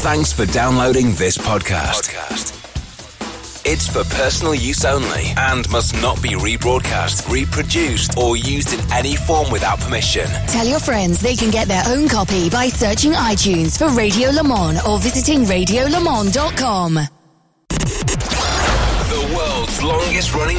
Thanks for downloading this podcast. It's for personal use only and must not be rebroadcast, reproduced, or used in any form without permission. Tell your friends they can get their own copy by searching iTunes for Radio Le Mans or visiting radiolemans.com. The world's longest running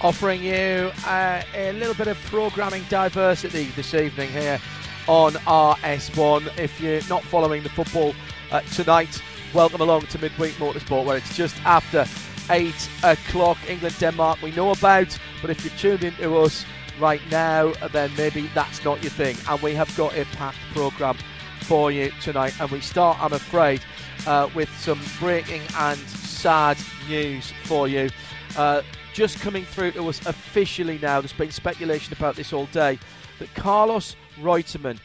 Offering you a little bit of programming diversity this evening here on RS1. If you're not following the football uh, tonight, welcome along to Midweek Motorsport, where it's just after 8 o'clock. England Denmark, we know about, but if you're tuned into us right now, then maybe that's not your thing. And we have got a packed programme for you tonight. And we start, I'm afraid, uh, with some breaking and sad news for you. Uh, just coming through to us officially now. There's been speculation about this all day that Carlos Reutemann,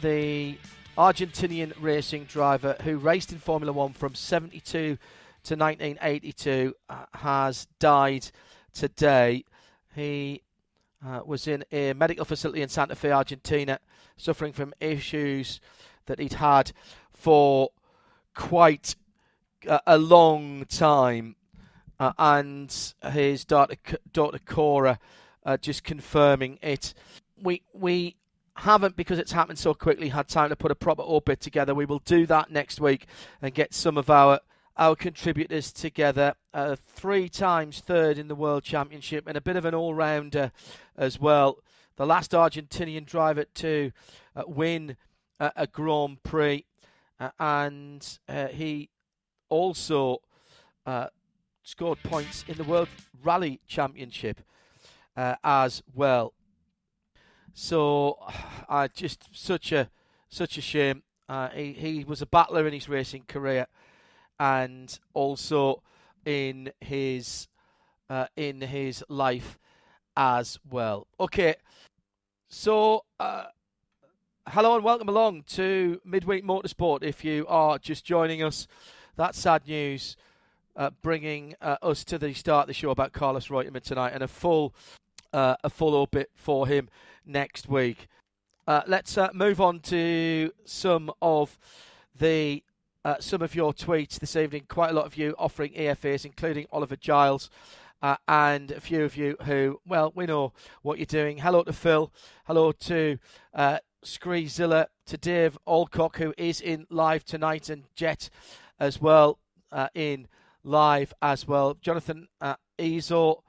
the Argentinian racing driver who raced in Formula One from 72 to 1982, uh, has died today. He uh, was in a medical facility in Santa Fe, Argentina, suffering from issues that he'd had for quite a, a long time uh, and his daughter, daughter Cora uh, just confirming it. We we haven't because it's happened so quickly had time to put a proper orbit together. We will do that next week and get some of our our contributors together. Uh, three times third in the World Championship and a bit of an all rounder as well. The last Argentinian driver to uh, win a Grand Prix, uh, and uh, he also uh, scored points in the World Rally Championship uh, as well. So, I uh, just such a such a shame. Uh, he he was a battler in his racing career, and also in his uh, in his life as well. Okay, so uh, hello and welcome along to Midweek Motorsport. If you are just joining us, that's sad news uh, bringing uh, us to the start of the show about Carlos Reutemann tonight and a full uh, a full orbit for him next week. Uh, let's uh, move on to some of the uh, some of your tweets this evening. Quite a lot of you offering EFAs, including Oliver Giles. And a few of you who, well, we know what you're doing. Hello to Phil. Hello to Screezilla, to Dave Alcock, who is in live tonight, and Jet as well uh, in live as well. Jonathan uh, Ezel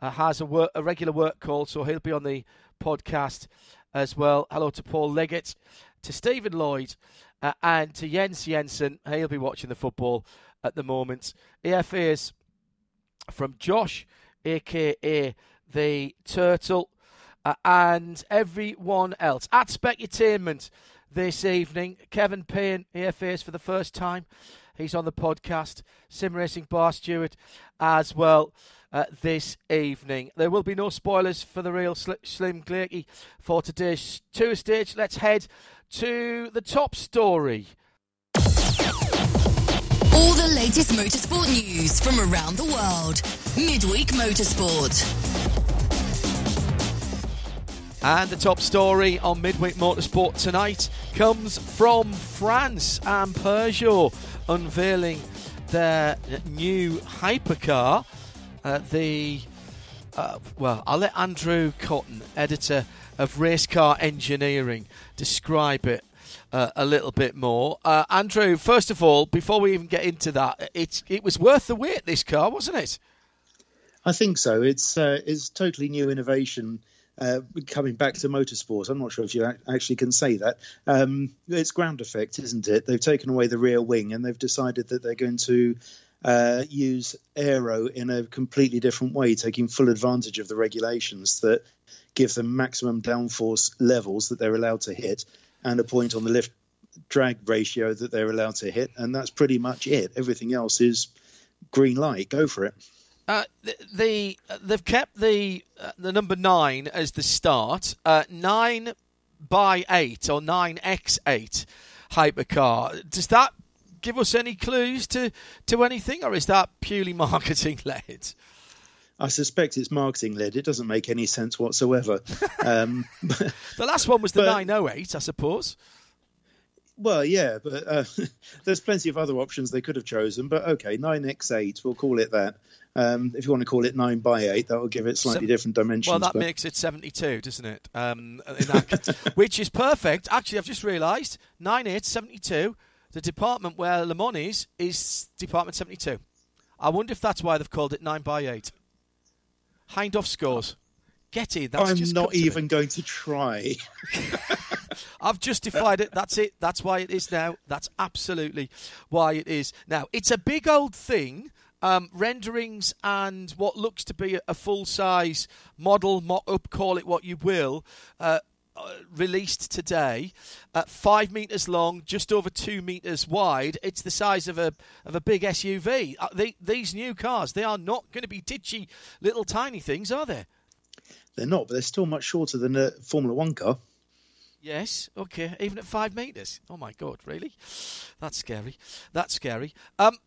uh, has a, work, a regular work call, so he'll be on the podcast as well. Hello to Paul Leggett, to Stephen Lloyd, uh, and to Jens Jensen. He'll be watching the football at the moment. EFAs from Josh, aka the Turtle, uh, and everyone else at Specutainment this evening. Kevin Payne, EFAs for the first time. He's on the podcast. Sim Racing Bar Stewart as well uh, this evening. There will be no spoilers for the real Sl- Slim Glakey for today's tour stage. Let's head to the top story. All the latest motorsport news from around the world. Midweek Motorsport. And the top story on Midweek Motorsport tonight comes from France and Peugeot unveiling their new hypercar. Uh, the uh, well, I'll let Andrew Cotton, editor of Race Car Engineering, describe it uh, a little bit more. Uh, Andrew, first of all, before we even get into that, it's it was worth the wait. This car, wasn't it? I think so. It's uh, it's totally new innovation uh, coming back to motorsport, I'm not sure if you actually can say that. Um, it's ground effect, isn't it? They've taken away the rear wing and they've decided that they're going to uh, use aero in a completely different way, taking full advantage of the regulations that give them maximum downforce levels that they're allowed to hit, and a point on the lift drag ratio that they're allowed to hit, and that's pretty much it. Everything else is green light. Go for it. Uh, the, the they've kept the uh, the number nine as the start. Uh, nine by eight or nine x eight hypercar. Does that give us any clues to to anything, or is that purely marketing led? I suspect it's marketing led. It doesn't make any sense whatsoever. um, the last one was the 908, I suppose. Well, yeah, but uh, there's plenty of other options they could have chosen. But okay, 9x8, we'll call it that. Um, if you want to call it 9 by 8, that will give it slightly so, different dimensions. Well, that but... makes it 72, doesn't it? Um, that, which is perfect. Actually, I've just realised 9, 72, the department where Le Mans is, is Department 72. I wonder if that's why they've called it 9 by 8. Hindhaugh scores. Get it. That's I'm not even me. going to try. I've justified it. That's it. That's why it is now. That's absolutely why it is now. It's a big old thing. Um, renderings and what looks to be a full size model, mock up, call it what you will, uh, uh, released today, at five meters long, just over two meters wide. It's the size of a of a big SUV. Uh, they, these new cars, they are not going to be ditchy little tiny things, are they? They're not, but they're still much shorter than a Formula One car. Yes, okay, even at five meters. Oh my god, really? That's scary. That's scary. Um,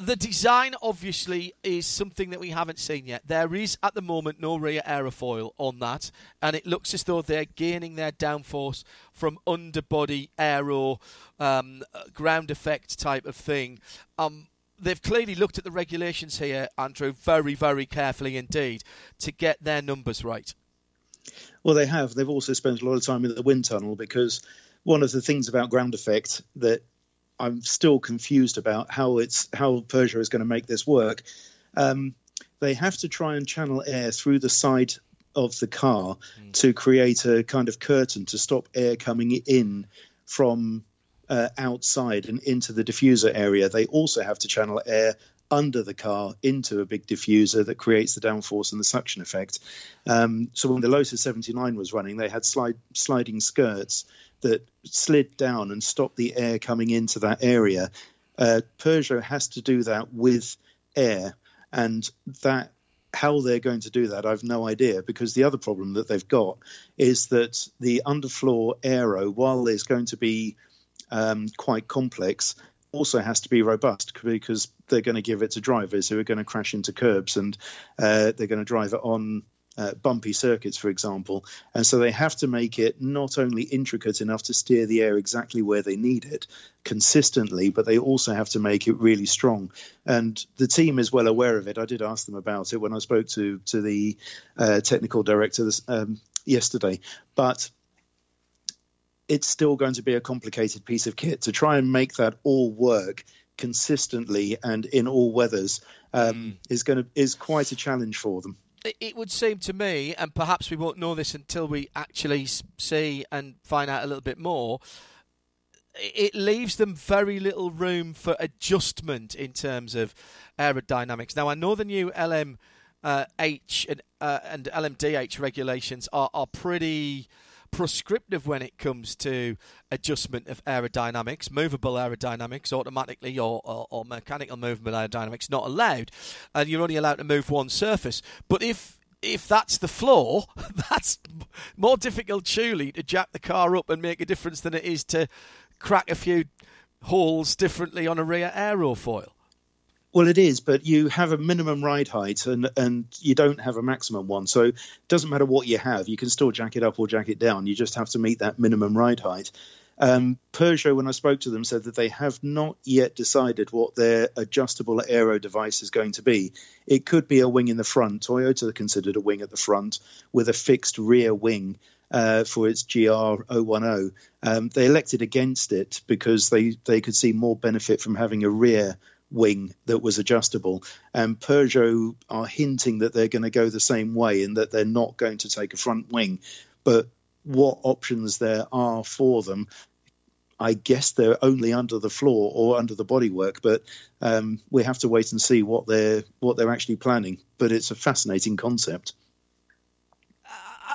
the design obviously is something that we haven't seen yet. There is at the moment no rear aerofoil on that, and it looks as though they're gaining their downforce from underbody aero, um, ground effect type of thing. Um, they've clearly looked at the regulations here, Andrew, very, very carefully indeed to get their numbers right. Well, they have. They've also spent a lot of time in the wind tunnel because one of the things about ground effect that I'm still confused about how it's how Peugeot is going to make this work. Um, they have to try and channel air through the side of the car mm. to create a kind of curtain to stop air coming in from uh, outside and into the diffuser area. They also have to channel air under the car into a big diffuser that creates the downforce and the suction effect. Um, so when the Lotus 79 was running, they had slide, sliding skirts that slid down and stopped the air coming into that area. Uh, Peugeot has to do that with air, and that how they're going to do that, I've no idea. Because the other problem that they've got is that the underfloor aero, while there's going to be um, quite complex, also has to be robust because they're going to give it to drivers who are going to crash into curbs and uh, they're going to drive it on uh, bumpy circuits, for example. And so they have to make it not only intricate enough to steer the air exactly where they need it consistently, but they also have to make it really strong. And the team is well aware of it. I did ask them about it when I spoke to to the uh, technical director this, um, yesterday, but. It's still going to be a complicated piece of kit to try and make that all work consistently and in all weathers um, mm. is going to is quite a challenge for them it would seem to me, and perhaps we won't know this until we actually see and find out a little bit more. It leaves them very little room for adjustment in terms of aerodynamics. Now, I know the new LMH uh, and, uh, and LMDH regulations are, are pretty prescriptive when it comes to adjustment of aerodynamics, movable aerodynamics, automatically or, or, or mechanical movement aerodynamics not allowed, and you're only allowed to move one surface. But if if that's the flaw, that's more difficult, surely, to jack the car up and make a difference than it is to crack a few holes differently on a rear aerofoil. Well, it is, but you have a minimum ride height and and you don't have a maximum one. So it doesn't matter what you have, you can still jack it up or jack it down. You just have to meet that minimum ride height. Um, Peugeot, when I spoke to them, said that they have not yet decided what their adjustable aero device is going to be. It could be a wing in the front. Toyota considered a wing at the front with a fixed rear wing. Uh, for its GR010. Um, they elected against it because they, they could see more benefit from having a rear wing that was adjustable. And Peugeot are hinting that they're going to go the same way and that they're not going to take a front wing. But what options there are for them, I guess they're only under the floor or under the bodywork. But um, we have to wait and see what they're what they're actually planning. But it's a fascinating concept.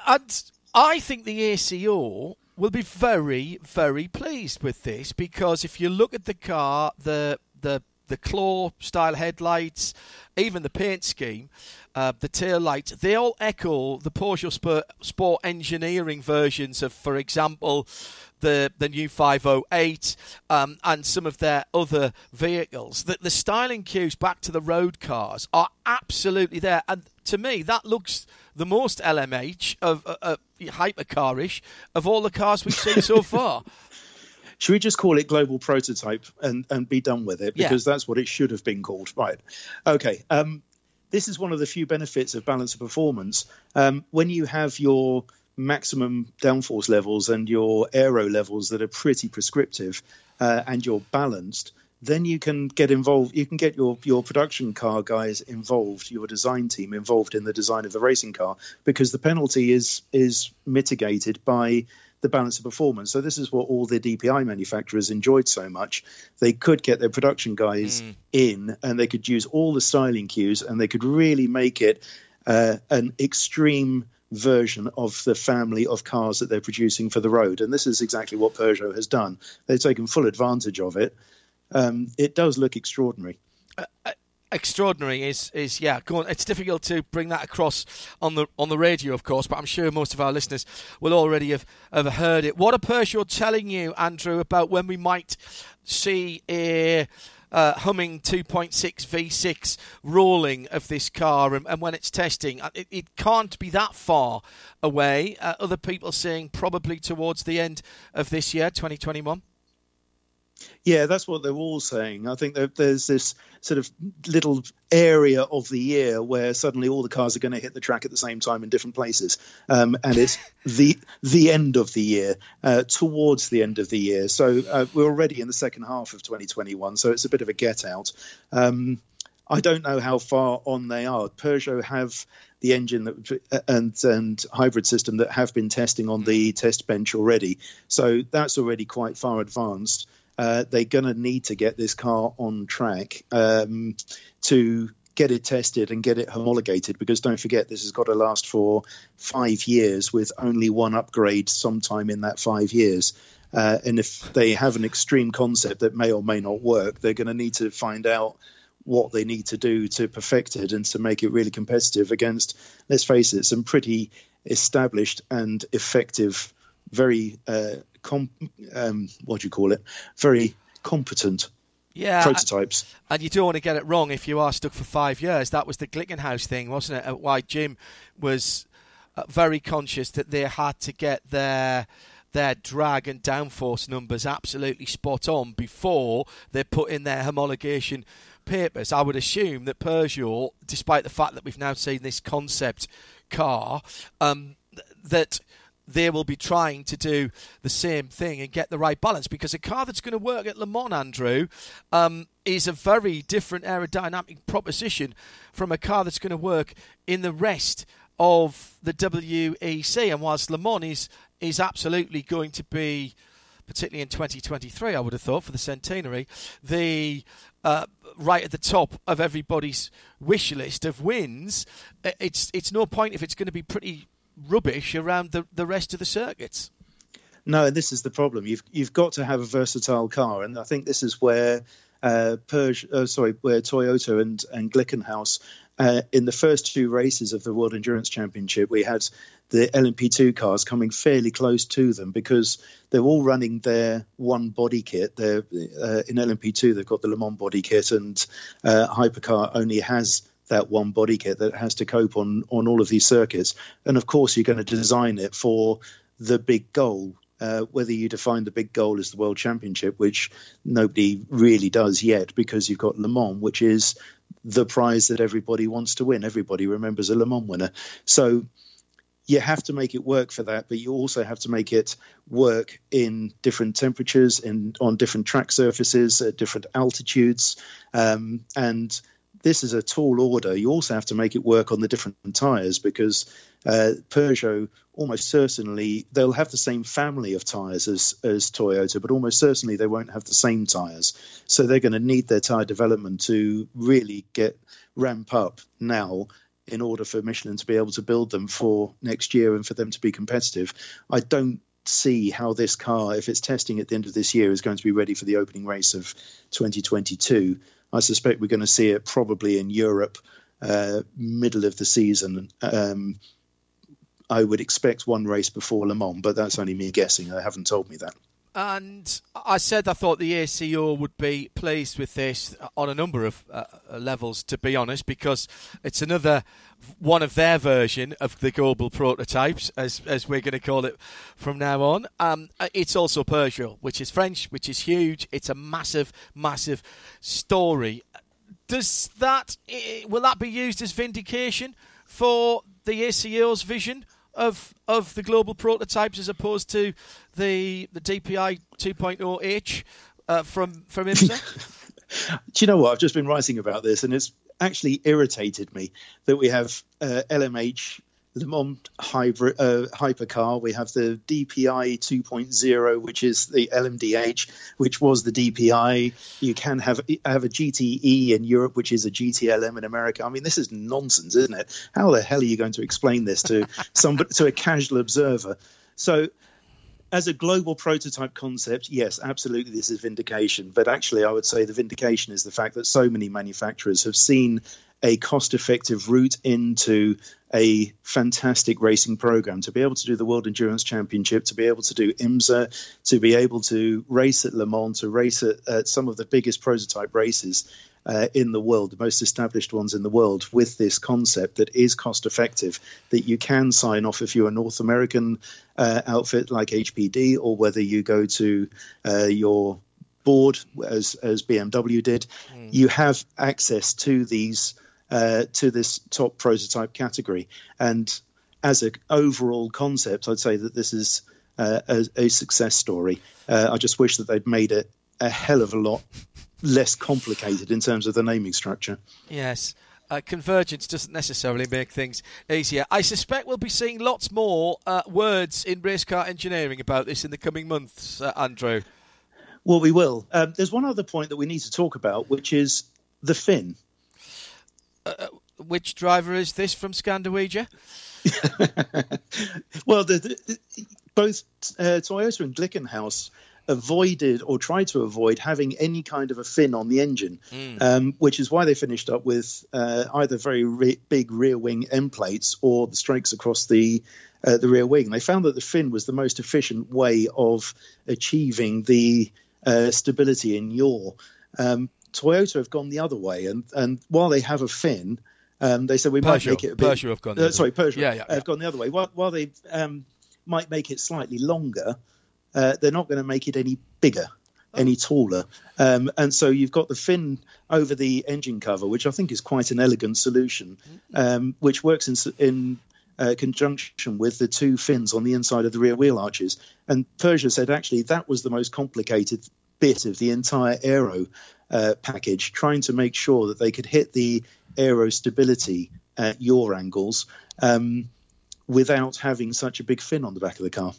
and I think the ACO will be very, very pleased with this because if you look at the car, the the the claw style headlights, even the paint scheme, uh, the tail lights, they all echo the Peugeot Sport, engineering versions of, for example, the the new 508 um, and some of their other vehicles. The, the styling cues back to the road cars are absolutely there, and to me that looks the most LMH of uh, uh, hypercarish of all the cars we've seen so far. Should we just call it global prototype and, and be done with it? Because yeah. that's what it should have been called. Right. Okay. Um, this is one of the few benefits of balance of performance. Um, when you have your maximum downforce levels and your aero levels that are pretty prescriptive uh, and you're balanced, then you can get involved. You can get your your production car guys involved, your design team involved in the design of the racing car, because the penalty is is mitigated by the balance of performance. So this is what all the DPI manufacturers enjoyed so much. They could get their production guys mm. in, and they could use all the styling cues, and they could really make it uh, an extreme version of the family of cars that they're producing for the road. And this is exactly what Peugeot has done. They've taken full advantage of it. Um, it does look extraordinary. Uh, uh, extraordinary is is yeah. On, it's difficult to bring that across on the on the radio, of course, but I'm sure most of our listeners will already have, have heard it. What are telling you, Andrew, about when we might see a uh, humming 2.6 V6 rolling of this car and, and when it's testing. Uh, it, it, can't be that far away. Uh, other people saying probably towards the end of this year, 2021. Yeah, that's what they're all saying. I think that there's this sort of little area of the year where suddenly all the cars are going to hit the track at the same time in different places, um, and it's the the end of the year, uh, towards the end of the year. So uh, we're already in the second half of 2021, so it's a bit of a get out. Um, I don't know how far on they are. Peugeot have the engine that, and and hybrid system that have been testing on the test bench already, so that's already quite far advanced uh, they're going to need to get this car on track um, to get it tested and get it homologated because don't forget this has got to last for five years with only one upgrade sometime in that five years. Uh, and if they have an extreme concept that may or may not work they're going to need to find out what they need to do to perfect it and to make it really competitive against let's face it some pretty established and effective very uh, com- um, what do you call it? Very competent yeah, prototypes. And you don't want to get it wrong if you are stuck for five years. That was the Glickenhaus thing, wasn't it? Why Jim was uh, very conscious that they had to get their their drag and downforce numbers absolutely spot on before they put in their homologation papers. I would assume that Peugeot, despite the fact that we've now seen this concept car, um, that they will be trying to do the same thing and get the right balance because a car that's going to work at Le Mans, Andrew, um, is a very different aerodynamic proposition from a car that's going to work in the rest of the WEC. And whilst Le Mans is, is absolutely going to be, particularly in 2023, I would have thought, for the centenary, the uh, right at the top of everybody's wish list of wins, it's it's no point if it's going to be pretty rubbish around the, the rest of the circuits. No, this is the problem. You've you've got to have a versatile car, and I think this is where uh, Peugeot, uh, sorry, where Toyota and and Glickenhaus uh, in the first two races of the World Endurance Championship, we had the LMP2 cars coming fairly close to them because they're all running their one body kit. They're uh, in LMP2, they've got the Le Mans body kit, and uh, Hypercar only has that one body kit that has to cope on on all of these circuits. And of course, you're going to design it for the big goal. Uh, whether you define the big goal as the world championship, which nobody really does yet, because you've got Le Mans, which is the prize that everybody wants to win. Everybody remembers a Le Mans winner. So you have to make it work for that, but you also have to make it work in different temperatures, in on different track surfaces, at different altitudes, um, and this is a tall order. You also have to make it work on the different tyres because uh, Peugeot almost certainly they'll have the same family of tyres as as Toyota, but almost certainly they won't have the same tyres. So they're going to need their tyre development to really get ramp up now in order for Michelin to be able to build them for next year and for them to be competitive. I don't see how this car, if it's testing at the end of this year, is going to be ready for the opening race of 2022. I suspect we're going to see it probably in Europe, uh, middle of the season. Um, I would expect one race before Le Mans, but that's only me guessing. They haven't told me that. And I said I thought the ACO would be pleased with this on a number of uh, levels, to be honest, because it's another one of their version of the global prototypes, as as we're going to call it from now on. Um, it's also Peugeot, which is French, which is huge. It's a massive, massive story. Does that will that be used as vindication for the ACO's vision of of the global prototypes as opposed to the the DPI 2.0H uh, from from IMSA? Do you know what? I've just been writing about this, and it's actually irritated me that we have uh, LMH Le Mans hybrid uh, hypercar. We have the DPI 2.0, which is the LMDH, which was the DPI. You can have have a GTE in Europe, which is a GTLM in America. I mean, this is nonsense, isn't it? How the hell are you going to explain this to somebody to a casual observer? So as a global prototype concept, yes, absolutely, this is vindication. But actually, I would say the vindication is the fact that so many manufacturers have seen a cost effective route into a fantastic racing program to be able to do the World Endurance Championship, to be able to do IMSA, to be able to race at Le Mans, to race at, at some of the biggest prototype races uh, in the world, the most established ones in the world, with this concept that is cost effective, that you can sign off if you're a North American uh, outfit like HPD, or whether you go to uh, your board as as BMW did, mm. you have access to these uh, to this top prototype category. And as an overall concept, I'd say that this is uh, a, a, success story. Uh, I just wish that they'd made it a hell of a lot less complicated in terms of the naming structure. Yes. Uh, convergence doesn't necessarily make things easier. I suspect we'll be seeing lots more uh, words in race car engineering about this in the coming months, uh, Andrew. Well, we will. Um, there's one other point that we need to talk about, which is the fin. Uh, which driver is this from Scandinavian? well, the, the, both uh, Toyota and Glickenhaus avoided or tried to avoid having any kind of a fin on the engine, mm. um, which is why they finished up with uh, either very re- big rear wing end plates or the strakes across the uh, the rear wing. They found that the fin was the most efficient way of achieving the uh, stability in yaw. Um, Toyota have gone the other way, and and while they have a fin, um, they said we Peugeot, might make it a bit. Peugeot have gone. Uh, sorry, Peugeot yeah, yeah, have gone the other way. While, while they um, might make it slightly longer, uh, they're not going to make it any bigger, oh. any taller. Um, and so you've got the fin over the engine cover, which I think is quite an elegant solution, mm-hmm. um, which works in, in uh, conjunction with the two fins on the inside of the rear wheel arches. And Peugeot said actually that was the most complicated bit of the entire aero uh, package, trying to make sure that they could hit the aero stability at yaw angles um, without having such a big fin on the back of the car.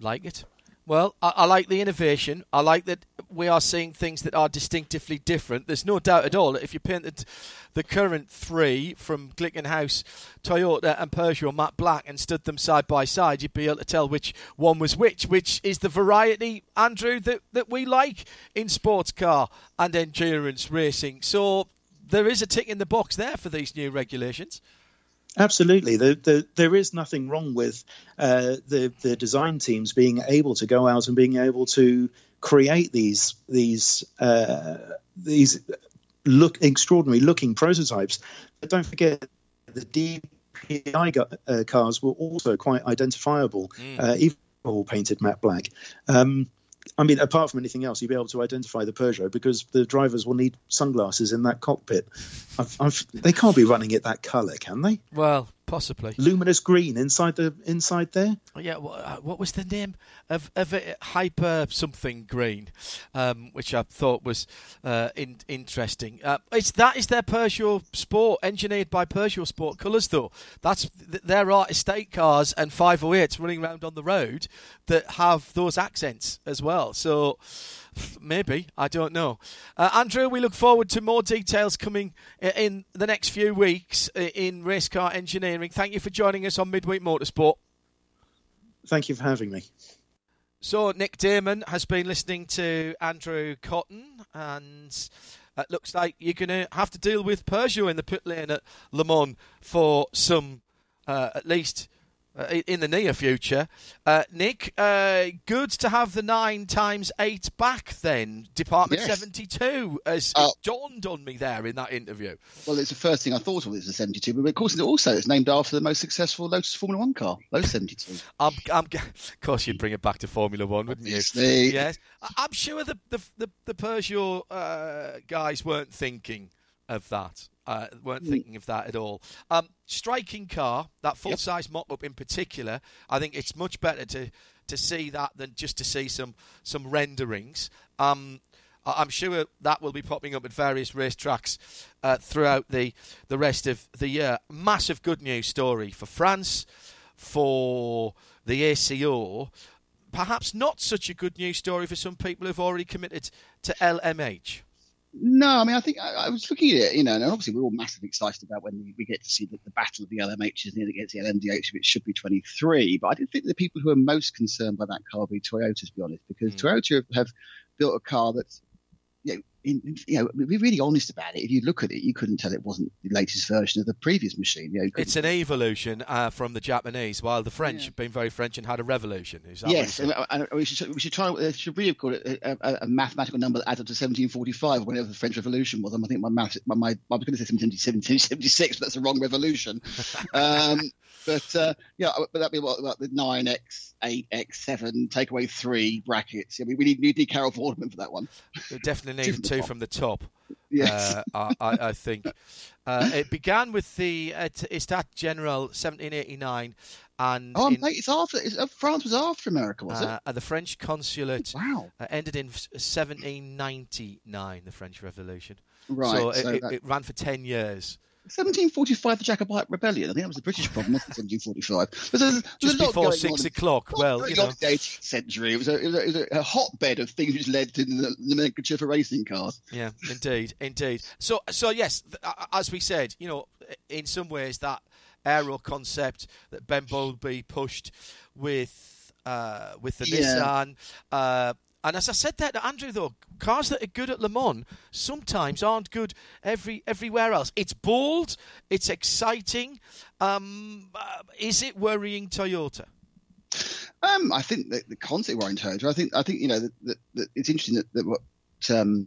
Like it. Well, I, I, like the innovation. I like that we are seeing things that are distinctively different. There's no doubt at all that if you painted the current three from Glickenhaus, Toyota, and Peugeot matte black and stood them side by side, you'd be able to tell which one was which, which is the variety, Andrew, that, that we like in sports car and endurance racing. So there is a tick in the box there for these new regulations. Absolutely, the, the, there is nothing wrong with uh, the the design teams being able to go out and being able to create these these uh, these look extraordinary looking prototypes. But don't forget the DPI uh, cars were also quite identifiable, mm. Uh, even all painted matte black. Um, I mean, apart from anything else, you'll be able to identify the Peugeot because the drivers will need sunglasses in that cockpit. I've, I've, they can't be running it that colour, can they? Well, possibly luminous green inside the inside there. Oh, yeah, uh, what was the name of of it? Hyper something green, um, which I thought was uh, in, interesting. Uh, it's that is their Peugeot Sport, engineered by Peugeot Sport colours, though. That's there are estate cars and 508s running around on the road that have those accents as well. So Maybe I don't know. Uh, Andrew, we look forward to more details coming in the next few weeks in race car engineering. Thank you for joining us on Midweek Motorsport. Thank you for having me. So Nick Daman has been listening to Andrew Cotton, and it looks like you're going to have to deal with Peugeot in the pit lane at Le Mans for some, uh, at least uh, in the near future. Uh, Nick, uh, good to have the nine times eight back then. Department yes. 72 as it uh, dawned on me there in that interview. Well, it's the first thing I thought of was the 72, but of course, it also it's named after the most successful Lotus Formula One car, Lotus 72. I'm, I'm, of course, you'd bring it back to Formula One, wouldn't Obviously. you? Yes. I'm sure the, the, the, the Peugeot uh, guys weren't thinking of that. Uh, weren't mm. thinking of that at all. Um, striking car, that full size yep. mock up in particular, I think it's much better to, to see that than just to see some some renderings. Um, I'm sure that will be popping up at various racetracks uh, throughout the the rest of the year. Massive good news story for France, for the ACO. Perhaps not such a good news story for some people who've already committed to LMH. No, I mean, I think I, I, was looking at it, you know, and obviously we're all massively excited about when we, we get to see the, the, battle of the LMHs near against the LMDH, which should be 23. But I didn't think the people who are most concerned by that car would be Toyota, to be honest, because mm. Toyota have built a car that's in, you know, be really honest about it. If you look at it, you couldn't tell it wasn't the latest version of the previous machine. You know, it's an evolution uh, from the Japanese, while the French yeah. have been very French and had a revolution. yes, and, and, we should we should try. Uh, should we have called it a, a, a, mathematical number that adds up to 1745, whenever the French Revolution was. I think my math, my, my I was going to say 1776, but that's the wrong revolution. um, but uh, yeah, but that'd be what about the nine x, eight x, seven, take away three brackets. I mean, we need, we need Carol Vorderman for that one. We definitely need two from the top. Yes, uh, I, I, think uh, it began with the uh, États General 1789, and oh, in, mate, it's after it's, uh, France was after America, was it? Uh, the French consulate wow. Uh, ended in 1799, the French Revolution. Right, so, so it, that... it, ran for ten years. 1745, the Jacobite Rebellion. I think that was the British problem, wasn't 1745? There's, there's Just before six o'clock. Well, you know. the 18th century. It was, a, it was, a, it was a, hotbed of things which led to the nomenclature for racing cars. Yeah, indeed, indeed. So, so yes, as we said, you know, in some ways that aero concept that Ben Bowlby pushed with uh, with the yeah. Nissan. Uh, and as I said that to Andrew, though, cars that are good at Le Mans sometimes aren't good every everywhere else. It's bold, it's exciting. Um, uh, is it worrying Toyota? Um, I think the, the concept worrying Toyota. I think I think you know that, it's interesting that, that what um,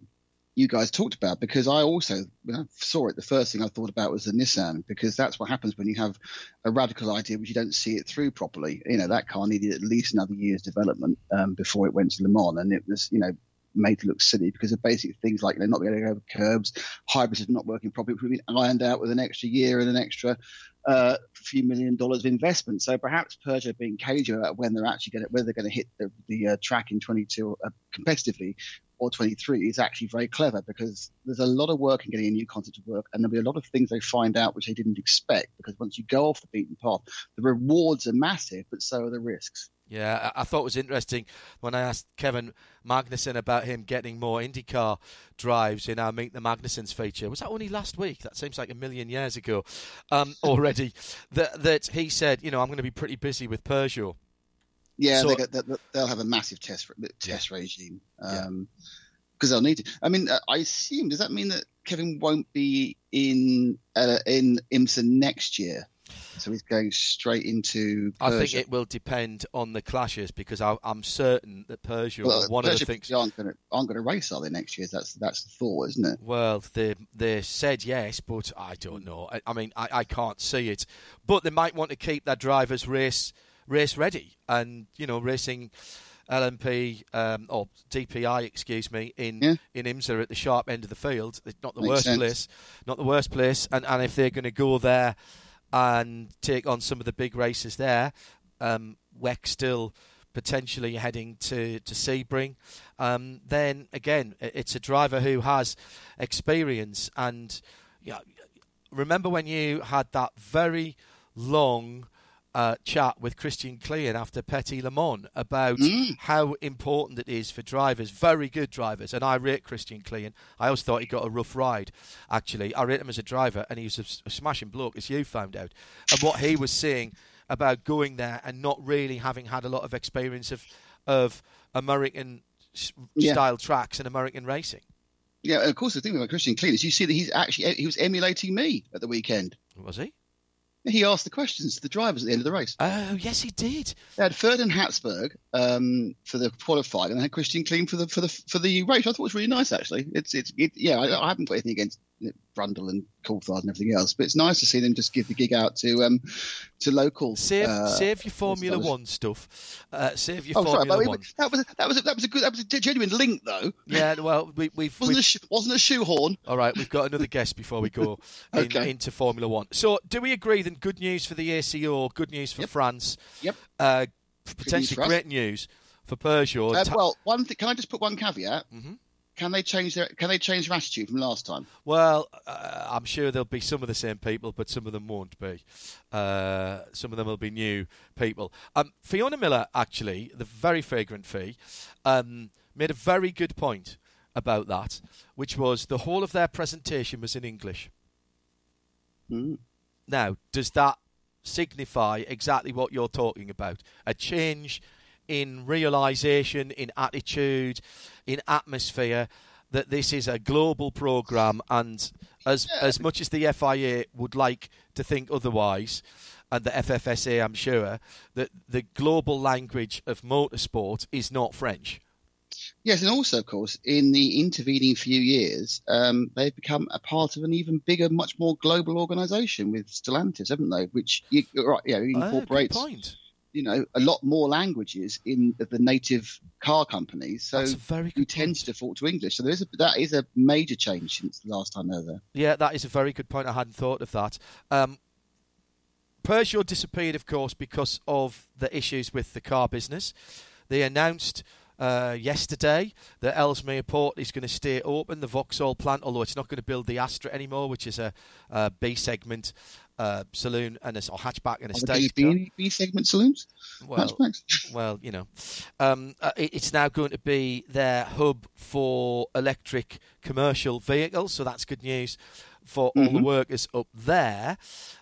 you guys talked about because I also when I saw it, the first thing I thought about was the Nissan because that's what happens when you have a radical idea but you don't see it through properly. You know that car needed at least another year's development um, before it went to Le Mans, and it was you know made to look silly because of basic things like they're not going to go over curbs, hybrids are not working properly, which been ironed out with an extra year and an extra uh, few million dollars of investment. So perhaps Peugeot being cagey about when they're actually going to, whether they're going to hit the, the uh, track in 22 uh, competitively or 23 is actually very clever because there's a lot of work in getting a new concept to work, and there'll be a lot of things they find out which they didn't expect. Because once you go off the beaten path, the rewards are massive, but so are the risks. Yeah, I thought it was interesting when I asked Kevin Magnussen about him getting more IndyCar drives in our Meet the Magnussens feature. Was that only last week? That seems like a million years ago um, already. that, that he said, you know, I'm going to be pretty busy with Peugeot. Yeah, so, they will have a massive test test yeah. regime because um, yeah. they'll need to. I mean, uh, I assume does that mean that Kevin won't be in uh, in IMSA next year? So he's going straight into. Peugeot. I think it will depend on the clashes because I, am certain that Persia well, one Peugeot of the things aren't going to aren't going to race are they next year? That's that's the thought, isn't it? Well, they they said yes, but I don't know. I, I mean, I, I can't see it, but they might want to keep their drivers race race ready and you know racing LMP um, or DPI, excuse me, in yeah. in IMSA at the sharp end of the field. It's not the Makes worst sense. place, not the worst place. And and if they're going to go there and take on some of the big races there, um, WEC still potentially heading to to Sebring, um, then again it's a driver who has experience and. You know, remember when you had that very long uh, chat with Christian Klien after Petit Le Mans about Mm. how important it is for drivers, very good drivers. And I rate Christian Klien. I always thought he got a rough ride, actually. I rate him as a driver, and he was a, a smashing bloke, as you found out. And what he was saying about going there and not really having had a lot of experience of, of American Yeah. style tracks and American racing. Yeah, of course the thing about Christian Klien is you see that he's actually he was emulating me at the weekend. Was he? He asked the questions to the drivers at the end of the race. Oh, yes, he did. They had Ferdinand Habsburg um, for the qualifying, and they had Christian Klien for the for the for the race. I thought it was really nice actually. It's it's it, yeah. I, I haven't got anything against Brundle and Coulthard and everything else, but it's nice to see them just give the gig out to um to local. Save, uh, save your Formula. One stuff. Uh, save your Oh, Formula but One. that was that was a, that was a good that was a genuine link though. Yeah, well, we, we've, Wasn't we've a sh- wasn't a shoehorn. all right. We've got another guest before we go in, Okay. into Formula One. So, do we agree? Then, good news for the ACO, good news for Yep. France, Yep. uh, news potentially us. great news for Peugeot. Uh, well, one thing. Can I just put one caveat? Mm-hmm. Can they change their Can they change their attitude from last time? Well, uh, I'm sure there'll be some of the same people, but some of them won't be. Uh, some of them will be new people. Um, Fiona Miller, actually, the very fragrant fee, um, made a very good point about that, which was the whole of their presentation was in English. Mm. Now, does that signify exactly what you're talking about? A change in realization, in attitude, in atmosphere that this is a global program and as as much as the FIA would like to think otherwise and the FFSA I'm sure that the global language of motorsport is not French. Yes, and also, of course, in the intervening few years, um, they've become a part of an even bigger, much more global organisation with Stellantis, haven't they? Which you, right, yeah, Ah, good incorporates point. You know a lot more languages in the, the native car companies. So That's very who tends to default to English. So there is a, that is a major change since the last time they were there. Yeah, that is a very good point. I hadn't thought of that. Um, Peugeot disappeared, of course, because of the issues with the car business. They announced uh, yesterday that Ellesmere Port is going to stay open, the Vauxhall plant, although it's not going to build the Astra anymore, which is a, a B segment uh, saloon and a or hatchback and a state B. Segment saloons? Well, Hatchbacks? well, you know, um, uh, it- it's now going to be their hub for electric commercial vehicles, so that's good news for all the Mhm. workers up there.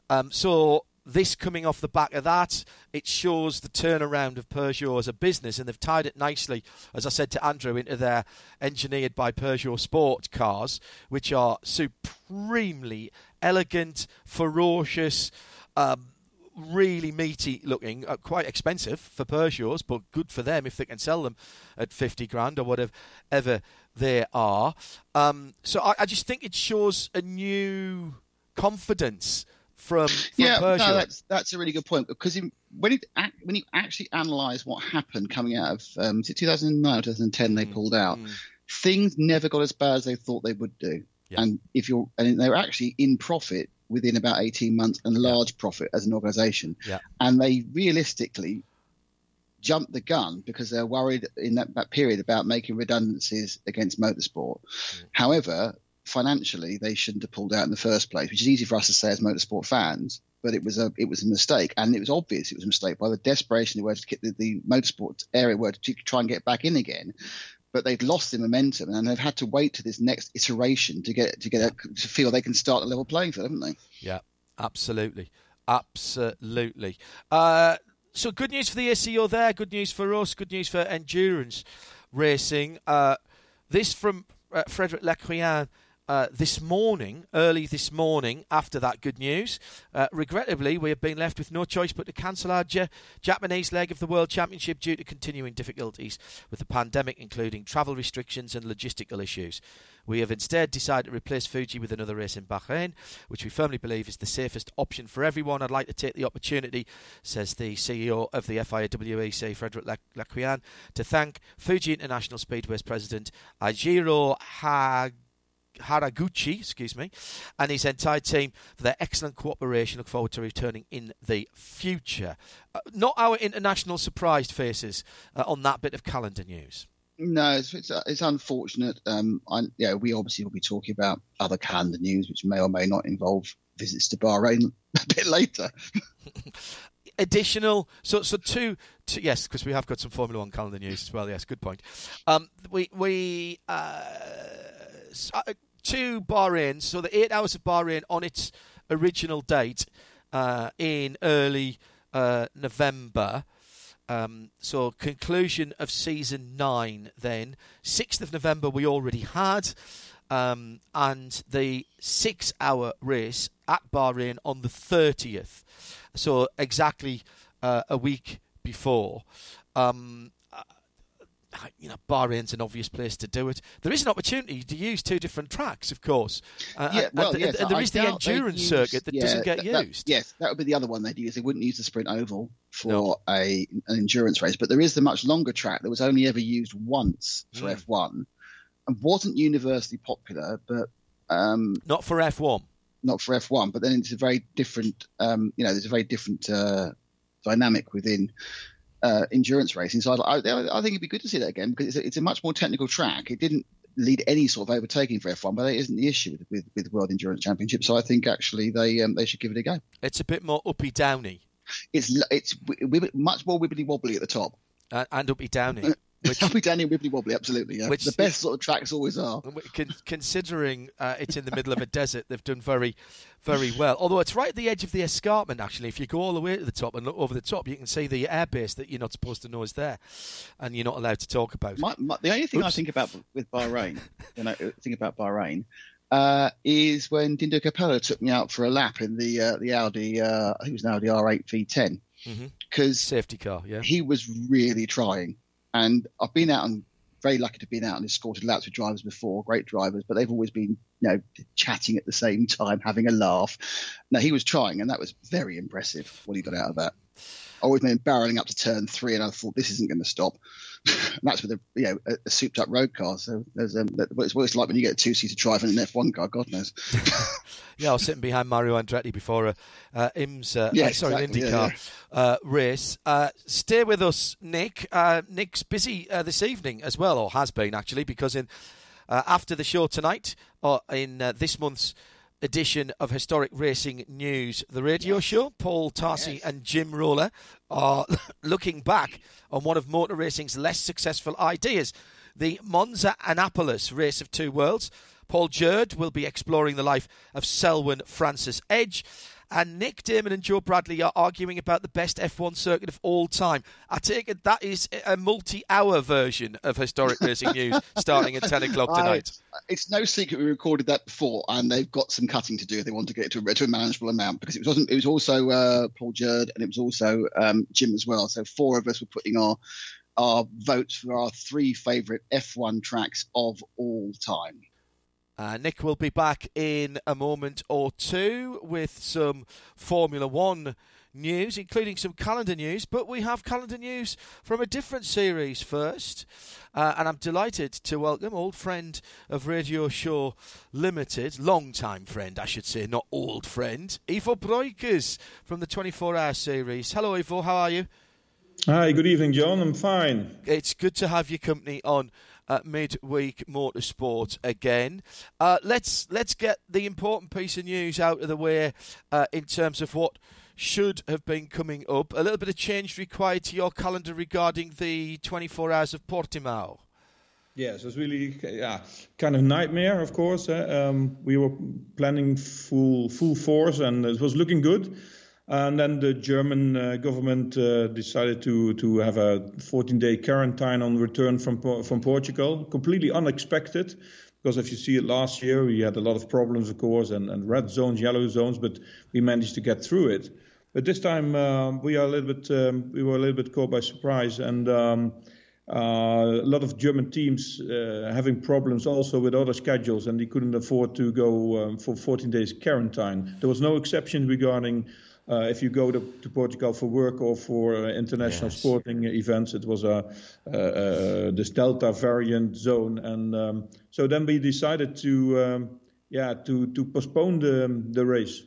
Um, so this coming off the back of that, it shows the turnaround of Peugeot as a business, and they've tied it nicely, as I said to Andrew, into their engineered by Peugeot sport cars, which are supremely elegant, ferocious. Um, really meaty looking, uh, quite expensive for Peugeots, but good for them if they can sell them at 50 grand or whatever ever they are. Um, so I, I just think it shows a new confidence from, from yeah, no, that's that's a really good point because in, when you when you actually analyse what happened coming out of um, 2009 or 2010 they pulled out, Mm. things never got as bad as they thought they would do. Yeah. And if you're and they were actually in profit within about 18 months and large profit as an organisation. Yeah. And they realistically jumped the gun because they're worried in that, that period about making redundancies against motorsport. Mm. However, financially they shouldn't have pulled out in the first place, which is easy for us to say as motorsport fans. But it was a it was a mistake, and it was obvious it was a mistake by the desperation they were to get the, the motorsport area were to try and get back in again. But they've lost the momentum, and they've had to wait to this next iteration to get to get a, to feel they can start a level playing field, haven't they? Yeah, absolutely. Absolutely. Uh, so good news for the ACO there, good news for us, good news for endurance racing. Uh, this from uh, Frédéric Lequien uh, this morning, early this morning, after that good news. Uh, regrettably, we have been left with no choice but to cancel our Ja- Japanese leg of the World Championship due to continuing difficulties with the pandemic, including travel restrictions and logistical issues. We have instead decided to replace Fuji with another race in Bahrain, which we firmly believe is the safest option for everyone. I'd like to take the opportunity, says the CEO of the FIA WEC, Frédéric Lequien, to thank Fuji International Speedway's president, Ajiro Hag. Haraguchi, excuse me, and his entire team for their excellent cooperation. Look forward to returning in the future. Uh, not our international surprised faces uh, on that bit of calendar news. No, it's it's, it's unfortunate. Um, I, yeah, we obviously will be talking about other calendar news, which may or may not involve visits to Bahrain a bit later. additional so so two, two yes because we have got some Formula One calendar news as well. Yes, good point. Um, we we uh, uh, two Bahrain, so the eight hours of Bahrain on its original date uh, in early uh, November. Um, so conclusion of season nine. Then sixth of November we already had, um, and the six-hour race at Bahrain on the thirtieth. So exactly uh, a week before. Um, you know, Bahrain's an obvious place to do it. There is an opportunity to use two different tracks, of course. Uh, yeah, well, and, yes, and there is the endurance use, circuit that yeah, doesn't get that, used. That, yes, that would be the other one they'd use. They wouldn't use the sprint oval for No. a an endurance race, but there is the much longer track that was only ever used once for Mm. F1 and wasn't universally popular, but um, Not for F1. not for F1. But then it's a very different, um, you know, there's a very different uh, dynamic within. Uh, endurance racing, so I, I, I think it'd be good to see that again because it's a, it's a much more technical track. It didn't lead any sort of overtaking for F1, but that isn't the issue with, with, with World Endurance Championship. So I think actually they um, they should give it a go. It's a bit more uppy downy It's it's much more wibbly wobbly at the top. uh, and uppy downy. Which, I'll be wibbly wobbly, absolutely. Yeah. Which- the best sort of tracks always are. considering uh, it's in the middle of a desert, they've done very, very well. Although it's right at the edge of the escarpment, actually. If you go all the way to the top and look over the top, you can see the airbase that you're not supposed to know is there, and you're not allowed to talk about. My, my, the only thing I think about with Bahrain, when I think about Bahrain, uh, is when Dindo Capello took me out for a lap in the uh, the Audi, uh, I think it was an Audi R8 V10, Mhm. because Safety car, yeah. he was really trying. And I've been out and very lucky to have been out and escorted laps with drivers before, great drivers, but they've always been, you know, chatting at the same time, having a laugh. Now he was trying, and that was very impressive what he got out of that. I always been barreling up to turn three, and I thought this isn't going to stop. and that's with a you know a, a souped up road car. So there's um, that, it's what it's like when you get a two seater driver in an F1 car. God knows. Yeah, I was sitting behind Mario Andretti before a uh, IMS, uh, Yeah, uh, sorry, exactly, an yeah, IndyCar Uh, race. Uh, stay with us, Nick. Uh, Nick's busy uh, this evening as well, or has been actually, because in uh, after the show tonight, or in uh, this month's edition of Historic Racing News, the radio show, Paul Tarsi and Jim Roller are looking back on one of motor racing's less successful ideas, the Monza Annapolis Race of Two Worlds. Paul Jerd will be exploring the life of Selwyn Francis Edge. And Nick Daman and Joe Bradley are arguing about the best F1 circuit of all time. I take it that is a multi hour version of Historic Racing News starting at 10 o'clock tonight. I- it's no secret we recorded that before, and they've got some cutting to do if they want to get it to a, to a manageable amount because it wasn't. It was also uh, Paul Jerd and it was also um, Jim as well. So four of us were putting our our votes for our three favourite F1 tracks of all time. Uh, Nick will be back in a moment or two with some Formula One news, including some calendar news. But we have calendar news from a different series first. Uh, and I'm delighted to welcome old friend of Radio Show Limited, long time friend, I should say, not old friend, Ivo Breukers from the 24 Hour series. Hello, Ivo, how are you? Hi, good evening, John. I'm fine. It's good to have your company on uh, midweek motorsport again. Uh, let's let's get the important piece of news out of the way uh, in terms of what should have been coming up. A little bit of change required to your calendar regarding the 24 hours of Portimao. Yes, it was really yeah, kind of nightmare. Of course, uh, um, we were planning full full force, and it was looking good. And then the German uh, government uh, decided to to have a 14-day quarantine on return from from Portugal, completely unexpected. Because if you see it last year, we had a lot of problems, of course, and, and red zones, yellow zones, but we managed to get through it. But this time um, we are a little bit um, we were a little bit caught by surprise, and um, uh, a lot of German teams uh, having problems also with other schedules, and they couldn't afford to go um, for 14 days quarantine. There was no exception regarding uh, if you go to, to Portugal for work or for uh, international Yes. sporting events. It was a uh, uh, this Delta variant zone, and um, so then we decided to um, yeah to to postpone the the race.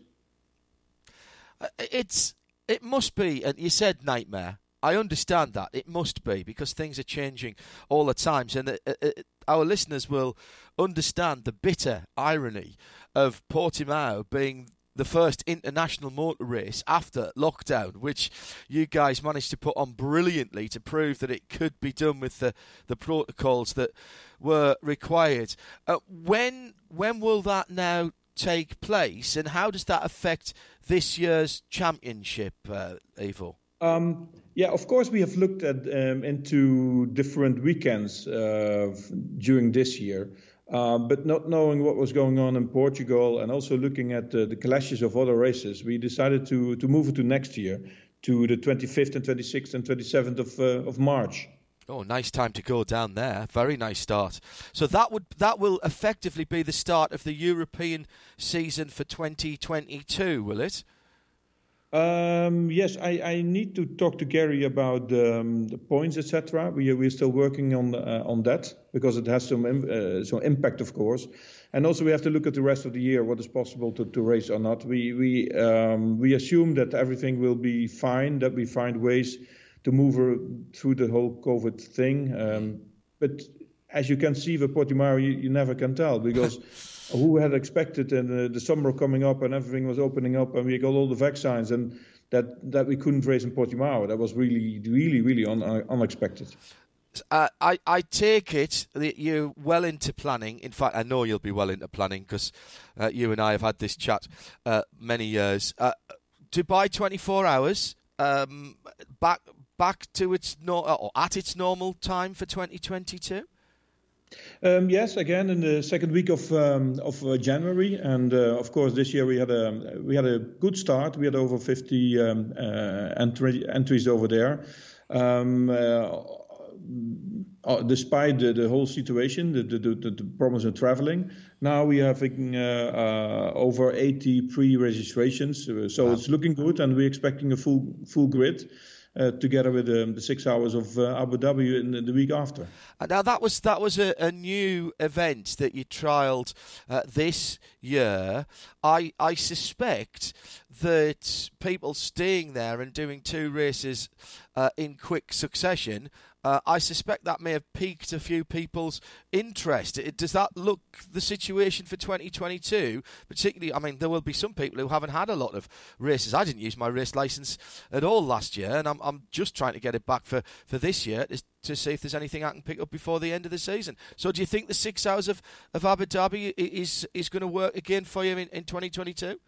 It's it must be, and you said nightmare. I understand that it must be because things are changing all the times, and uh, uh, our listeners will understand the bitter irony of Portimao being the first international motor race after lockdown, which you guys managed to put on brilliantly to prove that it could be done with the, the protocols that were required. Uh, when when will that now take place, and how does that affect this year's championship, uh, Ivo? Um, yeah, of course, we have looked at um, into different weekends uh, during this year. Uh, but not knowing what was going on in Portugal and also looking at uh, the clashes of other races, we decided to, to move it to next year, to the 25th and 26th and 27th of, uh, of March. Oh, nice time to go down there. Very nice start. So that would that will effectively be the start of the European season for 2022, will it? Um, yes, I, I, need to talk to Gary about um, the points, etc. We we're still working on uh, on that because it has some uh, some impact, of course, and also we have to look at the rest of the year, what is possible to, to race or not. We we um, we assume that everything will be fine, that we find ways to move through the whole COVID thing. Um, but as you can see with Portimao, you, you never can tell because. who had expected and uh, the summer coming up and everything was opening up and we got all the vaccines and that that we couldn't race in Portimao. That was really, really, really un- uh, unexpected. Uh, I, I take it that you're well into planning. In fact, I know you'll be well into planning because uh, you and I have had this chat uh, many years. Uh, Dubai 24 hours, um, back back to its no, or at its normal time for 2022. Um, yes, again in the second week of um, of uh, January, and uh, of course this year we had a we had a good start. We had over 50 um, uh, entry, entries over there. Um, uh, uh, despite the, the, whole situation, the, the, the, the problems in traveling, now we have having uh, over 80 pre-registrations, so wow. it's looking good, and we're expecting a full full grid uh, together with um, the six hours of uh, Abu Dhabi in, the week after. Uh, now that was that was a, a new event that you trialled uh, this year. I I suspect that people staying there and doing two races uh, in quick succession uh, I suspect that may have piqued a few people's interest. It, does that look the situation for 2022? Particularly, I mean, there will be some people who haven't had a lot of races. I didn't use my race license at all last year, and I'm, I'm just trying to get it back for, for this year to, to see if there's anything I can pick up before the end of the season. So, do you think the six hours of, of Abu Dhabi is is going to work again for you in, in 2022?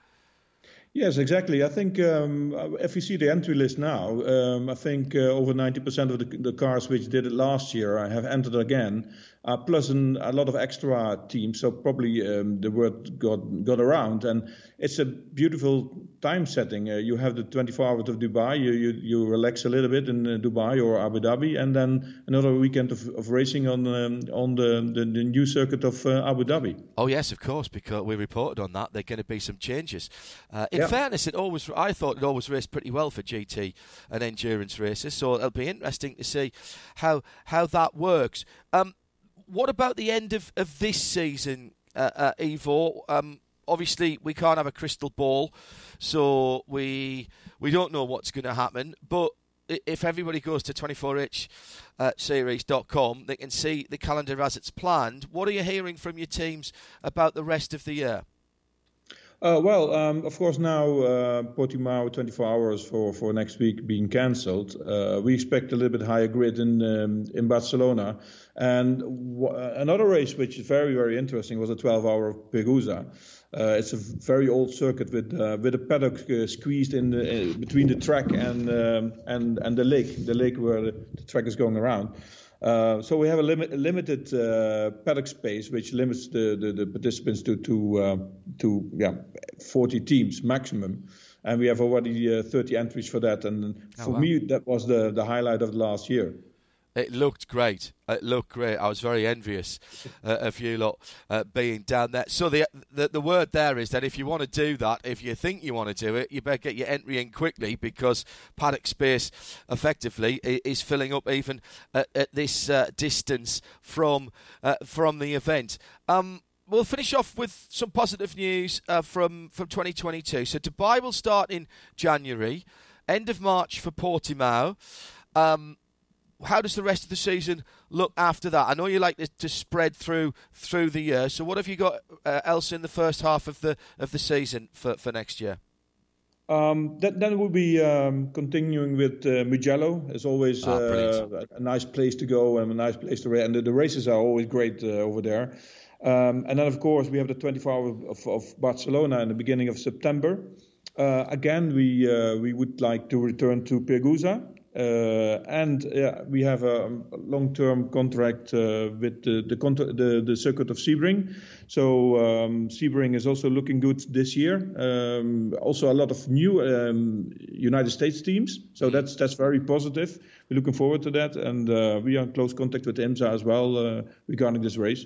Yes, exactly. I think um, if you see the entry list now, um, I think uh, over 90% of the, the, cars which did it last year have entered again, uh, plus an, a lot of extra teams. So probably um, the word got got around, and it's a beautiful time setting. Uh, you have the 24 hours of Dubai. You, you, you relax a little bit in uh, Dubai or Abu Dhabi, and then another weekend of, of racing on um, on the, the, the new circuit of uh, Abu Dhabi. Oh yes, of course, because we reported on that. There are going to be some changes. Uh, in yeah. fairness, it always I thought it always raced pretty well for GT and endurance races. So it'll be interesting to see how how that works. Um, what about the end of, of this season, uh, uh, Ivo? Um, obviously, we can't have a crystal ball, so we we don't know what's going to happen. But if everybody goes to 24hseries.com, uh, they can see the calendar as it's planned. What are you hearing from your teams about the rest of the year? Uh, well, um, of course, now uh, Portimao 24 hours for, for next week being cancelled. Uh, we expect a little bit higher grid in um, in Barcelona. And w- another race which is very very interesting was a 12 hour Pergusa. Uh, it's a very old circuit with uh, with a paddock uh, squeezed in the, between the track and um, and and the lake, the lake where the track is going around. Uh, so we have a, limit, a limited uh, paddock space, which limits the, the, the participants to to uh, to yeah 40 teams maximum, and we have already 30 entries for that. And oh, for wow. me, that was the the highlight of the last year. It looked great. It looked great. I was very envious uh, of you lot uh, being down there. So the, the, the word there is that if you want to do that, if you think you want to do it, you better get your entry in quickly because paddock space effectively is filling up even at, at this uh, distance from uh, from the event. Um, we'll finish off with some positive news uh, from from 2022. So Dubai will start in January, end of March for Portimao. Um, how does the rest of the season look after that? I know you like to, to spread through through the year. So what have you got uh, else in the first half of the of the season for, for next year? Um, that, then we'll be um, continuing with uh, Mugello. It's always ah, uh, a nice place to go and a nice place to race. And the, the races are always great uh, over there. Um, and then, of course, we have the 24 hour of, of Barcelona in the beginning of September. Uh, again, we uh, we would like to return to Pergusa. Uh, and we have a long-term contract with the the, the, the circuit of Sebring. So um, Sebring is also looking good this year. Um, also a lot of new um, United States teams. So mm-hmm. that's that's very positive. We're looking forward to that, and uh, we are in close contact with IMSA as well uh, regarding this race.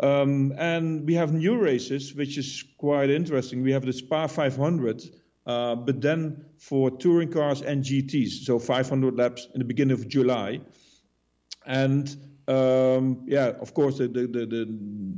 Um, and we have new races, which is quite interesting. We have the Spa 500, uh, but then for touring cars and GTs, so 500 laps in the beginning of July. And um, yeah, of course, the the, the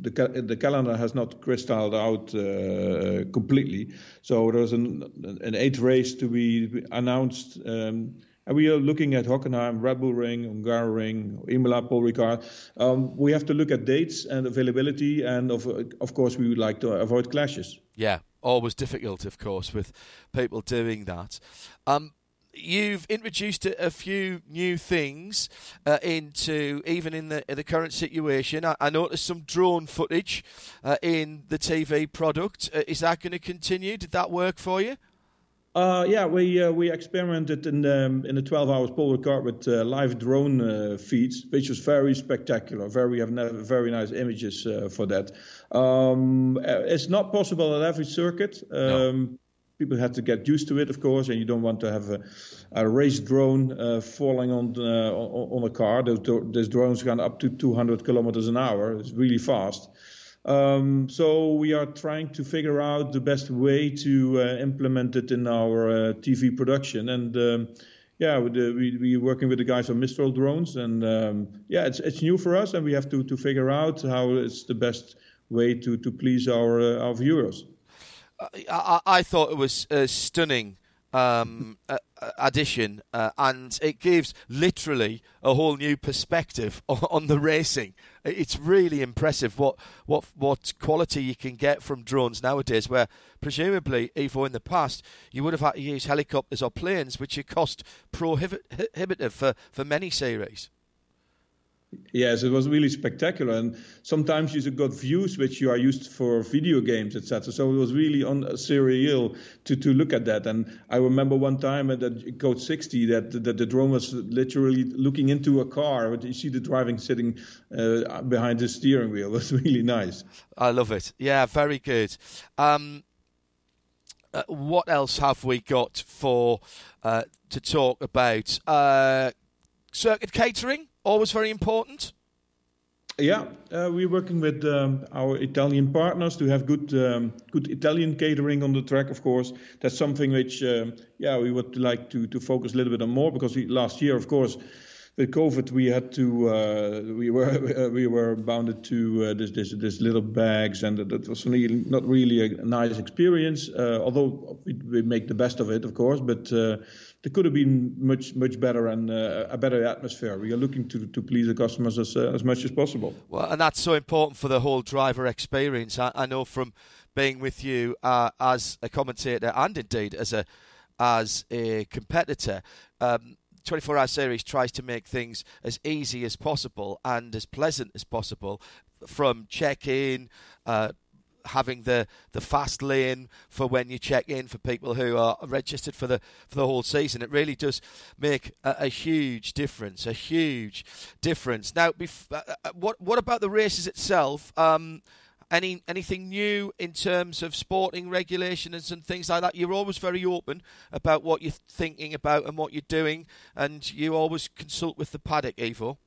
the, the, calendar has not crystalled out uh, completely. So there's an, an eighth race to be announced. Um, and we are looking at Hockenheim, Red Bull Ring, Hungaroring, Imola, Paul Ricard. Um, we have to look at dates and availability, and of of course, we would like to avoid clashes. Yeah, always difficult, of course, with people doing that. Um, you've introduced a, few new things uh, into even in the in the current situation. I, I noticed some drone footage uh, in the TV product. Uh, is that going to continue? Did that work for you? Uh, yeah, we uh, we experimented in the, in the 12 hours Paul Ricard with uh, live drone uh, feeds, which was very spectacular. Very have very nice images uh, for that. Um, uh, it's not possible at every circuit. Um, no. People had to get used to it, of course, and you don't want to have a, a race drone falling on on a car. Those, those drones can up to 200 kilometers an hour. It's really fast. Um, so we are trying to figure out the best way to uh, implement it in our uh, TV production. And um, yeah, we, we, are working with the guys on Mistral drones, and um, yeah, it's it's new for us, and we have to to figure out how it's the best way to to please our uh, our viewers. I, I, thought it was uh, stunning um, addition, uh, and it gives literally a whole new perspective on, on, the racing. It's really impressive what, what what quality you can get from drones nowadays. Where presumably, Ivo, in the past, you would have had to use helicopters or planes, which would cost prohibitive for, for many series. Yes, it was really spectacular, and sometimes you got views which you are used for video games, etc. So it was really on surreal to, to look at that. And I remember one time at Code 60 that, that the drone was literally looking into a car. You see the driving sitting uh, behind the steering wheel. It was really nice. I love it. Yeah, very good. Um, uh, what else have we got for uh, to talk about? Uh, circuit catering always very important? Yeah, uh, we're working with um, our Italian partners to have good um, good Italian catering on the track. Of course, that's something which um, yeah we would like to to focus a little bit on more because we, last year, of course, with COVID, we had to uh, we were we were bounded to uh, this, this this little bags, and that was really not really a nice experience. Uh, although we, we, make the best of it, of course, but uh, there could have been much much better and uh, a better atmosphere. We are looking to to please the customers as uh, as much as possible. Well, and that's so important for the whole driver experience. I, I know from being with you uh, as a commentator and indeed as a as a competitor. Um, 24 hour series tries to make things as easy as possible and as pleasant as possible from check in, uh, having the, the fast lane for when you check in for people who are registered for the for the whole season. It really does make a, a huge difference. A huge difference. Now, bef- uh, uh, what what about the races itself? Um, any anything new in terms of sporting regulations and things like that? You're always very open about what you're thinking about and what you're doing, and you always consult with the paddock, Ivo.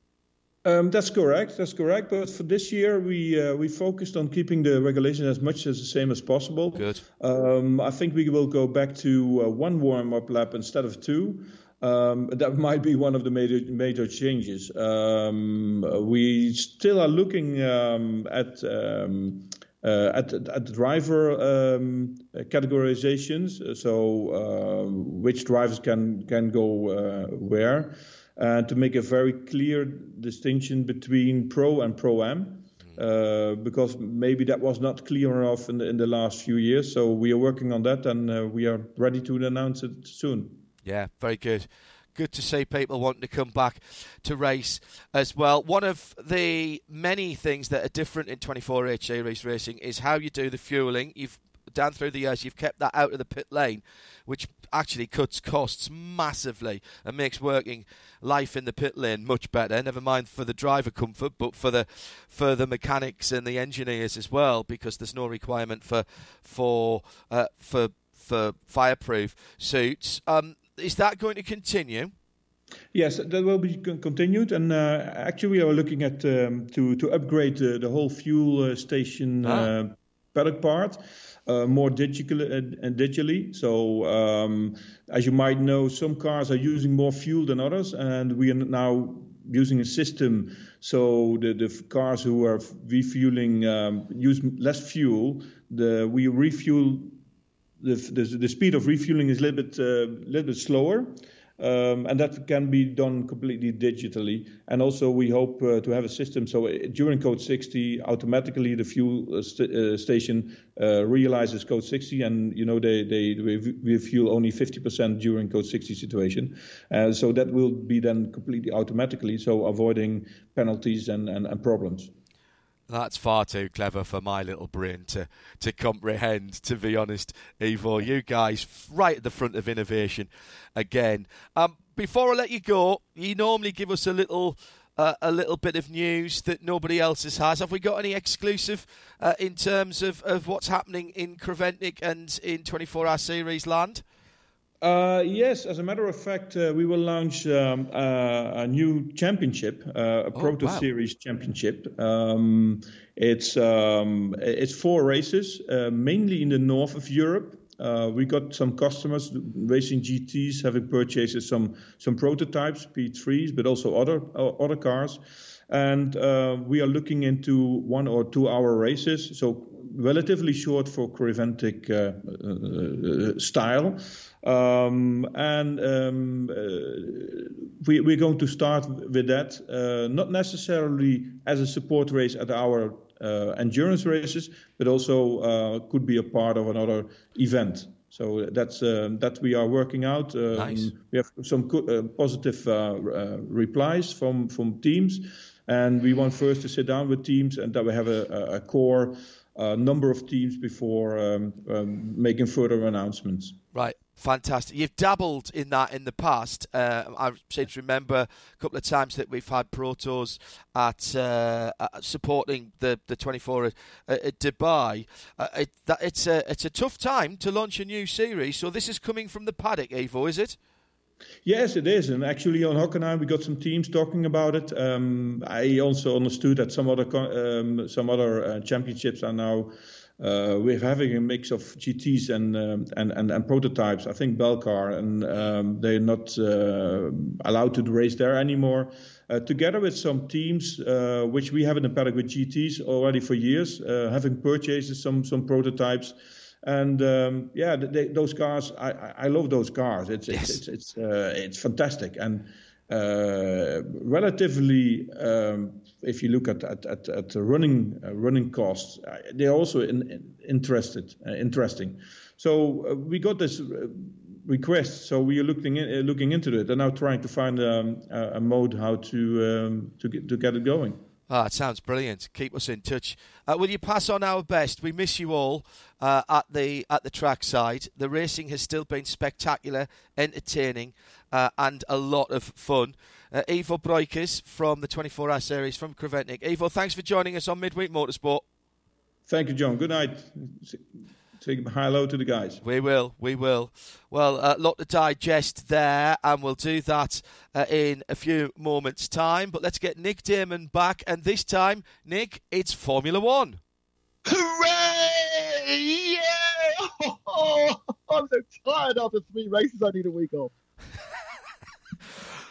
Um, that's correct. That's correct. But for this year, we uh, we focused on keeping the regulation as much as the same as possible. Good. Um, I think we will go back to uh, one warm-up lap instead of two. Um, that might be one of the major major changes. Um, we still are looking um, at. Um, uh, at, at driver um, categorizations, so uh, which drivers can can go uh, where, uh, to make a very clear distinction between pro and pro am. Uh, because maybe that was not clear enough in the, in the last few years. So we are working on that, and uh, we are ready to announce it soon. Yeah, very good. Good to see people wanting to come back to race as well. One of the many things that are different in 24H series racing is how you do the fueling. You've down through the years, you've kept that out of the pit lane, which actually cuts costs massively and makes working life in the pit lane much better. Never mind for the driver comfort, but for the for the mechanics and the engineers as well, because there's no requirement for for uh, for for fireproof suits. Um, is that going to continue? Yes, that will be continued, and uh, actually we are looking at um, to to upgrade uh, the whole fuel uh, station ah. paddock part uh, more digital, uh, digitally. So, um, as you might know, some cars are using more fuel than others, and we are now using a system so the, the cars who are refueling um, use less fuel. The we refuel the, the, the speed of refueling is a little bit uh, little bit slower. Um, and that can be done completely digitally. And also, we hope uh, to have a system so uh, during code 60, automatically the fuel uh, st- uh, station uh, realizes code 60, and you know they they refuel only 50% during code 60 situation. Uh, so that will be then completely automatically, so avoiding penalties and, and, and problems. That's far too clever for my little brain to, to comprehend, to be honest, Ivo. You guys right at the front of innovation again. Um, before I let you go, you normally give us a little uh, a little bit of news that nobody else has. Have we got any exclusive uh, in terms of, of what's happening in Creventic and in 24 Hour Series land? Uh, yes, as a matter of fact, uh, we will launch um, uh, a new championship, uh, a oh, Proto wow. Series championship. Um, it's um, it's four races, uh, mainly in the north of Europe. Uh, we got some customers racing GTS having purchased some some prototypes, P3s, but also other other cars, and we are looking into one or two hour races. So relatively short for Creventic style. Um, and um, uh, we, are going to start with that, uh, not necessarily as a support race at our uh, endurance races, but also uh, could be a part of another event. So that's um, that we are working out. Um, nice. We have some co- uh, positive uh, replies from from teams, and we want first to sit down with teams and that we have a, a core number of teams before um, um, making further announcements. Right. Fantastic. You've dabbled in that in the past. Uh, I seem to remember a couple of times that we've had protos at, uh, supporting the, the 24 at, at Dubai. Uh, it, that, it's, a, it's a tough time to launch a new series, so this is coming from the paddock, Ivo, is it? Yes, it is, and actually on Hockenheim we got some teams talking about it. Um, I also understood that some other um, some other uh, championships are now uh, we're having a mix of GTs and, um, and, and, and prototypes. I think Belcar, and um, they're not uh, allowed to race there anymore. Uh, together with some teams, uh, which we have in the paddock with GTs already for years, uh, having purchased some some prototypes. And um, yeah, they, those cars, I, I love those cars. It's yes. it's it's it's, uh, it's fantastic and relatively um, if you look at at, at, at the running uh, running costs, uh, they're also in, in interested uh, interesting. So uh, we got this request, so we are looking in, looking into it, and now trying to find um, a, a, mode how to um, to get to get it going. Ah, it sounds brilliant. Keep us in touch. Uh, will you pass on our best? We miss you all uh, at the at the trackside. The racing has still been spectacular, entertaining, uh, and a lot of fun. Uh, Ivo Breukers from the 24 Hour Series from Creventic. Ivo, thanks for joining us on Midweek Motorsport. Thank you, John. Good night. Say hello to the guys. We will, we will. Well, a uh, lot to digest there, and we'll do that uh, in a few moments' time. But let's get Nick Daman back, and this time, Nick, it's Formula One. Hooray! Yeah! Oh, I'm so tired after three races. I need a week off.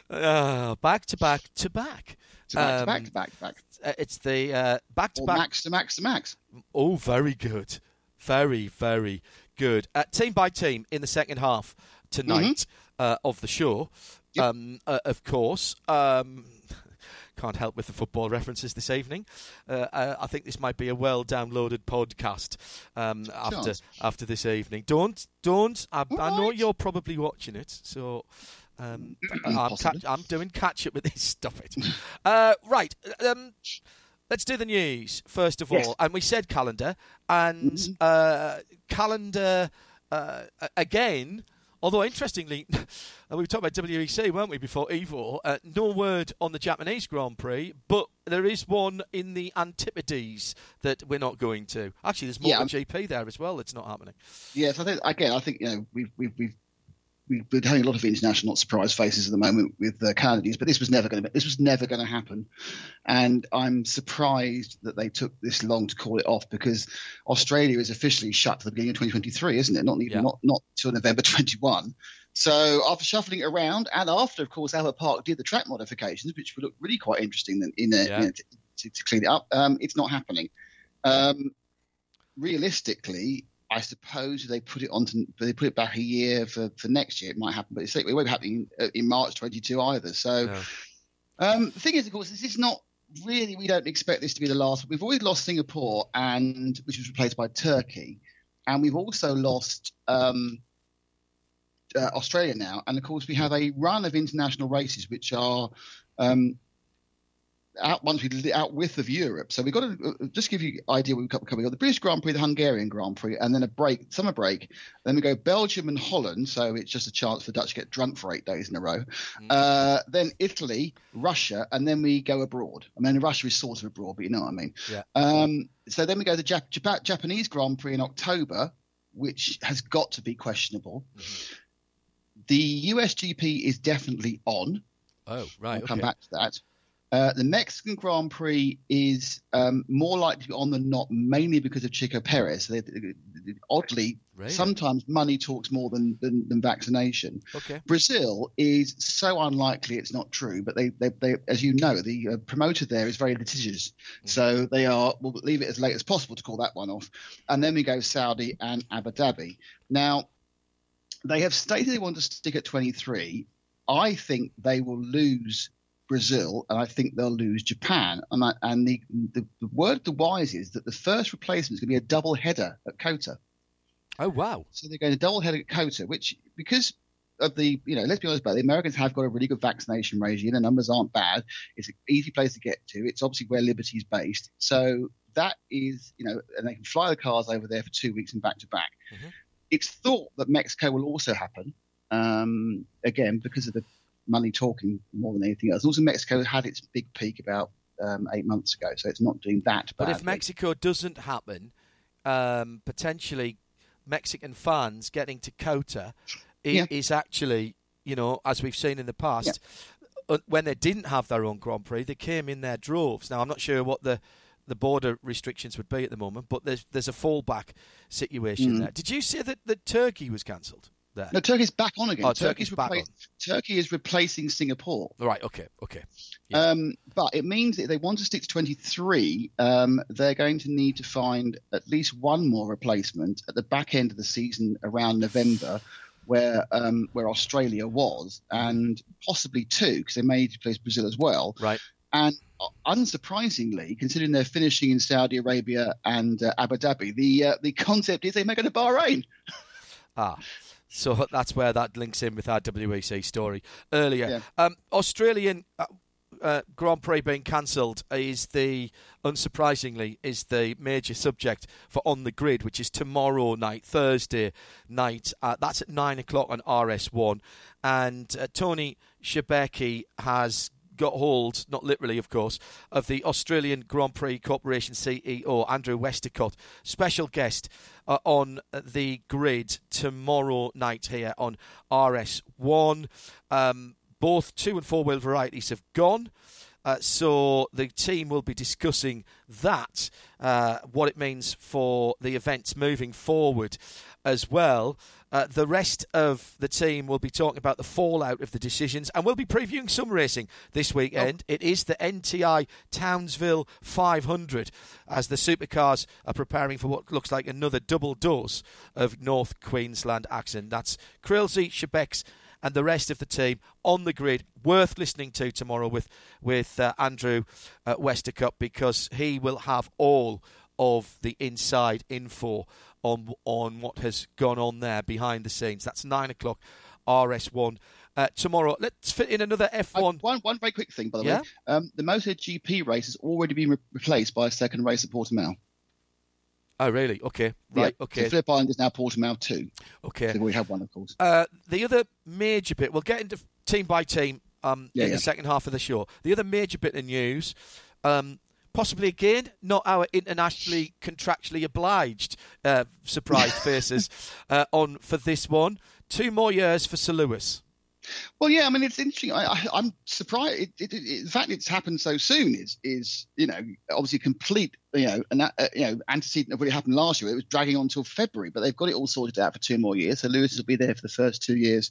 uh, back to back to back. To back, um, to back to back to back. Uh, it's the uh, back to back. Max to max to max. Oh, very good. Very, very good. Uh, team by team in the second half tonight mm-hmm. uh, of the show. Yep. um, uh, of course. Um, can't help with the football references this evening. Uh, uh, I think this might be a well downloaded podcast um, after after this evening. Don't, don't. I, I know you're probably watching it, so. Um, I'm, Possibly. ca- I'm doing catch up with this. Stop it. Uh, right. Um, let's do the news first of Yes. all. And we said calendar, and Mm-hmm. uh, calendar uh, again. Although interestingly, we were talking about WEC, weren't we, before Ivo? Uh, no word on the Japanese Grand Prix, but there is one in the Antipodes that we're not going to. Actually, there's more Yeah, MotoGP there as well. That's not happening. Yes, I think again. I think you know we've we've we've we've been having a lot of international not surprise faces at the moment with the Canadians, but this was never going to this was never going to happen, and I'm surprised that they took this long to call it off because Australia is officially shut to the beginning of 2023, isn't it? Not even Yeah. not not till November 21. So after shuffling around, and after of course Albert Park did the track modifications, which would look really quite interesting then in, a, Yeah. you know, to, to, to clean it up, um, it's not happening. Um, realistically, I suppose they put it on, to, they put it back a year for, for next year, it might happen, but it's, it won't be happening in, in March 22 either. So No. um, the thing is, of course, this is not really. We don't expect this to be the last. We've always lost Singapore, and which was replaced by Turkey, and we've also lost um, uh, Australia now. And of course, we have a run of international races which are um, out once we out width of Europe. So we've got to uh, just give you an idea what we've got coming. We've the British Grand Prix, the Hungarian Grand Prix, and then a break, summer break. Then we go Belgium and Holland. So it's just a chance for Dutch to get drunk for eight days in a row. Uh, then Italy, Russia, and then we go abroad. I mean, Russia is sort of abroad, but you know what I mean. Yeah. Um, so then we go to the Jap- Jap- Japanese Grand Prix in October, which has got to be questionable. The USGP is definitely on. Oh, right. Come okay. back to that. Uh, the Mexican Grand Prix is um, more likely to be on than not, mainly because of Checo Perez. They, they- oddly, Really? sometimes money talks more than, than, than vaccination. Okay. Brazil is so unlikely it's not true, but they, they, they as you know, the uh, promoter there is very litigious. So they are, we'll leave it as late as possible to call that one off. And then we go Saudi and Abu Dhabi. Now, they have stated they want to stick at 23. I think they will lose Brazil, and I think they'll lose Japan. And, I, and the, the, the word of the wise is that the first replacement is going to be a double header at COTA. Oh, wow. So they're going to double header at COTA, which because of the you know let's be honest about it, the Americans have got a really good vaccination regime. The numbers aren't bad. It's an easy place to get to. It's obviously where Liberty is based. So that is you know, and they can fly the cars over there for two weeks and back to back. Mhm. It's thought that Mexico will also happen um, again because of the money talking more than anything else. Also, Mexico had its big peak about um, eight months ago, so it's not doing that But if Mexico doesn't happen, um, potentially Mexican fans getting to Cota Yeah. is actually, you know, as we've seen in the past, uh, when they didn't have their own Grand Prix, they came in their droves. Now, I'm not sure what the the border restrictions would be at the moment, but there's there's a fallback situation Mm. there. Did you say that, that Turkey was cancelled there? no, Turkey's back on again. Oh, Turkey's back replac- Turkey is replacing Singapore. Right. Okay. Okay. Yeah. Um, but it means that if they want to stick to 23, um, they're going to need to find at least one more replacement at the back end of the season around November, where um, where Australia was, and possibly two because they may need to place Brazil as well. Right. And uh, unsurprisingly, considering they're finishing in Saudi Arabia and uh, Abu Dhabi, the uh, the concept is they may go to Bahrain. Ah, so that's where that links in with our WEC story earlier. Yeah. Um, Australian uh, uh, Grand Prix being cancelled is the, unsurprisingly, is the major subject for On the Grid, which is tomorrow night, Thursday night. Uh, that's at nine o'clock on RS1, and uh, Tony Shebeki has got hold, not literally, of course, of the Australian Grand Prix Corporation CEO, Andrew Westacott, special guest uh, on the grid tomorrow night here on RS1. Um, both two and four wheel varieties have gone. Uh, so the team will be discussing that, uh, what it means for the events moving forward as well. Uh, the rest of the team will be talking about the fallout of the decisions, and we'll be previewing some racing this weekend. It is the NTI Townsville 500 as the supercars are preparing for what looks like another double dose of North Queensland action. That's Krilsey, Shebex, and the rest of the team on the grid. Worth listening to tomorrow with with uh, Andrew uh, Westacott because he will have all of the inside info on on what has gone on there behind the scenes. That's nine o'clock, RS1. Uh, tomorrow, let's fit in another F1. One, one very quick thing, by the Yeah? way. Um, the MotoGP race has already been re- replaced by a second race at Portimao. Oh, really? Okay, right. Yeah. Okay, So Phillip Island is now Portimao 2. okay. We have one, of course. Uh, the other major bit, we'll get into team by team um, Yeah, in yeah. the second half of the show. The other major bit of news, um, possibly again, not our internationally contractually obliged uh, surprise faces uh, on for this one. Two more years for Sir Lewis. Well, yeah, I mean, it's interesting. I, I'm surprised. It, it, it, the fact it's happened so soon is, is you know, obviously complete, you know, and that, uh, you know, antecedent of what happened last year. It was dragging on until February, but they've got it all sorted out for two more years. So Lewis will be there for the first two years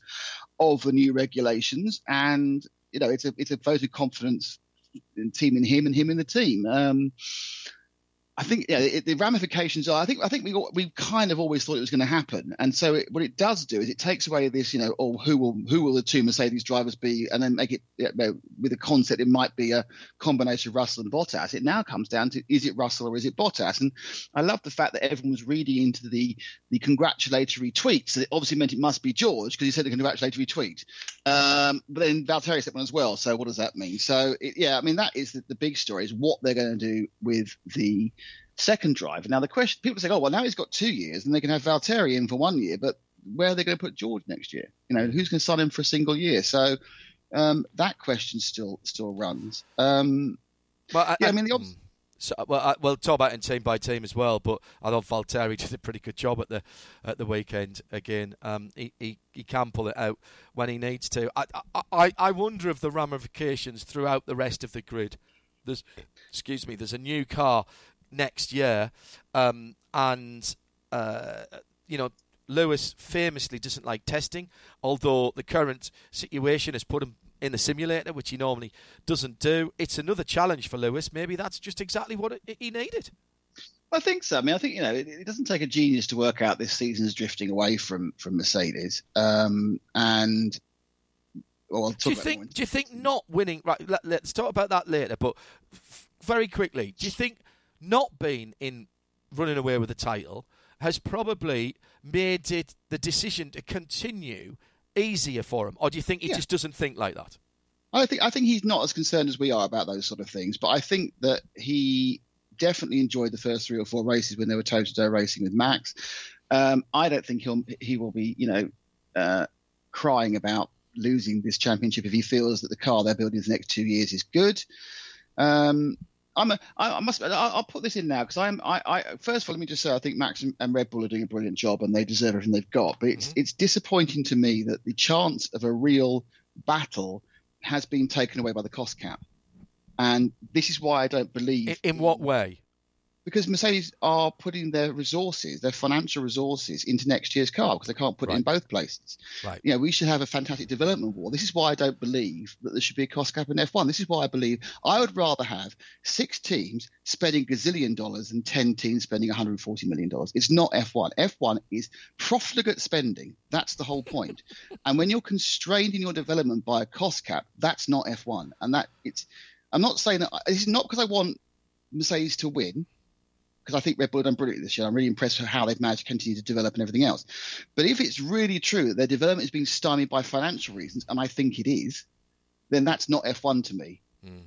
of the new regulations, and you know, it's a it's a vote of confidence in team in him and him in the team. Um, I think yeah, it, the ramifications are. I think I think we we kind of always thought it was going to happen, and so it, what it does do is it takes away this, you know, oh, who will who will the two Mercedes drivers be, and then make it you know, with the concept it might be a combination of Russell and Bottas. It now comes down to is it Russell or is it Bottas? And I love the fact that everyone was reading into the the congratulatory tweets. It obviously meant it must be George because he said a congratulatory tweet. Um, but then Valtteri said one as well. So what does that mean? So it, yeah, I mean that is the, the big story is what they're going to do with the second driver. Now the question people say, oh well, now he's got two years and they can have Valtteri in for one year, but where are they going to put George next year? You know, who's going to sign him for a single year? So um, that question still still runs. Um, Well, Yeah, I mean, the obs- mm. So, well, I, we'll talk about it team by team as well. But I thought Valtteri did a pretty good job at the at the weekend. Again, um, he, he he can pull it out when he needs to. I, I I I wonder of the ramifications throughout the rest of the grid. There's, excuse me, there's a new car next year, um, and uh, you know Lewis famously doesn't like testing, although the current situation has put him in the simulator, which he normally doesn't do. It's another challenge for Lewis. Maybe that's just exactly what it, he needed. I think so. I mean, I think you know it, it doesn't take a genius to work out this season's drifting away from from Mercedes. Um, and well, Do you think? Do you think not winning? Right. Let, let's talk about that later. But f- very quickly, do you think not being in running away with the title has probably made it the decision to continue easier for him, or do you think he Yeah. just doesn't think like that? I think I think he's not as concerned as we are about those sort of things, but I think that he definitely enjoyed the first three or four races when they were toe to toe racing with Max. Um, I don't think he'll he will be you know uh, crying about losing this championship if he feels that the car they're building for the next two years is good. Um, I'm a, I, I must I'll, I'll put this in now because I'm I, I first of all let me just say I think Max and, and Red Bull are doing a brilliant job and they deserve everything they've got. But it's mm-hmm. it's disappointing to me that the chance of a real battle has been taken away by the cost cap. And this is why I don't believe In, in what way? Because Mercedes are putting their resources, their financial resources, into next year's car because they can't put it in both places. Right. You know, we should have a fantastic development war. This is why I don't believe that there should be a cost cap in F1. This is why I believe I would rather have six teams spending gazillion dollars than 10 teams spending 140 million dollars. It's not F1. F1 is profligate spending. That's the whole point. and when you're constrained in your development by a cost cap, that's not F1. And that it's, I'm not saying that It's not because I want Mercedes to win because I think Red Bull have done brilliantly this year. I'm really impressed with how they've managed to continue to develop and everything else. But if it's really true that their development is being stymied by financial reasons, and I think it is, then that's not F1 to me. Hmm.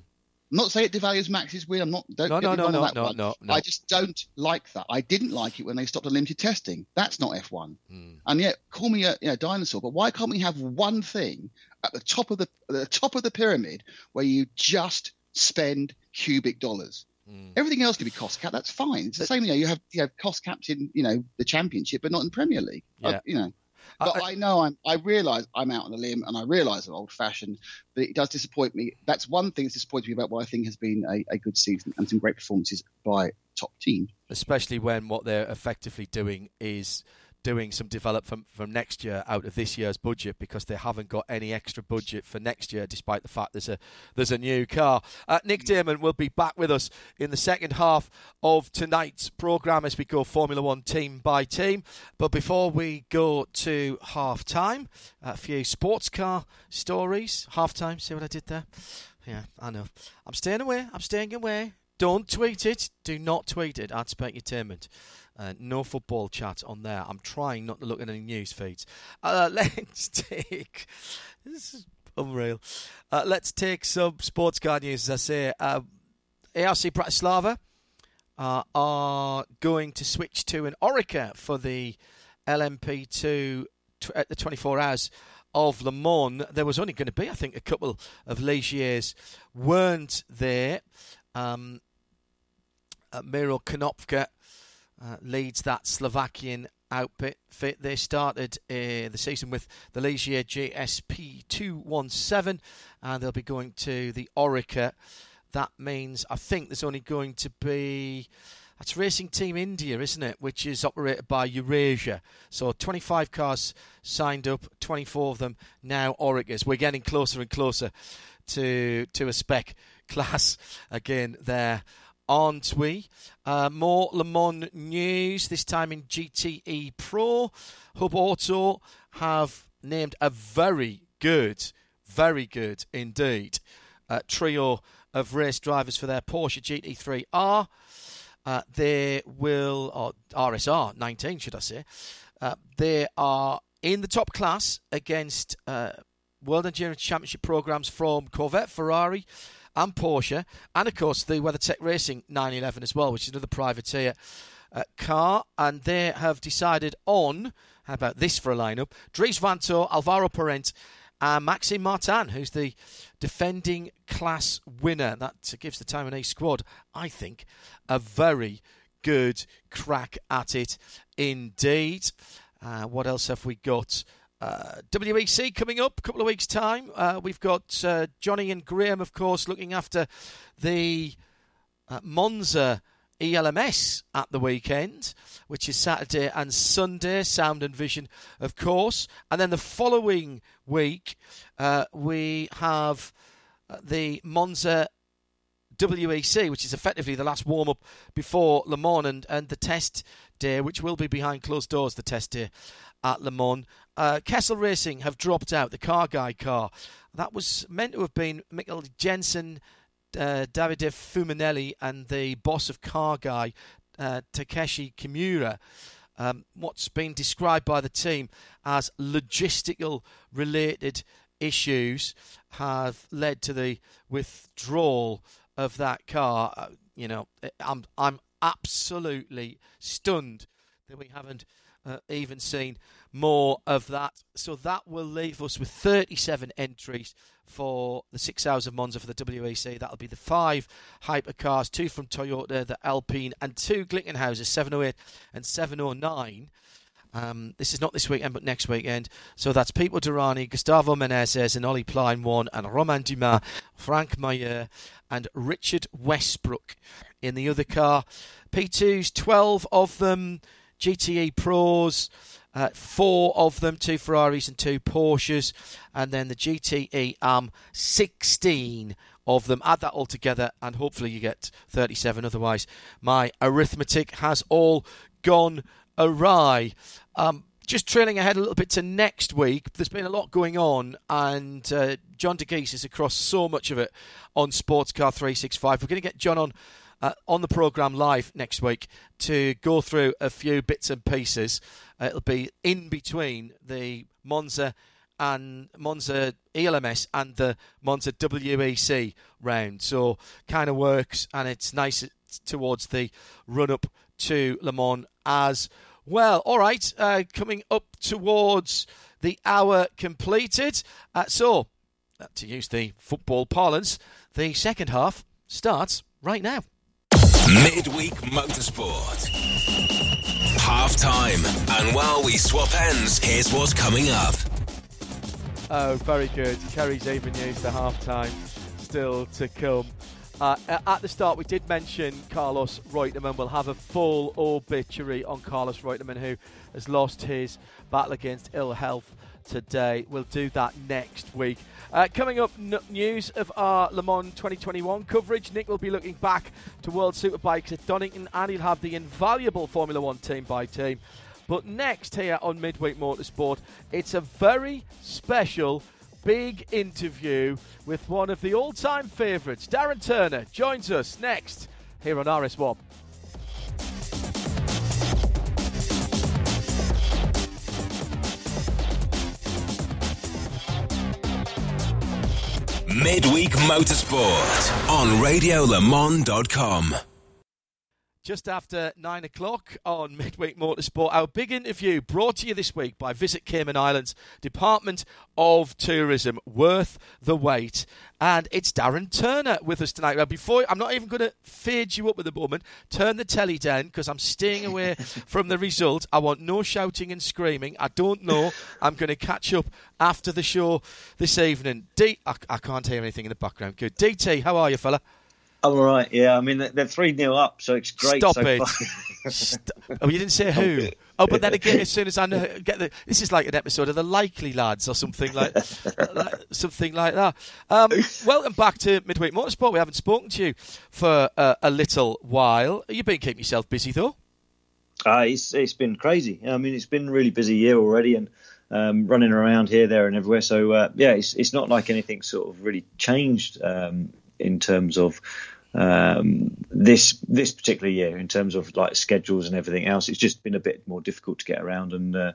I'm not saying it devalues Max's win. I'm not. Don't No, no, no, no, no, no, no. I just don't like that. I didn't like it when they stopped unlimited testing. That's not F1. Hmm. And yet, call me a you know, dinosaur, but why can't we have one thing at the top of the at the top of the pyramid where you just spend cubic dollars? Everything else can be cost cap. That's fine. It's the same. You know, you have you have cost caps in you know the championship, but not in Premier League. Uh, Yeah. you know. But I, know I'm. I realise I'm out on a limb, and I realise I'm old-fashioned. But it does disappoint me. That's one thing that's disappointed me about what I think has been a, a good season and some great performances by top teams. especially when what they're effectively doing is doing some development from, from next year out of this year's budget because they haven't got any extra budget for next year, despite the fact there's a there's a new car. Uh, Nick Daman will be back with us in the second half of tonight's programme as we go Formula One team by team. But before we go to half time, a few sports car stories. Half time, see what I did there? Yeah, I know. I'm staying away. I'm staying away. Don't tweet it. Do not tweet it I at Spec Entertainment. Uh, no football chat on there. I'm trying not to look at any news feeds. Uh, let's take. This is unreal. Uh, let's take some sports car news. As I say, uh, ARC Bratislava uh, are going to switch to an Oreca for the LMP2 at the 24 hours of Le Mans. There was only going to be, I think, a couple of Ligiers weren't there. Um, uh, Miro Konopka uh, leads that Slovakian outfit. They started uh, the season with the Ligier JS P217 and they'll be going to the Oreca. That means I think there's only going to be. That's Racing Team India, isn't it? Which is operated by Eurasia. So 25 cars signed up, 24 of them now Orecas. We're getting closer and closer to to a spec class again there aren't we? Uh, more Le Mans news, this time in GTE Pro. HubAuto have named a very good, very good indeed uh, trio of race drivers for their Porsche GT3R. Uh, they will, or RSR 19, should I say, uh, they are in the top class against uh, World Endurance Championship programs from Corvette, Ferrari, and Porsche, and of course the WeatherTech Racing 911 as well, which is another privateer uh, car. And they have decided on, how about this for a lineup? Dries Vanthoor, Alvaro Parente, and Maxime Martin, who's the defending class winner. That gives the Time A squad, I think, a very good crack at it indeed. Uh, what else have we got? Uh, WEC coming up a couple of weeks' time. Uh, we've got uh, Johnny and Graham, of course, looking after the uh, Monza ELMS at the weekend, which is Saturday and Sunday. Sound and Vision, of course. And then the following week, uh, we have uh, the Monza WEC, which is effectively the last warm up before Le Mans and, and the test day, which will be behind closed doors, the test day at Le Mans. Uh, Kessel Racing have dropped out the car guy car. That was meant to have been Mikkel Jensen, uh, Davide Fuminelli, and the boss of car guy, uh, Takeshi Kimura. Um, what's been described by the team as logistical related issues have led to the withdrawal of that car. Uh, you know, I'm I'm absolutely stunned that we haven't uh, even seen more of that. So that will leave us with 37 entries for the six hours of Monza for the WEC. That'll be the five hypercars, two from Toyota, the Alpine, and two Glickenhausers, 708 and 709. Um, this is not this weekend, but next weekend. So that's Pipo Derani, Gustavo Menezes, and Ollie Plein one, and Romain Dumas, Franck Mailleux, and Richard Westbrook in the other car. P2s, 12 of them. GTE Pros, uh, four of them, two Ferraris and two Porsches, and then the GTE um 16 of them. Add that all together, and hopefully you get 37. Otherwise, my arithmetic has all gone awry. Um, just trailing ahead a little bit to next week, there's been a lot going on, and uh, John Dagys is across so much of it on Sportscar365. We're going to get John on uh, on the programme live next week to go through a few bits and pieces. Uh, it'll be in between the Monza and Monza ELMS and the Monza WEC round. So kind of works and it's nice towards the run up to Le Mans as well. All right, uh, coming up towards the hour completed. Uh, so, uh, to use the football parlance, the second half starts right now. Midweek Motorsport. Half time. And while we swap ends, here's what's coming up. Oh, very good. Kerry's even used the half time still to come. Uh, at the start, we did mention Carlos Reutemann. We'll have a full obituary on Carlos Reutemann, who has lost his battle against ill health today. We'll do that next week. Uh, coming up, n- news of our Le Mans 2021 coverage. Nick will be looking back to World Superbikes at Donington, and he'll have the invaluable Formula One team by team. But next, here on Midweek Motorsport, it's a very special big interview with one of the all time favourites. Darren Turner joins us next here on RS1. Midweek Motorsport on RadioLeMans.com. Just after nine o'clock on Midweek Motorsport, our big interview brought to you this week by Visit Cayman Islands Department of Tourism. Worth the wait. And it's Darren Turner with us tonight. Well, before I'm not even going to fade you up with the moment, turn the telly down because I'm staying away from the result. I want no shouting and screaming. I don't know. I'm going to catch up after the show this evening. D, I, I can't hear anything in the background. Good. DT, how are you, fella? All right. Yeah, I mean they're three 0 up, so it's great. Stop so it. St- oh, you didn't say who. Oh, but then again, as soon as I know, get the, this is like an episode of the Likely Lads or something like, like something like that. Um, welcome back to Midweek Motorsport. We haven't spoken to you for uh, a little while. You've been keeping yourself busy though. Uh, it's it's been crazy. I mean, it's been a really busy year already, and um, running around here, there, and everywhere. So uh, yeah, it's it's not like anything sort of really changed um, in terms of um, this this particular year in terms of like schedules and everything else. It's just been a bit more difficult to get around and uh,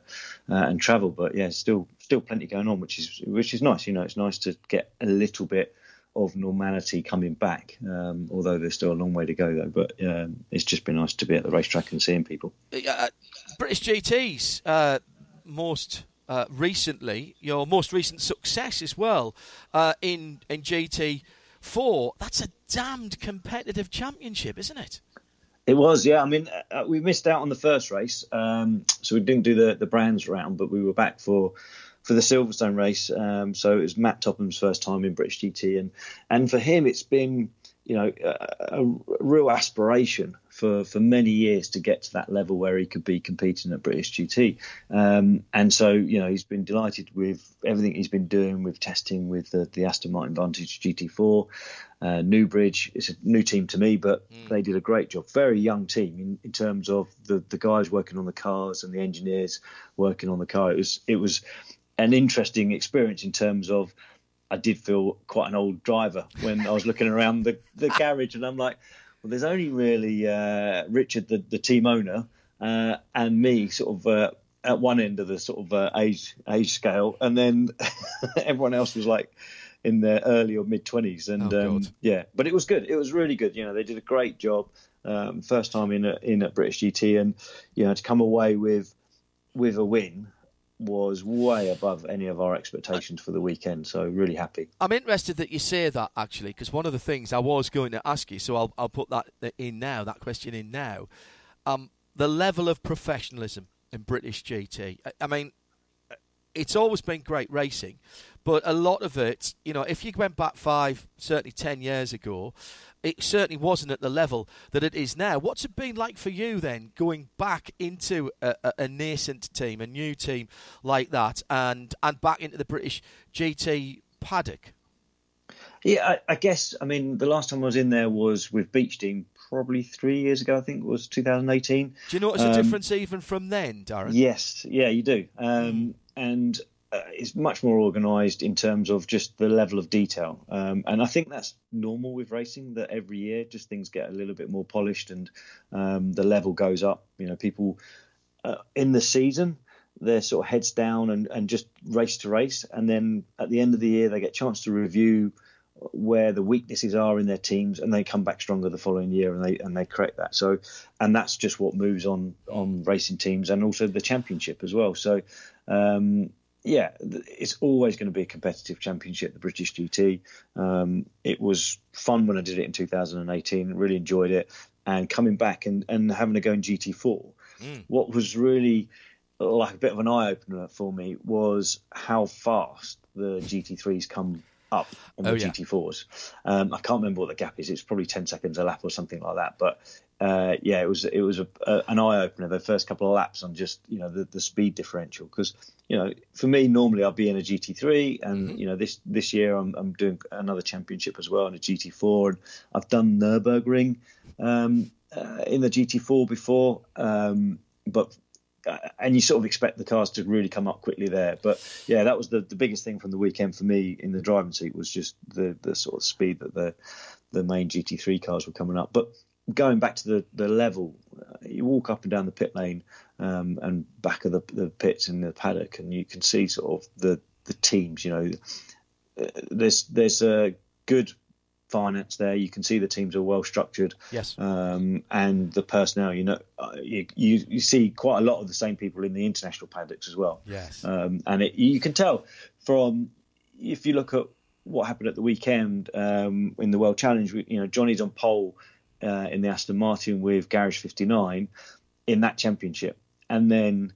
uh, and travel. But yeah, still still plenty going on, which is which is nice. You know, it's nice to get a little bit of normality coming back. Um, although there's still a long way to go though. But um, it's just been nice to be at the racetrack and seeing people. Uh, British GTs uh, most. Uh, recently, your most recent success as well uh, in in GT four. That's a damned competitive championship, isn't it? It was, yeah. I mean, uh, we missed out on the first race, um, so we didn't do the the brands round, but we were back for for the Silverstone race. Um, so it was Matt Topham's first time in British GT, and and for him, it's been you know a, a real aspiration for for many years to get to that level where he could be competing at British GT. Um, and so you know he's been delighted with everything he's been doing with testing with the, the Aston Martin Vantage GT4. Uh, Newbridge is a new team to me, but mm. they did a great job. Very young team in, in terms of the, the guys working on the cars and the engineers working on the car. It was it was an interesting experience in terms of I did feel quite an old driver when I was looking around the, the garage, and I'm like, well, there's only really uh, Richard, the, the team owner, uh, and me, sort of uh, at one end of the sort of uh, age age scale, and then everyone else was like in their early or mid twenties, and Oh, um, yeah, but it was good. It was really good. You know, they did a great job. Um, first time in a, in at British GT, and you know to come away with with a win was way above any of our expectations for the weekend. So really happy. I'm interested that you say that actually, because one of the things I was going to ask you, so I'll I'll put that in now, that question in now. Um, the level of professionalism in British GT. I, I mean, it's always been great racing, but a lot of it, you know, if you went back five, certainly ten years ago, it certainly wasn't at the level that it is now. What's it been like for you then, going back into a, a, a nascent team, a new team like that, and and back into the British GT paddock? Yeah, I, I guess. I mean, the last time I was in there was with Beechdean, probably three years ago. I think it was 2018. Do you notice a difference even from then, Darren? Yes, yeah, you do. Um, And uh, it's much more organised in terms of just the level of detail. Um, and I think that's normal with racing. That every year, just things get a little bit more polished and um, the level goes up. You know, people uh, in the season they're sort of heads down and, and just race to race, and then at the end of the year they get a chance to review where the weaknesses are in their teams, and they come back stronger the following year, and they and they correct that. So, and that's just what moves on on racing teams, and also the championship as well. So, um, yeah, it's always going to be a competitive championship, the British GT. Um, it was fun when I did it in 2018. Really enjoyed it, and coming back and and having a go in GT4. What was really like a bit of an eye opener for me was how fast the GT3s come up on Oh, the yeah. GT4s. Um, I can't remember what the gap is. It's probably 10 seconds a lap or something like that. But uh, yeah, it was it was a, a, an eye opener the first couple of laps on just you know the, the speed differential because you know for me normally I'll be in a GT3 and you know this this year I'm, I'm doing another championship as well in a GT4 and I've done Nurburgring um, uh, in the GT4 before, um, but and you sort of expect the cars to really come up quickly there. But yeah, that was the, the biggest thing from the weekend for me in the driving seat was just the the sort of speed that the the main GT3 cars were coming up. But going back to the the level, uh, you walk up and down the pit lane um, and back of the the pits in the paddock, and you can see sort of the the teams. You know, uh, there's there's a good finance there. You can see the teams are well structured Yes. um, and the personnel. You know, uh, you, you you see quite a lot of the same people in the international paddocks as well. Yes. Um, and it, you can tell from if you look at what happened at the weekend um, in the World Challenge. You know, Johnny's on pole uh, in the Aston Martin with Garage 59 in that championship, and then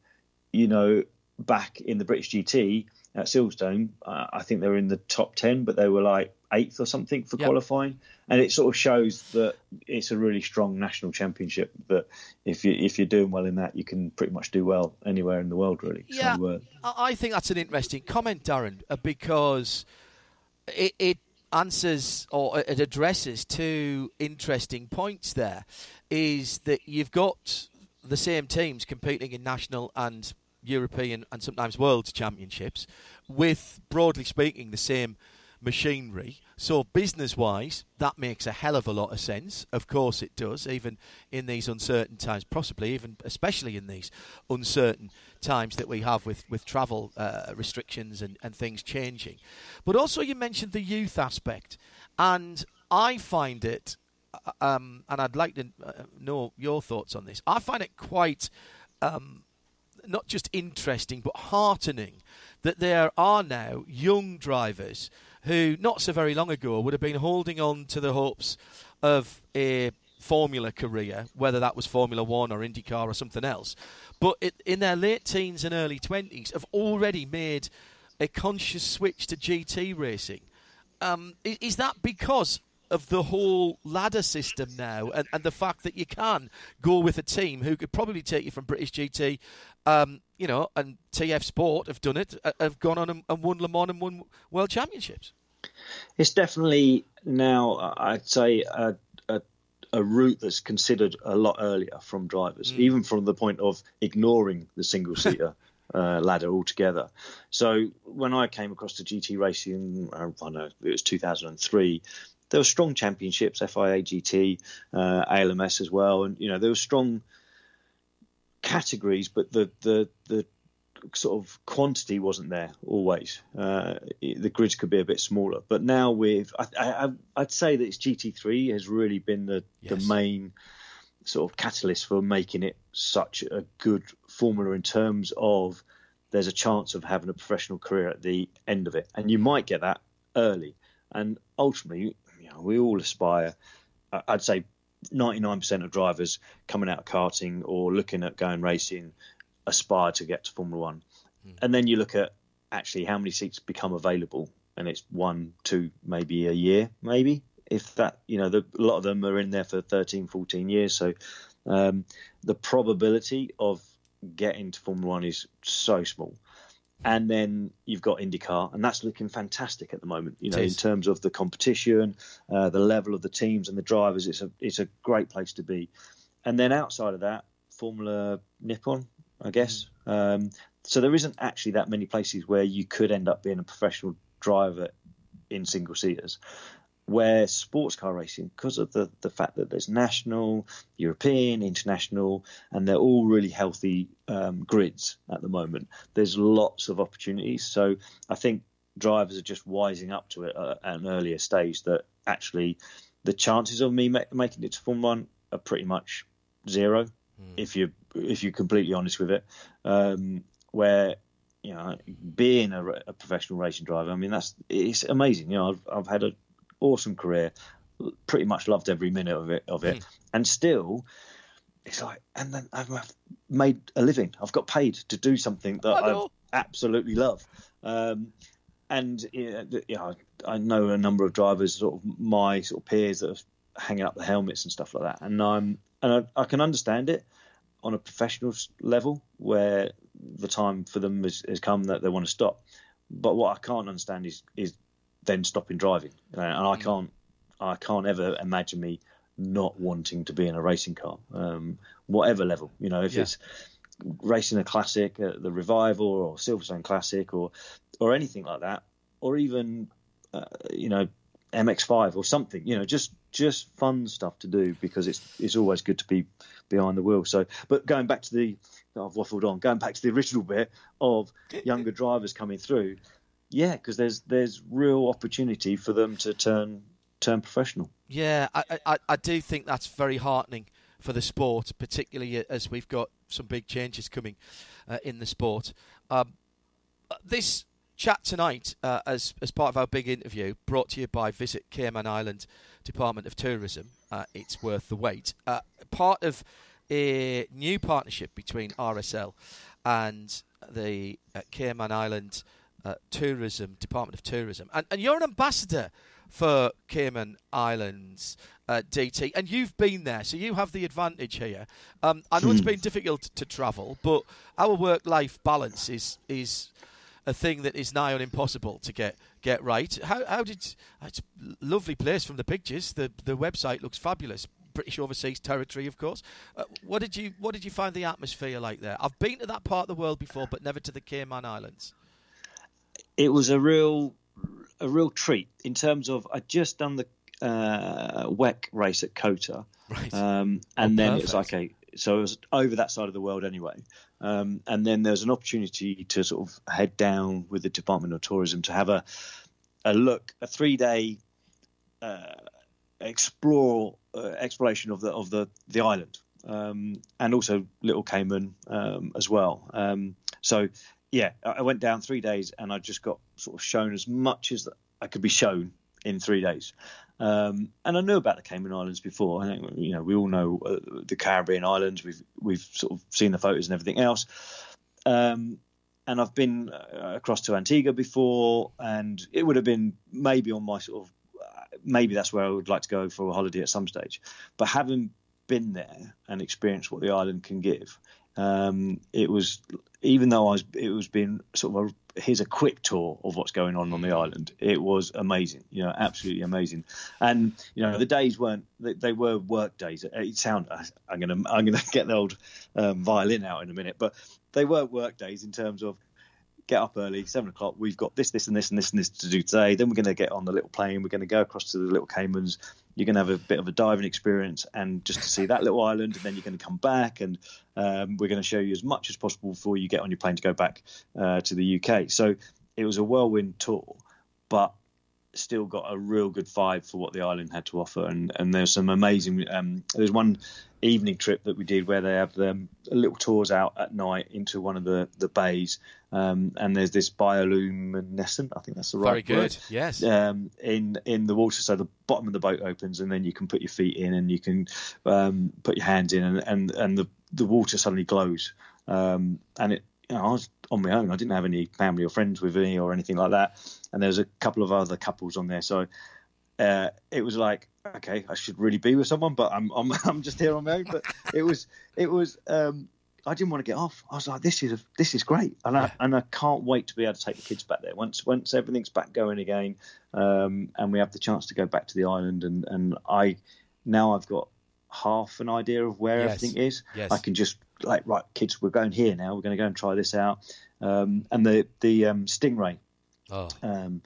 you know back in the British GT at Silverstone, uh, I think they were in the top ten, but they were like eighth or something for Yep. qualifying, and it sort of shows that it's a really strong national championship. That if you if you're doing well in that, you can pretty much do well anywhere in the world, really. Yeah, So, uh, I I think that's an interesting comment, Darren, uh, because it, it answers or it addresses two interesting points. There is that you've got the same teams competing in national and European and sometimes world championships, with broadly speaking the same machinery. So business wise, that makes a hell of a lot of sense. Of course it does, even in these uncertain times, possibly even especially in these uncertain times that we have with, with travel uh, restrictions and, and things changing. But also you mentioned the youth aspect and I find it uh, um, and I'd like to uh, know your thoughts on this. I find it quite um, not just interesting but heartening that there are now young drivers who not so very long ago would have been holding on to the hopes of a formula career whether that was formula 1 or IndyCar or something else. But it, in their late teens and early 20s have already made a conscious switch to GT racing. Um, is, is that because of the whole ladder system now and, and the fact that you can go with a team who could probably take you from British GT, um, you know, and TF Sport have done it, uh, have gone on and, and won Le Mans and won World Championships? It's definitely now, I'd say, a, a, a route that's considered a lot earlier from drivers, even from the point of ignoring the single seater uh, ladder altogether. So when I came across the GT racing, I don't know, it was 2003. There were strong championships, FIA GT, uh, ALMS as well, and you know there were strong categories, but the the the sort of quantity wasn't there always. Uh, the grids could be a bit smaller, but now with I, I, I'd say that it's GT3 has really been the the main sort of catalyst for making it such a good formula in terms of there's a chance of having a professional career at the end of it, and you might get that early. And ultimately, we all aspire. I'd say 99% of drivers coming out of karting or looking at going racing aspire to get to Formula One. And then you look at actually how many seats become available, and it's one, two, maybe a year, maybe if that. You know, the, a lot of them are in there for 13, 14 years. So um, the probability of getting to Formula One is so small. And then you've got IndyCar, and that's looking fantastic at the moment. You know, in terms of the competition, uh, the level of the teams and the drivers, it's a it's a great place to be. And then outside of that, Formula Nippon, I guess. Um, so there isn't actually that many places where you could end up being a professional driver in single seaters. Where sports car racing, because of the, the fact that there's national, European, international, and they're all really healthy um, grids at the moment, there's lots of opportunities. So I think drivers are just wising up to it at an earlier stage that actually the chances of me ma- making it to Formula One are pretty much zero if you if you're completely honest with it. Um, where you know being a, a professional racing driver, I mean that's it's amazing. You know I've I've had an awesome career, pretty much loved every minute of it of it, and still. It's like, and then I've made a living. I've got paid to do something that I absolutely love. Um, and you know, the- you know, I know a number of drivers, sort of my sort of peers that are hanging up the helmets and stuff like that, and I'm and I, I can understand it on a professional level where the time for them has, has, come that they want to stop. But what I can't understand is is then stopping driving, and I mm. can't I can't ever imagine me not wanting to be in a racing car, um, whatever level. You know, if yeah. it's racing a classic, uh, the revival, or Silverstone Classic, or or anything like that, or even uh, you know MX5 or something. You know, just just fun stuff to do because it's it's always good to be behind the wheel. So, but going back to the I've waffled on. Going back to the original bit of younger drivers coming through, yeah, because there's there's real opportunity for them to turn turn professional. Yeah, I, I, I do think that's very heartening for the sport, particularly as we've got some big changes coming uh, in the sport. Um, this chat tonight, uh, as as part of our big interview, brought to you by Visit Cayman Island Department of Tourism. Uh, it's worth the wait. Uh, part of a new partnership between RSL and the uh, Cayman Island uh, Tourism Department of Tourism, and, and you're an ambassador for Cayman Islands, uh, DT, and you've been there, so you have the advantage here. Um, I know it's been difficult to travel, but our work-life balance is is a thing that is nigh on impossible to get get right. How how did it's a lovely place from the pictures. The the website looks fabulous. British overseas territory, of course. Uh, what did you what did you find the atmosphere like there? I've been to that part of the world before, but never to the Cayman Islands. It was a real a real treat in terms of I'd just done the uh, WEC race at COTA, right. um, and oh, then perfect. it was like okay, so it was over that side of the world anyway. Um, and then there's an opportunity to sort of head down with the Department of Tourism to have a a look, a three day uh, explore uh, exploration of the of the the island, um, and also Little Cayman um, as well. Um, so yeah, I went down three days, and I just got sort of shown as much as I could be shown in three days. Um, and I knew about the Cayman Islands before. I think you know we all know uh, the Caribbean islands. We've we've sort of seen the photos and everything else. Um, and I've been uh, across to Antigua before, and it would have been maybe on my sort of uh, maybe that's where I would like to go for a holiday at some stage. But having been there and experienced what the island can give, um, it was even though I was it was being sort of a, here's a quick tour of what's going on on the island. It was amazing, you know, absolutely amazing. And you know, the days weren't they, they were work days. It sound I'm gonna I'm gonna get the old um, violin out in a minute, but they were work days in terms of get up early, seven o'clock. We've got this, this, and this, and this, and this to do today. Then we're going to get on the little plane. We're going to go across to the little Caymans. You're going to have a bit of a diving experience and just to see that little island. And then you're going to come back, and um, we're going to show you as much as possible before you get on your plane to go back uh, to the UK. So it was a whirlwind tour, but still got a real good vibe for what the island had to offer. And, and there's some amazing. Um, there's one evening trip that we did where they have them little tours out at night into one of the the bays, um, and there's this bioluminescent. I think that's the right Very word. good. Yes. Um, in in the water, so the bottom of the boat opens, and then you can put your feet in, and you can um, put your hands in, and and, and the the water suddenly glows. Um, and it, you know, I was on my own. I didn't have any family or friends with me or anything like that. And there was a couple of other couples on there, so uh, it was like, okay, I should really be with someone, but I'm I'm, I'm just here on my own. But it was it was um, I didn't want to get off. I was like, this is this is great, and I and I can't wait to be able to take the kids back there once once everything's back going again, um, and we have the chance to go back to the island. And and I now I've got half an idea of where yes. everything is. Yes. I can just like right, kids, we're going here now. We're going to go and try this out. Um, and the the um, Stingray. Oh. Um,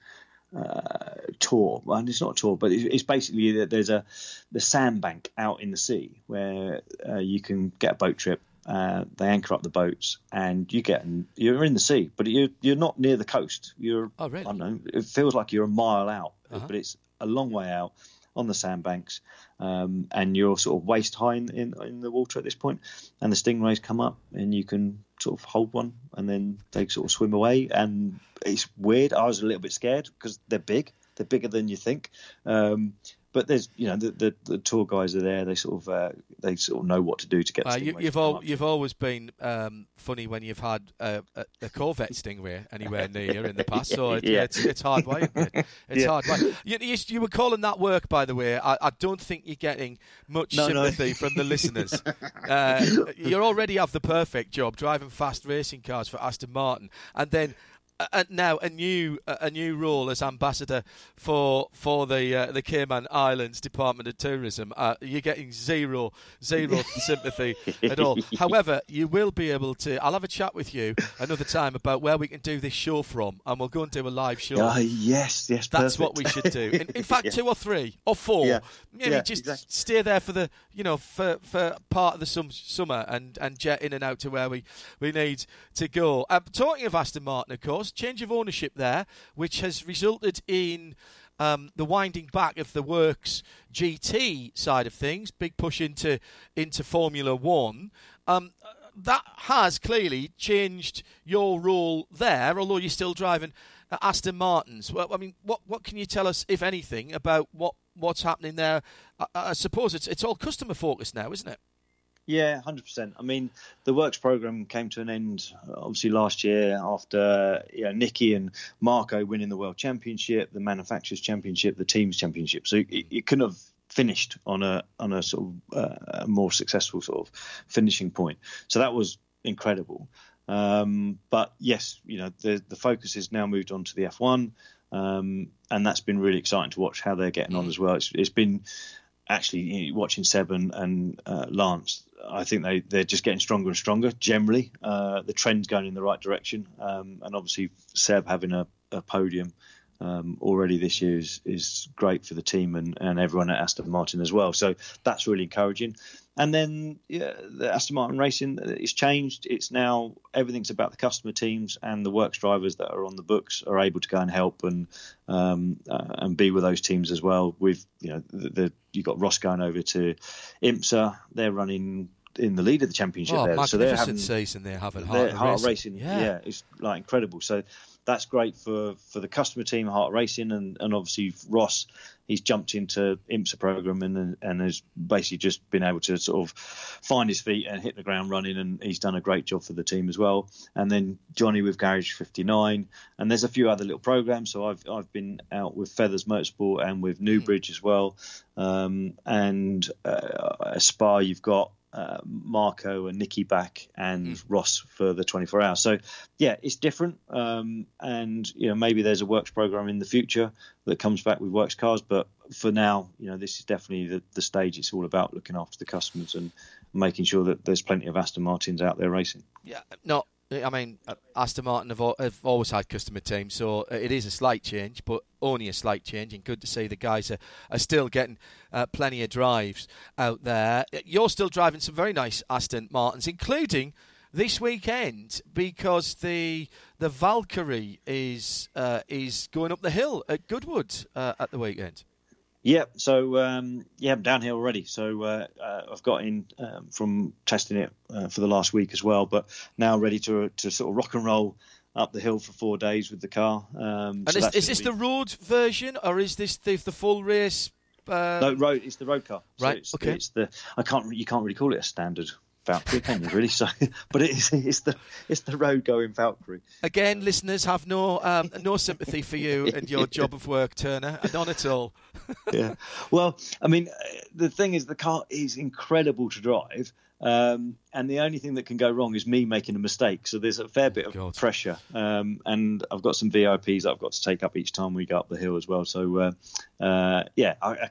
uh, tour, and it's not a tour, but it's basically that there's a the sandbank out in the sea where uh, you can get a boat trip. Uh, they anchor up the boats, and you get you're in the sea, but you're you're not near the coast. You're oh really? I don't know. It feels like you're a mile out, uh-huh. but it's a long way out on the sandbanks, um, and you're sort of waist high in, in, in the water at this point, and the stingrays come up, and you can sort of hold one, and then they sort of swim away, and it's weird. I was a little bit scared because they're big, they're bigger than you think, um, but there's you know the, the, the tour guys are there. They sort of uh, they sort of know what to do to get. Uh, you, have al- you've always been um, funny when you've had a, a, a, Corvette Stingray anywhere near you in the past. So it, yeah. it's, it's hard way. It? It's yeah. hard way. You, you, you, were calling that work, by the way. I, I don't think you're getting much no, sympathy no. from the listeners. Uh, you already have the perfect job driving fast racing cars for Aston Martin, and then uh, now a new uh, a new role as ambassador for for the uh, the Cayman Islands Department of Tourism. Uh, you're getting zero zero sympathy at all. However, you will be able to. I'll have a chat with you another time about where we can do this show from, and we'll go and do a live show. Uh, yes, yes, that's perfect. what we should do. In, in fact, yeah. two or three or four. Yeah. Maybe yeah, just exactly. stay there for the you know for, for part of the sum, summer and, and jet in and out to where we we need to go. Um, talking of Aston Martin, of course change of ownership there, which has resulted in um, the winding back of the works GT side of things, big push into into Formula One. Um, that has clearly changed your role there, although you're still driving Aston Martins. Well, I mean, what what can you tell us, if anything, about what what's happening there? I, I suppose it's it's all customer focused now, isn't it? Yeah, hundred percent. I mean, the works program came to an end obviously last year after you know, Nicky and Marco winning the world championship, the manufacturers championship, the teams championship. So it, it couldn't have finished on a on a sort of uh, more successful sort of finishing point. So that was incredible. Um, but yes, you know the the focus is now moved on to the F1, um, and that's been really exciting to watch how they're getting on mm. as well. It's, it's been actually you know, watching Seb and, and uh, Lance, I think they they're just getting stronger and stronger. Generally, uh, the trend's going in the right direction, um, and obviously Seb having a, a podium um, already this year is, is great for the team and, and everyone at Aston Martin as well. So that's really encouraging. And then yeah, the Aston Martin Racing is changed. It's now everything's about the customer teams and the works drivers that are on the books are able to go and help and um, uh, and be with those teams as well. With you know the, the you got Ross going over to IMSA. They're running in the lead of the championship oh, there. So they're having season they're having Heart, Heart Racing. racing. Yeah. yeah, it's like incredible. So that's great for, for the customer team, Heart Racing, and, and obviously Ross. He's jumped into IMSA program and and has basically just been able to sort of find his feet and hit the ground running, and he's done a great job for the team as well. And then Johnny with Garage 59, and there's a few other little programs. So I've I've been out with Feathers Motorsport and with Newbridge as well, um, and uh, Aspire. You've got uh, Marco and Nikki back and mm. Ross for the 24 hours. So yeah, it's different. Um, and you know maybe there's a works program in the future that comes back with works cars, but for now, you know this is definitely the, the stage. It's all about looking after the customers and making sure that there's plenty of Aston Martins out there racing. Yeah, no, I mean, Aston Martin have, have, always had customer teams, so it is a slight change, but only a slight change. And good to see the guys are, are still getting uh, plenty of drives out there. You're still driving some very nice Aston Martins, including this weekend because the the Valkyrie is uh, is going up the hill at Goodwood uh, at the weekend. Yeah, so um, yeah, I'm down here already. So uh, uh, I've got in um, from testing it uh, for the last week as well, but now ready to to sort of rock and roll up the hill for four days with the car. Um, and so is, is this be... the road version, or is this the, the full race? Uh... No, road. It's the road car. So right. It's, okay. It's the I can't. You can't really call it a standard Valkyrie, can you really? So, but it is it's the it's the road going Valkyrie. Again, listeners have no um, no sympathy for you and your job of work, Turner, none at all. yeah. Well, I mean, the thing is, the car is incredible to drive. Um, and the only thing that can go wrong is me making a mistake. So there's a fair bit of God. pressure. Um, and I've got some VIPs I've got to take up each time we go up the hill as well. So, uh, uh, yeah, I, I,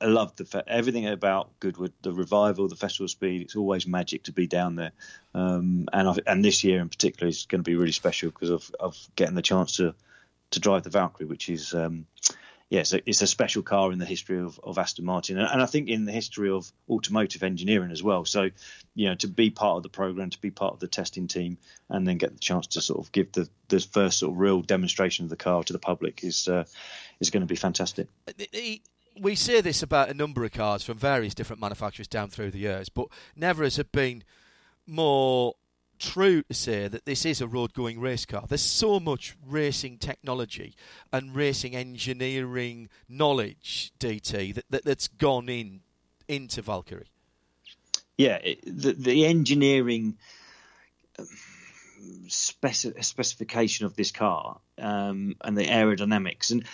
I love the fe- everything about Goodwood, the revival, the festival speed. It's always magic to be down there, um, and I've, and this year in particular is going to be really special because of, of getting the chance to to drive the Valkyrie, which is um, yeah, it's a special car in the history of, of Aston Martin, and, and, I think in the history of automotive engineering as well. So, you know, to be part of the program, to be part of the testing team, and then get the chance to sort of give the, the first sort of real demonstration of the car to the public is uh, is going to be fantastic we see this about a number of cars from various different manufacturers down through the years, but never has it been more true to say that this is a road going race car? There's so much racing technology and racing engineering knowledge, DT, that, that that's gone in into Valkyrie. Yeah, the the engineering um, specification of this car um, and the aerodynamics and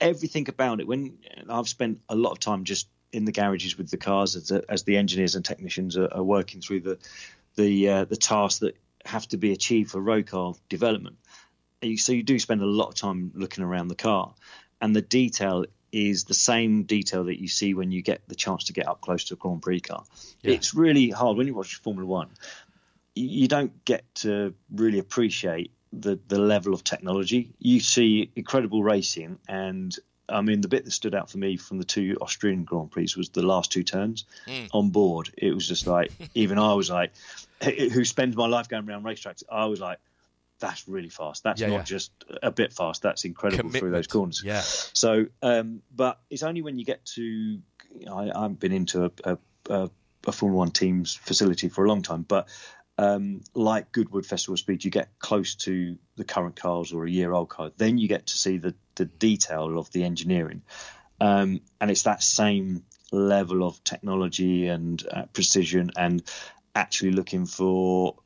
everything about it. When I've spent a lot of time just in the garages with the cars as, as the engineers and technicians are, are working through the the uh, the tasks that have to be achieved for road car development. So you do spend a lot of time looking around the car, and the detail is the same detail that you see when you get the chance to get up close to a Grand Prix car. Yeah. It's really hard when you watch Formula One. You don't get to really appreciate the the level of technology. You see incredible racing, and I mean the bit that stood out for me from the two Austrian Grand Prix was the last two turns mm. on board. It was just like even I was like, who spends my life going around racetracks, I was like, that's really fast. That's yeah, not yeah. just a bit fast. That's incredible Commitment. through those corners. Yeah. So, um, but it's only when you get to, I, I haven't been into a, a, a, a Formula One team's facility for a long time, but um, like Goodwood Festival Speed, you get close to the current cars or a year old car. Then you get to see the, the detail of the engineering. Um, and it's that same level of technology and uh, precision and actually looking for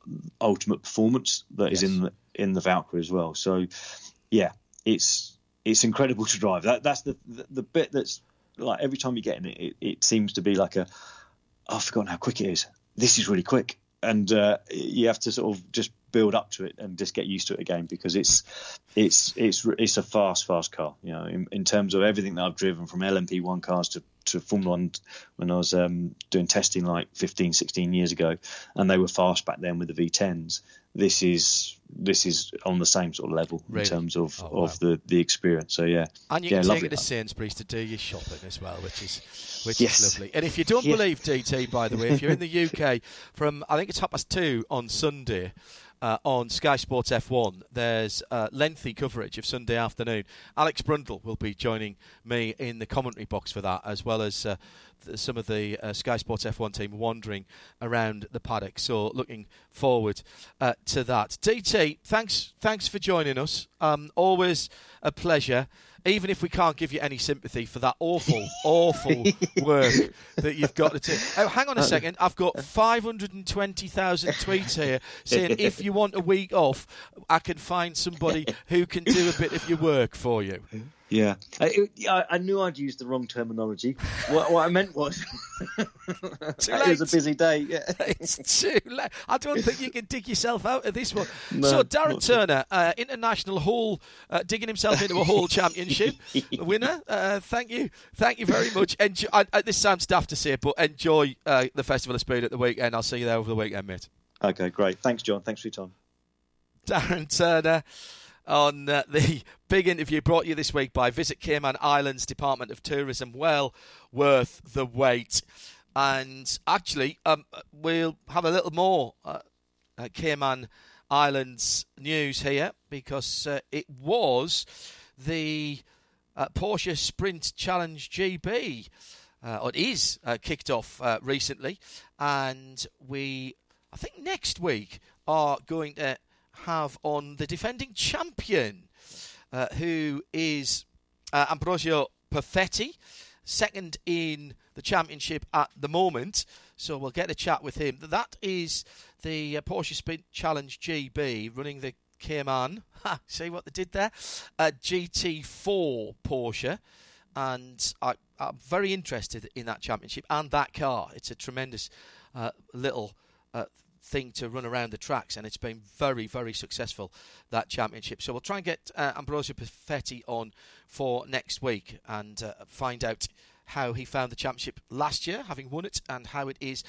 ultimate performance that yes. is in the, in the Valkyrie as well. So, yeah, it's it's incredible to drive. That that's the, the, the bit that's like every time you get in it, it, it seems to be like a I've forgotten how quick it is. This is really quick, and uh, you have to sort of just build up to it and just get used to it again because it's it's it's it's a fast fast car. You know, in, in terms of everything that I've driven from LMP1 cars to to Formula One when I was um, doing testing like 15, 16 years ago, and they were fast back then with the V10s. This is this is on the same sort of level really? in terms of, oh, of wow. the, the experience. So yeah, and you yeah, can take it to Sainsbury's to do your shopping as well, which is which yes. is lovely. And if you don't yeah. believe DT, by the way, if you're in the UK from I think it's half past two on Sunday uh, on Sky Sports F1. There's uh, lengthy coverage of Sunday afternoon. Alex Brundle will be joining me in the commentary box for that, as well as uh, th- some of the uh, Sky Sports F1 team wandering around the paddock. So looking forward uh, to that. DT, thanks, thanks for joining us. Um, always a pleasure even if we can't give you any sympathy for that awful, awful work that you've got to do. Oh, hang on a uh, second. I've got uh. 520,000 tweets here saying if you want a week off, I can find somebody who can do a bit of your work for you. Yeah, I, I, knew I'd used the wrong terminology. What, what I meant was, it was a busy day. Yeah. it's too late. I don't think you can dig yourself out of this one. No, so Darren Turner, uh, international hall, uh, digging himself into a hall championship winner. Uh, thank you, thank you very much. Enjoy, I, this sounds daft to say, but enjoy uh, the Festival of Speed at the weekend. I'll see you there over the weekend, mate. Okay, great. Thanks, John. Thanks for your time. Darren Turner on uh, the big interview brought you this week by Visit Cayman Islands Department of Tourism. Well worth the wait. And actually, um, we'll have a little more uh, uh, Cayman Islands news here because uh, it was the uh, Porsche Sprint Challenge GB. Uh, or it is kicked off recently, and we, I think next week, are going to have on the defending champion, uh, who is uh, Ambrogio Perfetti, second in the championship at the moment. So we'll get a chat with him. That is the uh, Porsche Sprint Challenge GB running the Cayman. See what they did there? Uh, GT4 Porsche. And I, am very interested in that championship and that car. It's a tremendous uh, little uh, thing to run around the tracks, and it's been very, very successful that championship. So we'll try and get uh, Ambrogio Perfetti on for next week and uh, find out how he found the championship last year, having won it, and how it is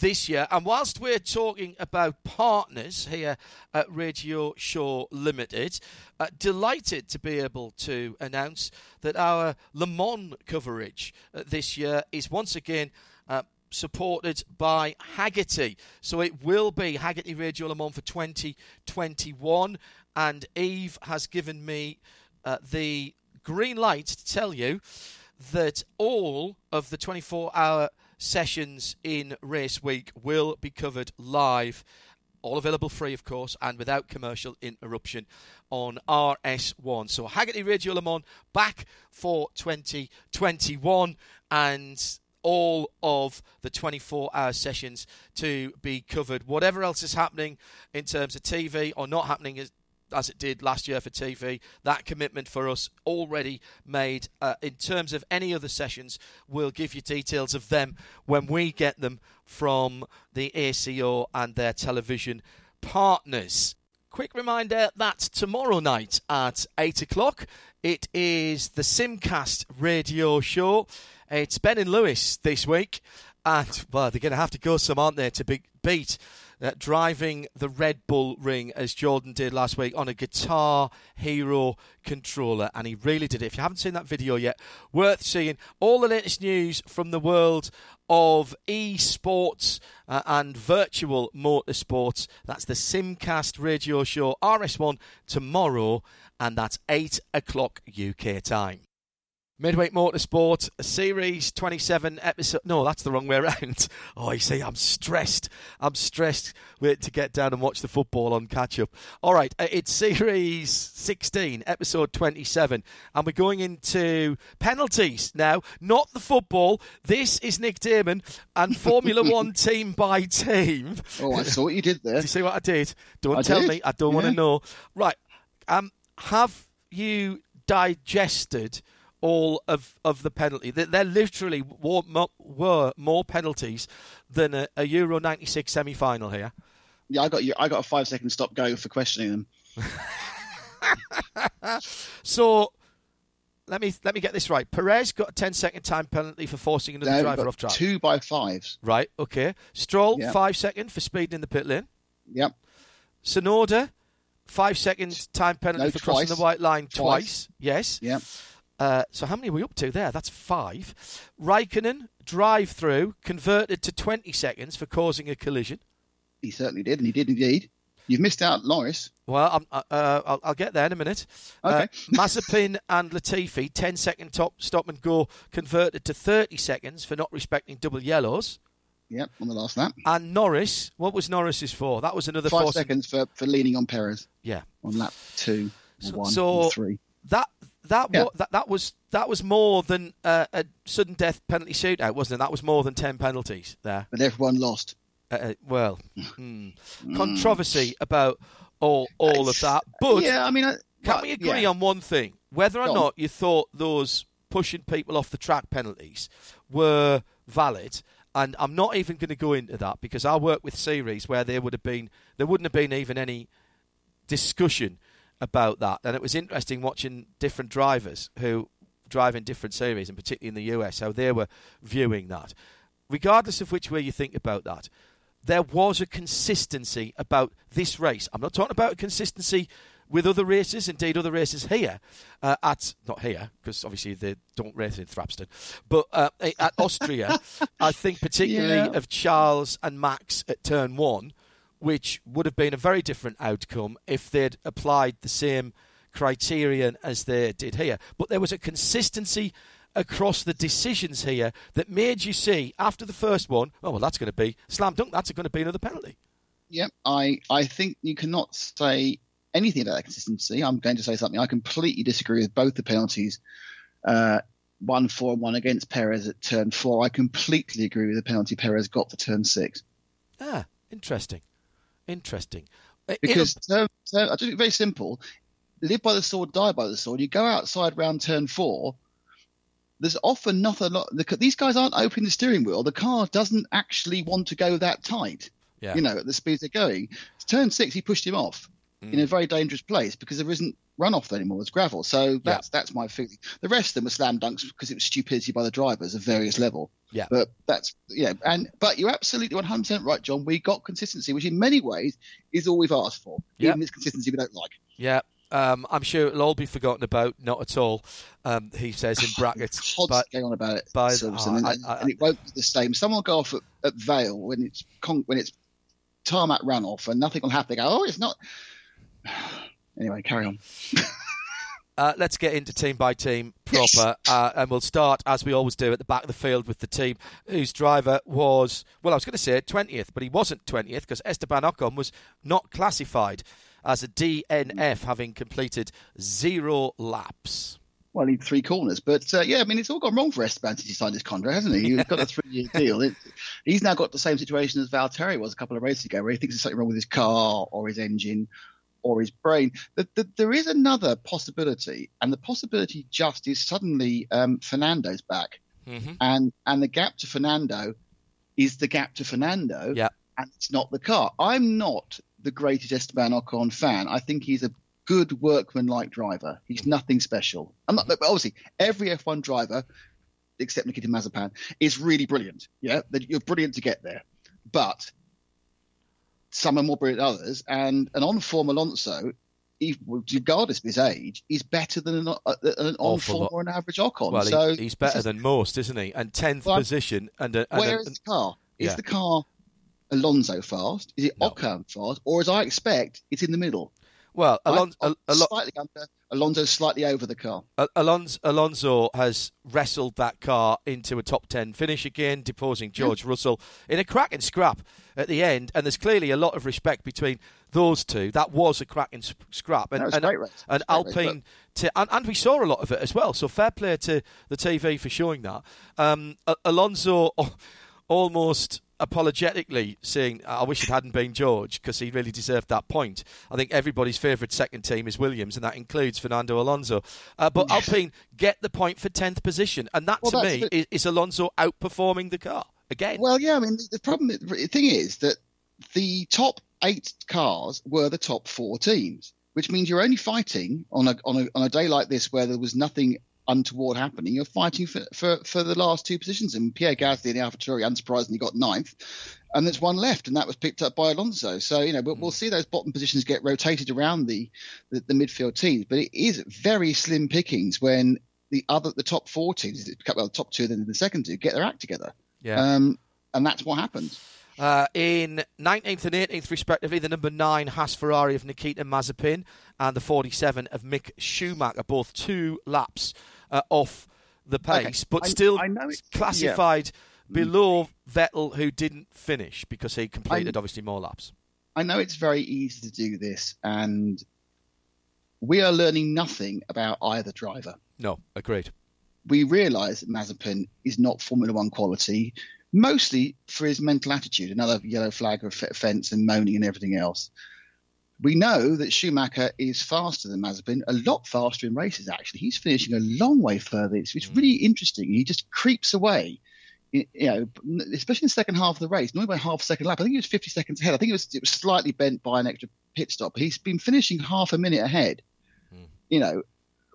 this year. And whilst we're talking about partners here at Radio Show Limited, uh, delighted to be able to announce that our Le Mans coverage uh, this year is once again. Uh, supported by Hagerty. So it will be Hagerty Radio Le Mans for 2021. And Eve has given me uh, the green light to tell you that all of the 24 hour sessions in race week will be covered live all available free, of course, and without commercial interruption on RS1. So Hagerty Radio Le Mans back for 2021 and all of the 24 hour sessions to be covered. Whatever else is happening in terms of TV or not happening as it did last year for TV. That commitment for us already made. Uh, in terms of any other sessions, we'll give you details of them when we get them from the ACO and their television partners. Quick reminder that tomorrow night at 8 o'clock it is the Simcast radio show. It's Ben and Lewis this week, and well, they're going to have to go some, aren't they, to be- beat uh, driving the Red Bull ring as Jordan did last week on a Guitar Hero controller, and he really did it. If you haven't seen that video yet, worth seeing. All the latest news from the world of esports uh, and virtual motorsports. That's the Simcast radio show RS1 tomorrow, and that's 8 o'clock UK time. Midweek Motorsport, Series 27 episode. No, that's the wrong way around. Oh, you see, I'm stressed. I'm stressed with, to get down and watch the football on catch up. All right, uh, it's Series 16, episode 27, and we're going into penalties now. Not the football. This is Nick Daman and Formula One team by team. Oh, I saw what you did there. Did you see what I did? Don't I tell did. me. I don't want to know. Right. Um, have you digested all of, of the penalty? There, literally were, mo- were more penalties than a, a Euro 96 semi final here. Yeah, I got you. I got a five second stop go for questioning them. So. Let me let me get this right. Perez got a 10 second time penalty for forcing another No, driver off track. Two by fives. Right, okay. Stroll, Yeah. five second for speeding in the pit lane. Yep. Tsunoda, five second time penalty No, for crossing the white line twice. Twice. Yes. Yep. Uh, so how many are we up to there? That's five. Raikkonen, drive through, converted to 20 seconds for causing a collision. He certainly did, and he did indeed. You've missed out Norris. Well, I'm, uh, uh, I'll, I'll get there in a minute. Uh, Okay. Mazepin and Latifi, 10 second top stop and go, converted to 30 seconds for not respecting double yellows. Yep, on the last lap. And Norris, what was Norris's for? That was another Five seconds for, for leaning on Perez Yeah. on lap two, So- one, so- three. That that, Yeah. wa- that that was that was more than uh, a sudden death penalty shootout, wasn't it? That was more than 10 penalties there. But everyone lost. uh, uh, well, hmm. controversy about all all of that. But yeah, I mean, I, can we agree yeah. on one thing? Whether or Go on. not you thought those pushing people off the track penalties were valid, and I'm not even going to go into that because I work with series where there would have been there wouldn't have been even any discussion about that, and it was interesting watching different drivers who drive in different series, and particularly in the US, how they were viewing that. Regardless of which way you think about that, there was a consistency about this race. I'm not talking about a consistency with other races, indeed other races here uh, at not here because obviously they don't race in Thrapston, but uh, at Austria. I think particularly Yeah. of Charles and Max at turn one, which would have been a very different outcome if they'd applied the same criterion as they did here. But there was a consistency across the decisions here that made you see after the first one, oh well, that's going to be slam dunk. That's going to be another penalty. Yep, I, I think you cannot say anything about that consistency. I'm going to say something. I completely disagree with both the penalties. Uh, one for and one against Perez at turn four. I completely agree with the penalty Perez got for turn six. Ah, interesting, interesting. Uh, Because turn, turn, I do it very simple. Live by the sword, die by the sword. You go outside round turn four. There's often not a lot. The, these guys aren't opening the steering wheel. The car doesn't actually want to go that tight. Yeah. You know, at the speed they're going. Turn six, he pushed him off Mm. in a very dangerous place because there isn't runoff anymore. It's gravel. So that's that's my feeling. The rest of them were slam dunks because it was stupidity by the drivers of various level. Yeah. But that's yeah, and but you're absolutely 100 percent right, John. We got consistency, which in many ways is all we've asked for. Yeah. Even this consistency we don't like. yeah. Um, I'm sure it'll all be forgotten about. Not at all. Um, he says in brackets. But going on about it, by- oh, and, I- I- and it won't be the same. Someone will go off at, at Vale when it's con- when it's tarmac runoff, and nothing will happen. They go, oh, it's not. Anyway, carry on. Uh, let's get into team by team. proper, uh, and we'll start as we always do at the back of the field with the team whose driver was well, I was going to say twentieth, but he wasn't twentieth because Esteban Ocon was not classified as a DNF, having completed zero laps. Well, he three corners, but uh, yeah, I mean, it's all gone wrong for Esteban since he signed his contract, hasn't he? He's got a three-year deal. It, he's now got the same situation as Valtteri was a couple of races ago, where he thinks there's something wrong with his car or his engine or his brain. The, the, there is another possibility, and the possibility just is suddenly um, Fernando's back, mm-hmm. and and the gap to Fernando is the gap to Fernando, yeah. and it's not the car. I'm not the greatest Esteban Ocon fan. I think he's a good workman-like driver. He's nothing special. I'm not, obviously, every F1 driver, except Nikita Mazepin, is really brilliant. Yeah, you're brilliant to get there, but some are more brilliant than others. And an on-form Alonso, regardless of his age, is better than an, uh, an on-form or an average Ocon. Well, so he's better than most, isn't he? And tenth well, position. And, a, and where a, is the car? Is yeah. the car Alonso fast? Is it No. Ocon fast? Or as I expect, it's in the middle. well, Alonso, Right? Al- slightly under, Alonso's slightly over the car. Alonso, Alonso has wrestled that car into a top 10 finish again, deposing George Russell in a cracking scrap at the end. And there's clearly a lot of respect between those two. That was a cracking scrap. And, That was and, and was race, Alpine, to, and, and we saw a lot of it as well. So fair play to the TV for showing that. Um, Alonso almost apologetically saying, I wish it hadn't been George because he really deserved that point. I think everybody's favourite second team is Williams, and that includes Fernando Alonso. Uh, but Alpine get the point for 10th position, and that Well, to me the- is, is Alonso outperforming the car again. Well, yeah, I mean, the, the problem, the thing is that the top eight cars were the top four teams, which means you're only fighting on a on a on a day like this where there was nothing untoward happening. You're fighting for for, for the last two positions, and Pierre Gasly and AlphaTauri unsurprisingly got ninth, and there's one left, and that was picked up by Alonso. So you know, we'll, we'll see those bottom positions get rotated around the, the the midfield teams, but it is very slim pickings when. The other, the top four teams, well, the top two, then the second two, get their act together. yeah. Um, and that's what happened. Uh, in 19th and 18th, respectively, the number 9 Haas Ferrari of Nikita Mazepin and the 47 of Mick Schumacher, both two laps uh, off the pace, Okay, but I- still I know it's- classified below Vettel, who didn't finish because he completed obviously more laps. I know it's very easy to do this, and we are learning nothing about either driver. No, agreed. We realise that Mazepin is not Formula One quality, mostly for his mental attitude, another yellow flag of offence and moaning and everything else. We know that Schumacher is faster than Mazepin, a lot faster in races, actually. He's finishing a long way further. It's, it's mm. really interesting. He just creeps away, you know, especially in the second half of the race, normally by half a second lap. I think he was 50 seconds ahead. I think it was, it was slightly bent by an extra pit stop. He's been finishing half a minute ahead, mm. you know,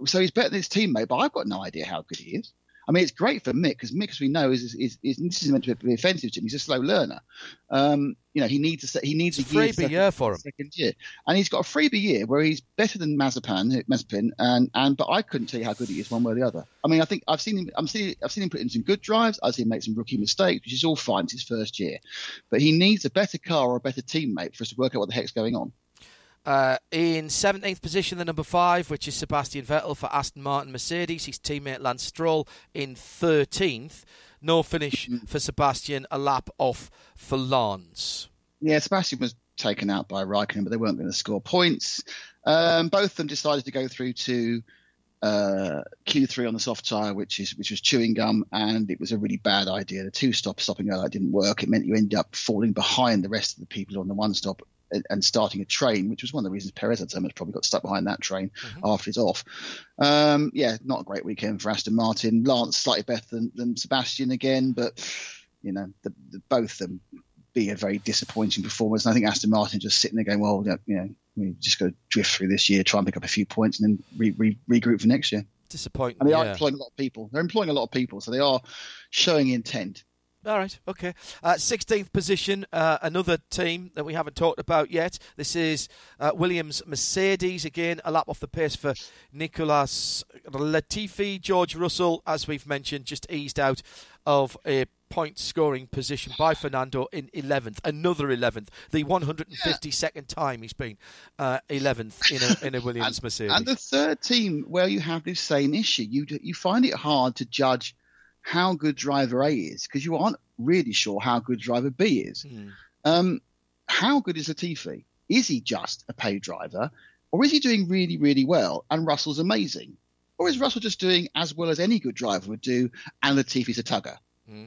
so he's better than his teammate, but I've got no idea how good he is. I mean, it's great for Mick because Mick, as we know, is, is, is, is this is meant to be offensive to him. He's a slow learner. Um, you know, he needs a he needs It's a a year freebie year for him. second year, and he's got a freebie year where he's better than Mazepin, Mazepin, and and but I couldn't tell you how good he is one way or the other. I mean, I think I've seen him. I'm seeing I've seen him put in some good drives. I've seen him make some rookie mistakes, which is all fine. It's his first year, but he needs a better car or a better teammate for us to work out what the heck's going on. Uh, in 17th position, the number 5, which is Sebastian Vettel for Aston Martin Mercedes. His teammate Lance Stroll in 13th. No finish for Sebastian, a lap off for Lance. Yeah, Sebastian was taken out by Raikkonen, but they weren't going to score points. Um, both of them decided to go through to uh, Q3 on the soft tire, which is which was chewing gum, and it was a really bad idea. The two stop stopping that didn't work. It meant you ended up falling behind the rest of the people on the one stop and, starting a train, which was one of the reasons Perez had so much probably got stuck behind that train after it's off. Um, yeah, not a great weekend for Aston Martin. Lance slightly better than, than Sebastian again, but you know, the, the, both of them be a very disappointing performance. And I think Aston Martin just sitting there going, well, you know, we just got to drift through this year, try and pick up a few points, and then re- re- regroup for next year. Disappointing. And they are employing a lot of people. They're employing a lot of people, so they are showing intent. All right, okay. Uh, 16th position, uh, another team that we haven't talked about yet. This is uh, Williams Mercedes. Again, a lap off the pace for Nicolas Latifi. George Russell, as we've mentioned, just eased out of a point scoring position by Fernando in 11th, another 11th, the 152nd yeah. time he's been uh, 11th in a, in a Williams and, Mercedes. And the third team where you have this same issue, you you find it hard to judge how good driver A is because you aren't really sure how good driver B is. Hmm. Um, how good is Latifi? Is he just a paid driver, or is he doing really, really well and Russell's amazing? Or is Russell just doing as well as any good driver would do and Latifi's a tugger? Hmm.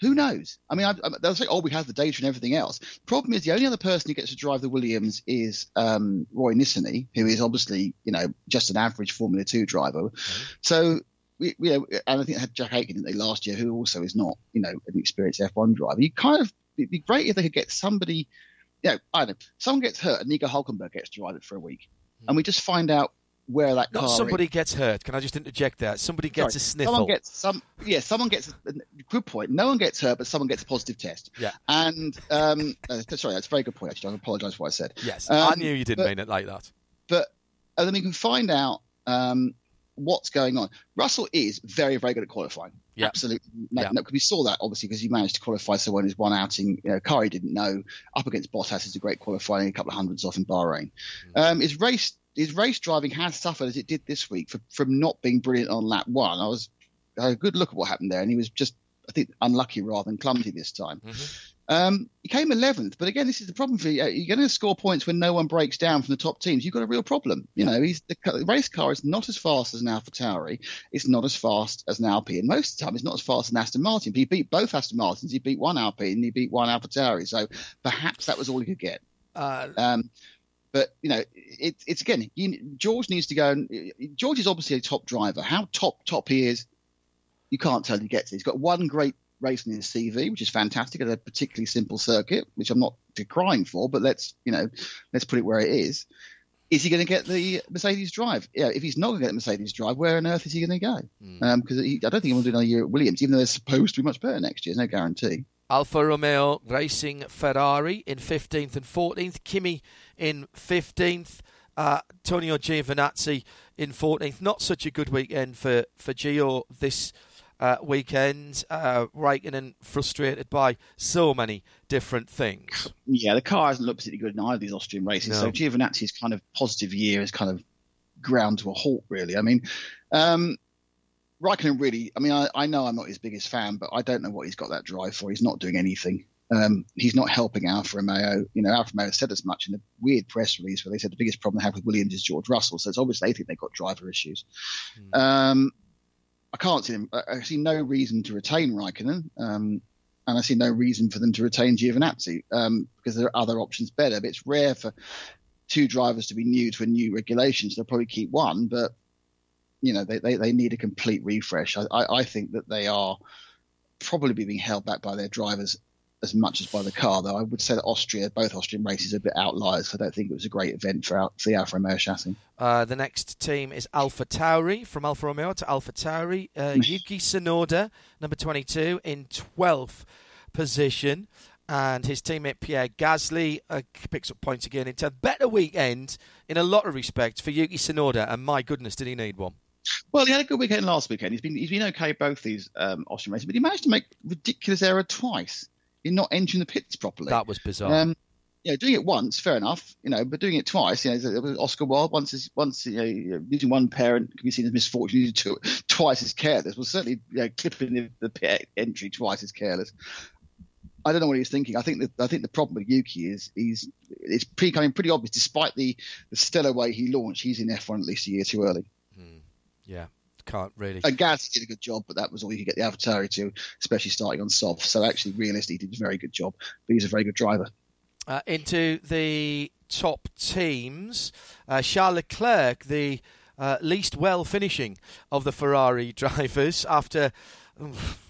Who knows? I mean, I, I, they'll say, "Oh, we have the data and everything else." Problem is, the only other person who gets to drive the Williams is um, Roy Nissany, who is obviously, you know, just an average Formula Two driver. Mm-hmm. So we, you know, and I think they had Jack Aitken didn't they, last year, who also is not, you know, an experienced F1 driver. You kind of, it'd be great if they could get somebody, you know, I don't know, someone gets hurt and Nico Hulkenberg gets to ride it for a week. Mm. And we just find out where that Not somebody is. gets hurt. Can I just interject there? Somebody gets Sorry, a sniffle. Someone gets some. Yeah, someone gets. A, good point. No one gets hurt, but someone gets a positive test. Yeah. And um, uh, sorry, that's a very good point. Actually, I apologise for what I said. yes, Um, I knew you didn't but- mean it like that. but and then we can find out um, what's going on. Russell is very, very good at qualifying. Yeah. Absolutely. No, Yeah. no, 'cause we saw that obviously because he managed to qualify so well in his one outing. You know, Kari didn't know up against Bottas is a great qualifying, a couple of hundreds off in Bahrain. Um, his race, his race driving has suffered as it did this week for, from not being brilliant on lap one. I was I had a good look at what happened there, and he was just I think unlucky rather than clumsy this time. Um, he came 11th, but again, this is the problem for you. You're going to score points when no one breaks down from the top teams. You've got a real problem. You know, he's the, race car is not as fast as an AlphaTauri. It's not as fast as an Alpine. And most of the time, it's not as fast as an Aston Martin. He beat both Aston Martins. He beat one Alpine. And he beat one AlphaTauri. So perhaps that was all he could get. Uh, Um, but you know, it, it's again, you, George needs to go. And George is obviously a top driver. How top top he is, you can't tell. He gets it. He's got one great race in his CV, which is fantastic at a particularly simple circuit, which I'm not decrying for. But let's you know, let's put it where it is. Is he going to get the Mercedes drive? Yeah. If he's not going to get the Mercedes drive, where on earth is he going to go? Because I don't think he will do another year at Williams, even though they're supposed to be much better next year. There's no guarantee. Alfa Romeo racing Ferrari in 15th and 14th, Kimi in 15th, uh, Antonio Giovinazzi in 14th. Not such a good weekend for, for Gio this uh, weekend. Uh, Raikkonen frustrated by so many different things. Yeah, the car hasn't looked particularly good in either of these Austrian races. No. So Giovinazzi's kind of positive year is kind of ground to a halt, really. I mean, um, Raikkonen really, I mean, I, I know I'm not his biggest fan, but I don't know what he's got that drive for. He's not doing anything. Um, he's not helping Alfa Romeo. You know, Alfa Romeo said as much in the weird press release where they said the biggest problem they have with Williams is George Russell. So it's obvious they think they've got driver issues. Um, I can't see them. I see no reason to retain Raikkonen. Um, and I see no reason for them to retain Giovinazzi um, because there are other options better. But it's rare for two drivers to be new to a new regulation, so they'll probably keep one. But you know, they, they, they need a complete refresh. I, I, I think that they are probably being held back by their drivers as much as by the car. Though I would say that Austria, both Austrian races, are a bit outliers. So I don't think it was a great event for, for the Alfa Romeo chassis. Uh, the next team is Alpha Tauri from Alfa Romeo to Alpha Tauri. Uh, Yuki Tsunoda, number 22, in 12th position. And his teammate Pierre Gasly uh, picks up points again in 10th. Better weekend in a lot of respects for Yuki Tsunoda. And my goodness, did he need one? Well, he had a good weekend last weekend. He's been he's been okay both these um, Austrian races, but he managed to make ridiculous error twice in not entering the pits properly. That was bizarre. Um, you know, doing it once, fair enough, you know, but doing it twice, you know, Oscar Wilde once is once you know, using one parent can be seen as misfortune, using two twice as careless. Well, certainly, you know, clipping the, the pit entry twice as careless. I don't know what he was thinking. I think that I think the problem with Yuki is he's it's becoming pretty obvious, despite the the stellar way he launched, he's in F1 at least a year too early. yeah, can't really. And Gaz did a good job, but that was all you could get the AlphaTauri to, especially starting on soft. So actually, realistically, he did a very good job. But he's a very good driver. uh, into the top teams. Uh, Charles Leclerc, the uh, least well finishing of the Ferrari drivers, after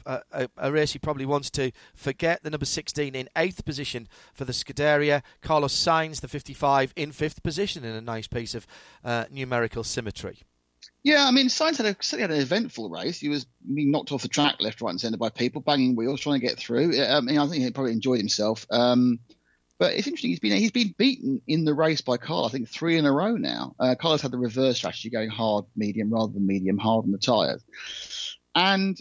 a, a, a race he probably wants to forget. The number 16 in eighth position for the Scuderia. Carlos Sainz, the 55, in fifth position in a nice piece of uh, numerical symmetry. Yeah, I mean, Sainz had, a, certainly had an eventful race. He was being knocked off the track left, right, and centre by people, banging wheels, trying to get through. I mean, I think he probably enjoyed himself. Um, but it's interesting. He's been he's been beaten in the race by Carl. I think three in a row now. Uh, Carlos had the reverse strategy, going hard, medium rather than medium hard on the tyres. And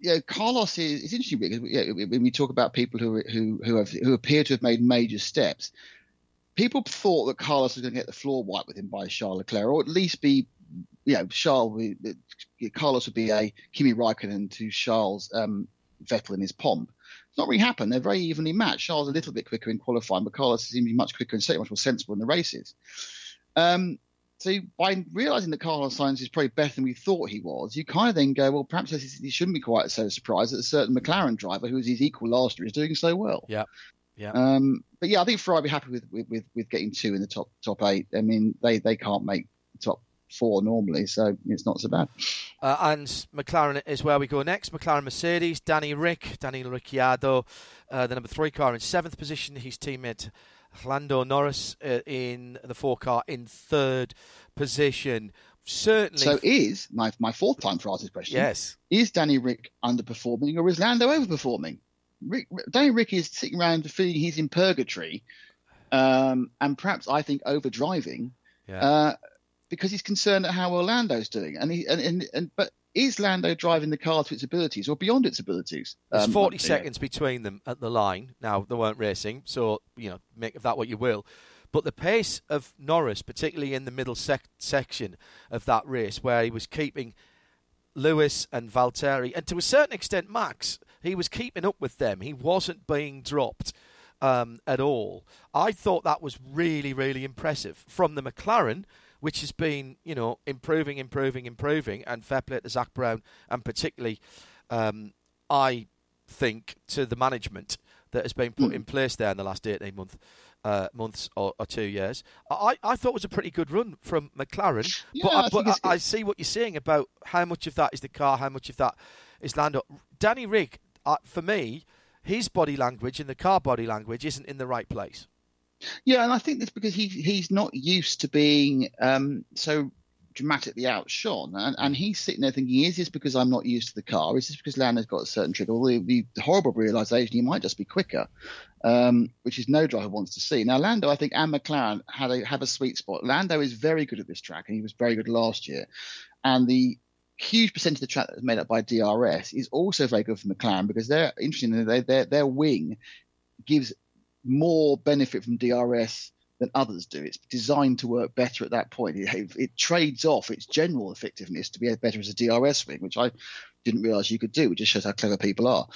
yeah, Carlos is it's interesting because yeah, when we talk about people who who who have who appear to have made major steps, people thought that Carlos was going to get the floor wiped with him by Charles Leclerc, or at least be, you know, Charles Carlos would be a Kimi Raikkonen to Charles um, Vettel in his pomp. It's not really happened. They're very evenly matched. Charles a little bit quicker in qualifying, but Carlos seems to be much quicker and certainly much more sensible in the races. Um, so by realizing that Carlos Sainz is probably better than we thought he was, you kind of then go, well, perhaps he shouldn't be quite so surprised that a certain McLaren driver who was his equal last year is doing so well. Yeah. Yeah. Um, but yeah, I think Ferrari be happy with, with, with getting two in the top top eight. I mean, they, they can't make top four normally, so it's not so bad. Uh, and McLaren is where we go next. McLaren Mercedes, Danny Ric, Daniel Ricciardo, uh, the number three car in seventh position. His teammate Lando Norris uh, in the four car in third position. Certainly. So is my my fourth time for this question? Yes. Is Danny Ric underperforming or is Lando overperforming? Rick, Danny Ric is sitting around feeling he's in purgatory, um, and perhaps I think overdriving. Yeah. Uh, because he's concerned at how well Lando's doing, and he and, and, and but is Lando driving the car to its abilities or beyond its abilities? There's Um, 40 yeah. seconds between them at the line. Now, they weren't racing, so, you know, make of that what you will. But the pace of Norris, particularly in the middle sec- section of that race, where he was keeping Lewis and Valtteri, and to a certain extent Max, he was keeping up with them. He wasn't being dropped um, at all. I thought that was really, really impressive from the McLaren, which has been, you know, improving, improving, improving, and fair play to Zak Brown, and particularly, um, I think, to the management that has been put in place there in the last 18 month, uh, months or, or two years. I, I thought it was a pretty good run from McLaren, Yeah, but, I I, but I, I see what you're saying about how much of that is the car, how much of that is Lando. Danny Rick, uh, for me, his body language and the car body language isn't in the right place. Yeah, and I think that's because he he's not used to being um, so dramatically outshone, and, and he's sitting there thinking, "Is this because I'm not used to the car? Is this because Lando's got a certain trick?" Or the, the horrible realization he might just be quicker, um, which is no driver wants to see. Now, Lando, I think, and McLaren had a have a sweet spot. Lando is very good at this track, and he was very good last year, and the huge percentage of the track that was made up by DRS is also very good for McLaren because they're interesting. They, their their wing gives more benefit from DRS than others do. It's designed to work better at that point. It, it trades off its general effectiveness to be better as a DRS wing, which I didn't realize you could do. It just shows how clever people are.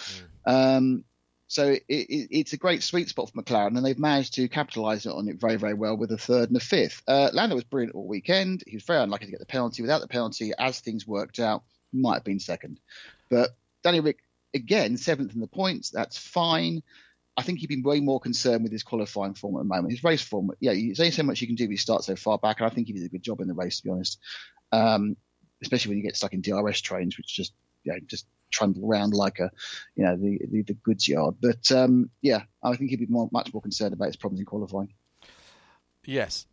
Um, so it, it, it's a great sweet spot for McLaren, and they've managed to capitalise on it very, very well with a third and a fifth. Uh, Lando was brilliant all weekend. He was very unlucky to get the penalty. Without the penalty, as things worked out, he might have been second. But Danny Rick, again, seventh in the points. That's fine. I think he'd been way more concerned with his qualifying form at the moment. His race form, yeah, there's only so much you can do when you start so far back, and I think he did a good job in the race, to be honest. Um, especially when you get stuck in DRS trains, which just, you know, just trundle around like a, you know, the the, the goods yard. But um, yeah, I think he'd be more, much more concerned about his problems in qualifying. Yes,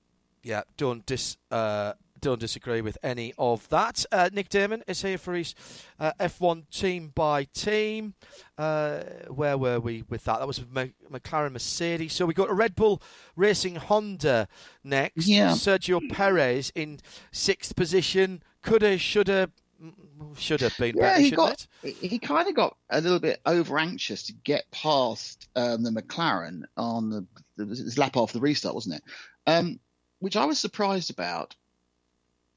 yeah. Don't dis uh, don't disagree with any of that. Uh, Nick Daman is here for his uh, F1 team by team. Uh, where were we with that? That was McLaren Mercedes. So we got a Red Bull Racing Honda next. Yeah. Sergio Perez in sixth position. Coulda, shoulda, mm, should have been Yeah, better, he got it? he kind of got a little bit over anxious to get past um, the McLaren on the, the lap after the restart, wasn't it? Um, which I was surprised about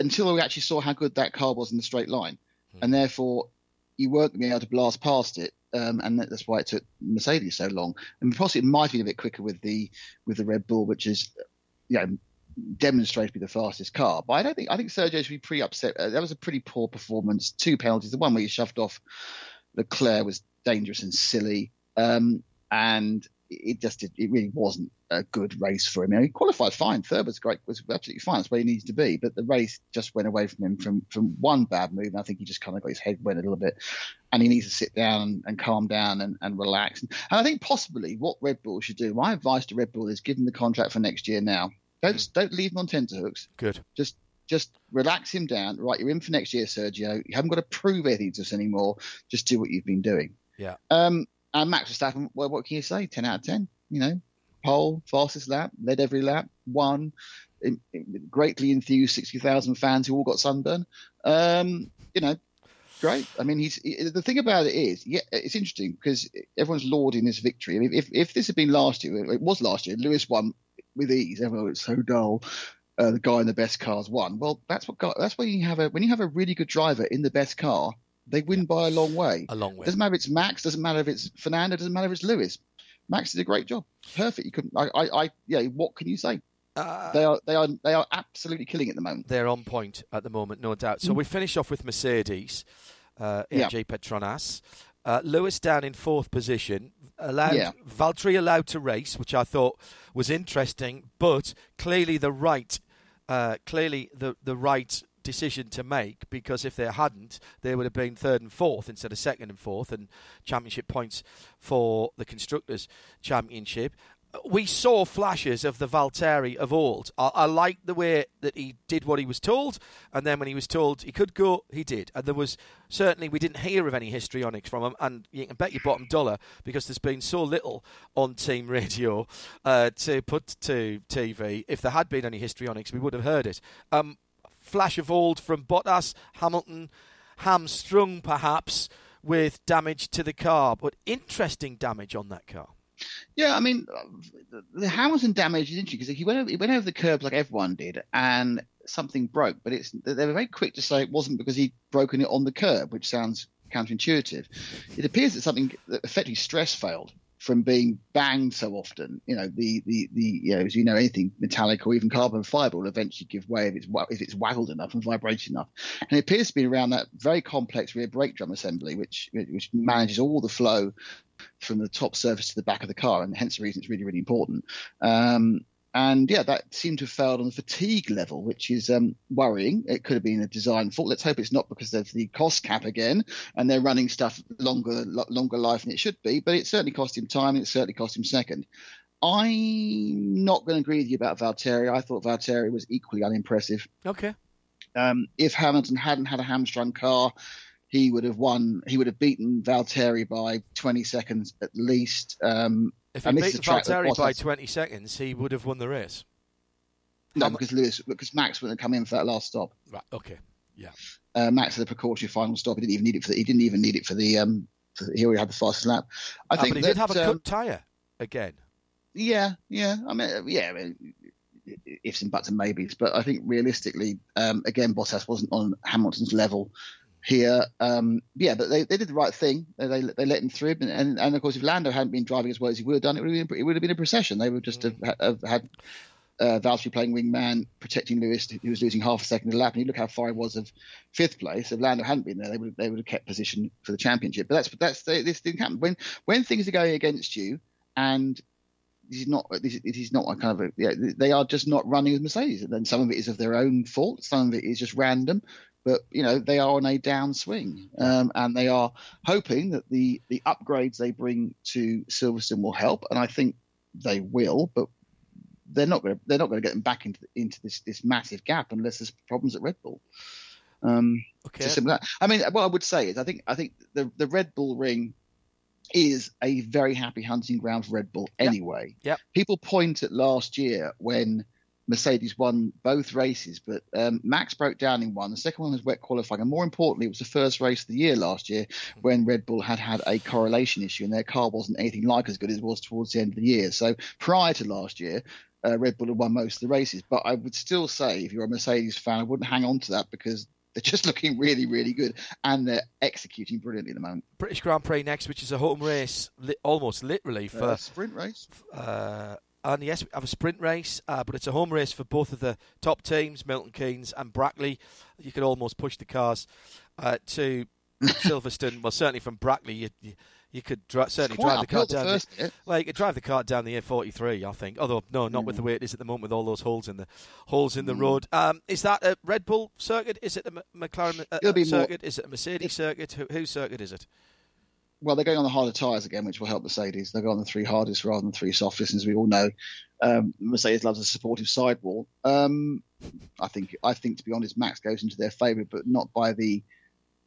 until we actually saw how good that car was in the straight line, and therefore you weren't going to be able to blast past it. Um, and that's why it took Mercedes so long. And possibly it might have been a bit quicker with the with the Red Bull, which is you know demonstrated to be the fastest car. But I don't think I think Sergio should be pretty upset. Uh, that was a pretty poor performance. Two penalties. The one where he shoved off Leclerc was dangerous and silly. Um, and it just did, it really wasn't a good race for him. You know, he qualified fine. Third was great, was absolutely fine. That's where he needs to be. But the race just went away from him from from one bad move. And I think he just kind of got his head went a little bit, and he needs to sit down and, and calm down and, and relax. And, I think possibly what Red Bull should do. My advice to Red Bull is give him the contract for next year now. Don't don't leave him on tenterhooks Good. just just relax him down. Right, you're in for next year, Sergio. You haven't got to prove anything to us anymore. Just do what you've been doing. Yeah. Um, and Max Verstappen, well, what can you say? Ten out of ten. You know, pole, fastest lap, led every lap, won. Greatly enthused sixty thousand fans who all got sunburn. Um, you know, great. I mean, he's he, the thing about it is, yeah, it's interesting because everyone's lauding this victory. I mean, if if this had been last year, it was last year. Lewis won with ease. Everyone was so dull. Uh, the guy in the best cars won. Well, that's what that's when you have a when you have a really good driver in the best car, they win by a long way. A long way. Doesn't matter if it's Max. Doesn't matter if it's Fernando. Doesn't matter if it's Lewis. Max did a great job. Perfect. You couldn't. I. I. I yeah. What can you say? Uh, They are. They are. They are absolutely killing it at the moment. they're on point at the moment, no doubt. So we finish off with Mercedes, uh, Yeah. AJ Petronas. Uh, Lewis down in fourth position. Allowed Yeah. Valtteri allowed to race, which I thought was interesting, but clearly the right, uh, clearly the the right decision to make because if they hadn't, they would have been third and fourth instead of second and fourth, and championship points for the constructors' championship. We saw flashes of the Valtteri of old. I, I liked the way that he did what he was told, and then when he was told he could go, he did. And there was certainly we didn't hear of any histrionics from him, and you can bet your bottom dollar because there's been so little on team radio uh, to put to TV. If there had been any histrionics, we would have heard it. Um, flash of old from Bottas, Hamilton, hamstrung perhaps with damage to the car, but interesting damage on that car. Yeah, I mean, the, Hamilton damage is interesting because he went over, he went over the curb like everyone did, and something broke. But it's they were very quick to say it wasn't because he'd broken it on the curb, which sounds counterintuitive. It appears that something that effectively stress failed from being banged so often. You know, the the the you know, as you know, anything metallic or even carbon fibre will eventually give way if it's if it's waggled enough and vibrated enough. And it appears to be around that very complex rear brake drum assembly, which which manages all the flow from the top surface to the back of the car, and hence the reason it's really, really important. Um, and yeah, that seemed to have failed on the fatigue level, which is um, worrying. It could have been a design fault. Let's hope it's not because of the cost cap again, and they're running stuff longer, lo- longer life than it should be. But it certainly cost him time, and it certainly cost him second. I'm not going to agree with you about Valtteri. I thought Valtteri was equally unimpressive. Okay. Um, if Hamilton hadn't had a hamstrung car, he would have won. He would have beaten Valtteri by 20 seconds at least. Um, If he and this beat track Valtteri by 20 seconds, he would have won the race. no, because Lewis, because Max wouldn't have come in for that last stop. Right. Okay. Yeah. Uh, Max had a precautionary final stop. He didn't even need it for. The, he didn't even need it for the. Um, for the, he already had the fastest lap. I Ah, think but he that, did have a um, cut tyre again. Yeah, yeah. I mean, uh, yeah. I mean, ifs and buts and maybes, but I think realistically, um, again, Bottas wasn't on Hamilton's level here. Um, yeah, but they, they did the right thing. They, they, they let him through, and, and and of course, if Lando hadn't been driving as well as he would have done, it would have been, it would have been a procession. They would just have, have had. Uh, Valtteri playing wingman, protecting Lewis, who was losing half a second a lap, and you look how far he was of fifth place. If Lando hadn't been there, they would they would have kept position for the championship. But that's that's this didn't happen when when things are going against you, and this is not this is not a kind of a yeah, they are just not running with Mercedes and then some of it is of their own fault some of it is just random but you know they are on a downswing um, and they are hoping that the the upgrades they bring to Silverstone will help and I think they will but they're not going to they're not going to get them back into into this this massive gap unless there's problems at Red Bull um, Okay. it's as that. I mean, what I would say is, I think, I think the the Red Bull Ring is a very happy hunting ground for Red Bull anyway. Yep. People point at last year when Mercedes won both races, but um, Max broke down in one. The second one was wet qualifying, and more importantly, it was the first race of the year last year when Red Bull had had a correlation issue and their car wasn't anything like as good as it was towards the end of the year. So prior to last year. Uh, Red Bull had won most of the races, but I would still say, if you're a Mercedes fan, I wouldn't hang on to that because they're just looking really, really good, and they're executing brilliantly at the moment. British Grand Prix next, which is a home race, li- almost literally for. Uh, sprint race. Uh, and yes, we have a sprint race, uh, but it's a home race for both of the top teams, Milton Keynes and Brackley. You could almost push the cars uh, to Silverstone. Well, certainly from Brackley, you, you, you could dri- certainly drive the car the down. first bit. well, you could drive the car down the A43, I think. Although no, not with the way it is at the moment, with all those holes in the holes Mm. in the road. Um, is that a Red Bull circuit? Is it a McLaren uh, It'll be more- circuit? Is it a Mercedes circuit? Who, whose circuit is it? Well, they're going on the harder tyres again, which will help Mercedes. They're going on the three hardest rather than three softest, as we all know. Um, Mercedes loves a supportive sidewall. Um, I think, I think to be honest, Max goes into their favour, but not by the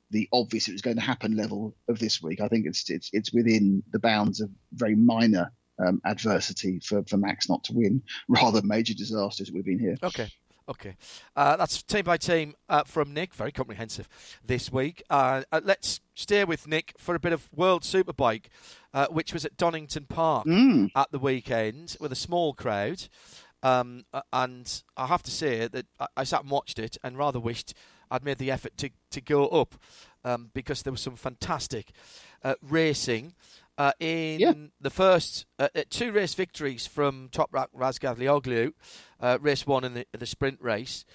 the obvious it was going to happen level of this week. I think it's it's it's within the bounds of very minor um, adversity for, for Max not to win, rather major disasters we've been here. Okay. Okay. Uh, that's team by team uh, from Nick. Very comprehensive this week. Uh, uh let's steer with Nick for a bit of World Superbike, uh, which was at Donington Park mm. at the weekend with a small crowd. Um, and I have to say that I, I, sat and watched it and rather wished I'd made the effort to, to go up um, because there was some fantastic uh, racing. Uh, in yeah. the first uh, uh two race victories from Toprak Razgatlioglu, uh, race one in the, the sprint race.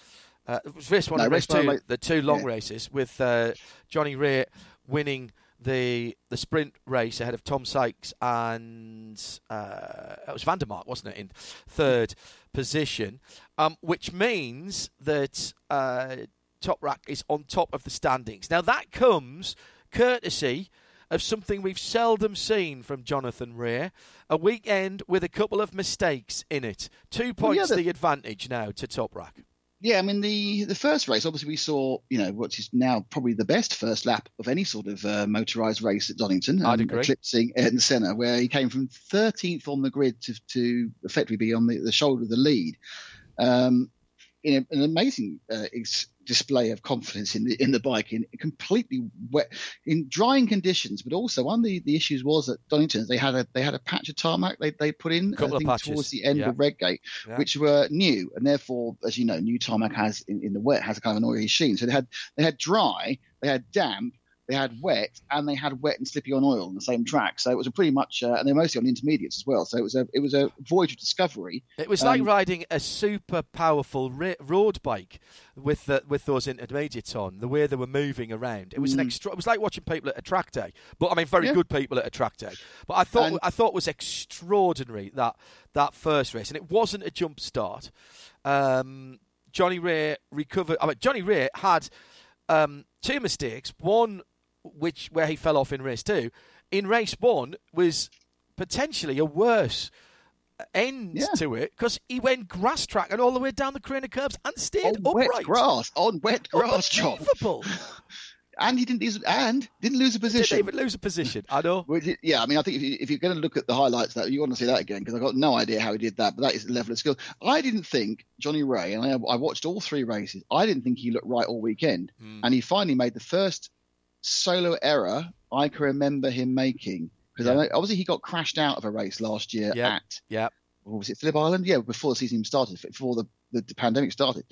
Uh, it was race one no, and race, race two, the two long yeah. races, with uh, Johnny Rea winning the the sprint race ahead of Tom Sykes and uh, it was Van der Mark, wasn't it, in third position, um, which means that uh, Toprak is on top of the standings. Now that comes courtesy of something we've seldom seen from Jonathan Rea. A weekend with a couple of mistakes in it. Two points well, yeah, the, advantage now to Toprak. Yeah, I mean the the first race, obviously we saw, you know, what is now probably the best first lap of any sort of uh, motorised race at Donington, I'd um, agree. eclipsing Ayrton Senna, where he came from 13th on the grid to, to effectively be on the, the shoulder of the lead. Um, in a, an amazing uh, ex- display of confidence in the in the bike in completely wet in drying conditions but also one of the, the issues was at Donington they had a they had a patch of tarmac they, they put in I think towards the end Yeah. of Redgate Yeah. which were new and therefore as you know new tarmac has in, in the wet has a kind of an oily sheen so they had they had dry they had damp they had wet and they had wet and slippy on oil on the same track so it was a pretty much uh, and they're mostly on intermediates as well so it was a it was a voyage of discovery It was like Um, riding a super powerful road bike with the, with those intermediates on. The way they were moving around, it was an Mm. extra. It was like watching people at a track day, but I mean, very Yeah. good people at a track day. But I thought And- I thought it was extraordinary that that first race, and it wasn't a jump start. Um, Johnny Rea recovered. I mean, Johnny Rea had um, two mistakes. One, which where he fell off in race two. In race one was potentially a worse end Yeah. to it because he went grass track and all the way down the Craner Curves and stayed on upright. wet grass on wet grass John. Unbelievable. and he didn't lose and didn't lose a Didn't position even lose a position. I know. Yeah, I mean, I think if, you, if you're going to look at the highlights, that you want to see that again because I got no idea how he did that, but that is the level of skill. I didn't think Johnny Rea, and I, I watched all three races. I didn't think he looked right all weekend, Hmm. and he finally made the first solo error I can remember him making because Yeah. Obviously he got crashed out of a race last year Yeah. at Yeah. was it Phillip Island? Yeah, before the season even started, before the, the, the pandemic started.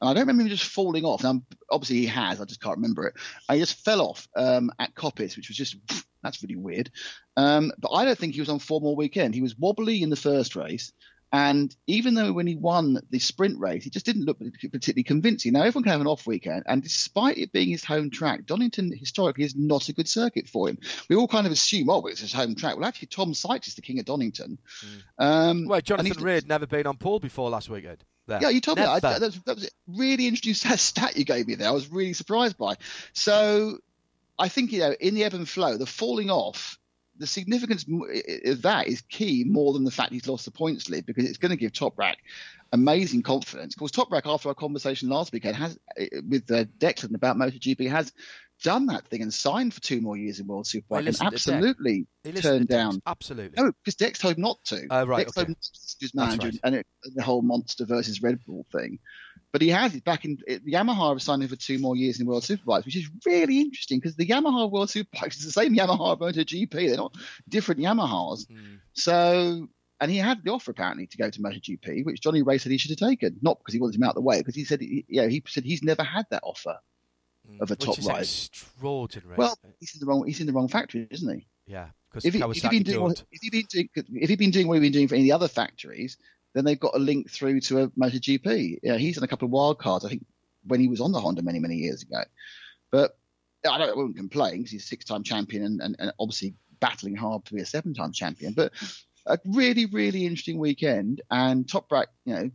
And I don't remember him just falling off. Now, obviously he has. I just can't remember it. And he just fell off um, at Coppice, which was just that's really weird. Um, but I don't think he was on form all weekend. He was wobbly in the first race, and even though when he won the sprint race, he just didn't look particularly convincing. Now everyone can have an off weekend, and despite it being his home track, Donington historically is not a good circuit for him. We all kind of assume, oh, it's his home track. Well, actually, Tom Sykes is the king of Donington. Um, Well, Jonathan had never been on pole before last weekend. There. yeah, you told me that. I, that, was, that was a really interesting stat you gave me there. I was really surprised by. So I think, you know, in the ebb and flow, the falling off, the significance of that is key more than the fact he's lost the points lead because it's going to give Toprak amazing confidence. Because Toprak, after our conversation last weekend, has with uh, Declan about MotoGP, has done that thing and signed for two more years in World Superbike and listen to Dex. absolutely turned down. Absolutely. No, because Dex told him not to. Oh, right, Dex told him to his manager right. and it, the whole Monster versus Red Bull thing. But he has it back in it, Yamaha have signed him for two more years in World Superbikes, which is really interesting because the Yamaha World Superbikes is the same Yamaha MotoGP. They're not different Yamahas. Mm. So, and he had the offer apparently to go to MotoGP, which Johnny Rea said he should have taken, not because he wanted him out of the way, because he said, he, you know, he said he's never had that offer. Mm. Of a Which top is ride. extraordinary. Well, he's in the wrong, he's in the wrong factory, isn't he? yeah, because if, he, if he'd been doing what, if he'd been doing if he'd been doing what he'd been doing for any other factories, then they've got a link through to a MotoGP. Yeah, he's on a couple of wild cards, I think, when he was on the Honda many many years ago. But I don't I wouldn't complain because he's a six-time champion and, and, and obviously battling hard to be a seven-time champion. But a really really interesting weekend and Toprak, you know.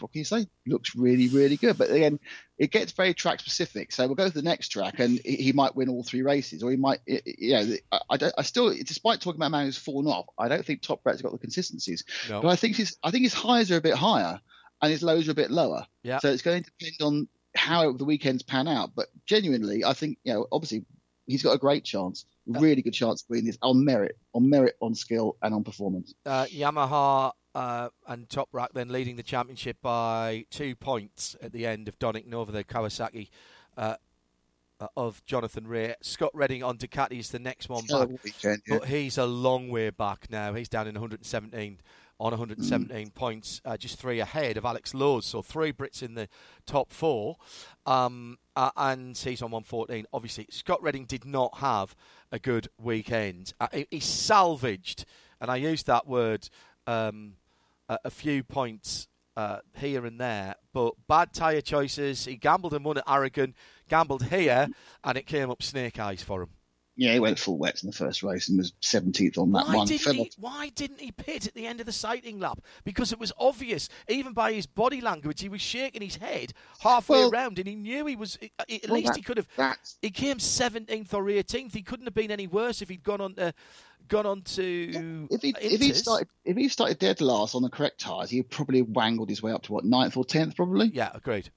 What can you say? Looks really, really good. But again, it gets very track specific. So we'll go to the next track, and he might win all three races, or he might, you know, I, I, don't, I still, despite talking about a man who's fallen off, I don't think Toprak's got the consistencies. No. But I think his, I think his highs are a bit higher, and his lows are a bit lower. Yeah. So it's going to depend on how the weekends pan out. But genuinely, I think, you know, obviously he's got a great chance, really good chance of winning this on merit, on merit, on skill, and on performance. uh, Yamaha uh, and Toprak then leading the championship by two points at the end of Donington over the Kawasaki uh, uh, of Jonathan Rea. Scott Redding on Ducati is the next one back, weekend, yeah. but he's a long way back now. He's down in 117 on 117 Mm. points, uh, just three ahead of Alex Lowes. So three Brits in the top four, um, uh, and he's on 114. Obviously, Scott Redding did not have a good weekend. Uh, he, he salvaged, and I used that word um, a, a few points uh, here and there, but bad tyre choices. He gambled and won at Aragon, gambled here, and it came up snake eyes for him. Yeah, he went full wet in the first race and was 17th on that Why one. didn't, he, why didn't he pit at the end of the sighting lap? Because it was obvious, even by his body language, he was shaking his head halfway Well- around, and he knew he was. At Well, least that- he could have. that's- He came seventeenth or eighteenth. He couldn't have been any worse if he'd gone on to gone on to. If he if he started if he started dead last on the correct tyres, he probably wangled his way up to what ninth or tenth probably, yeah, agreed.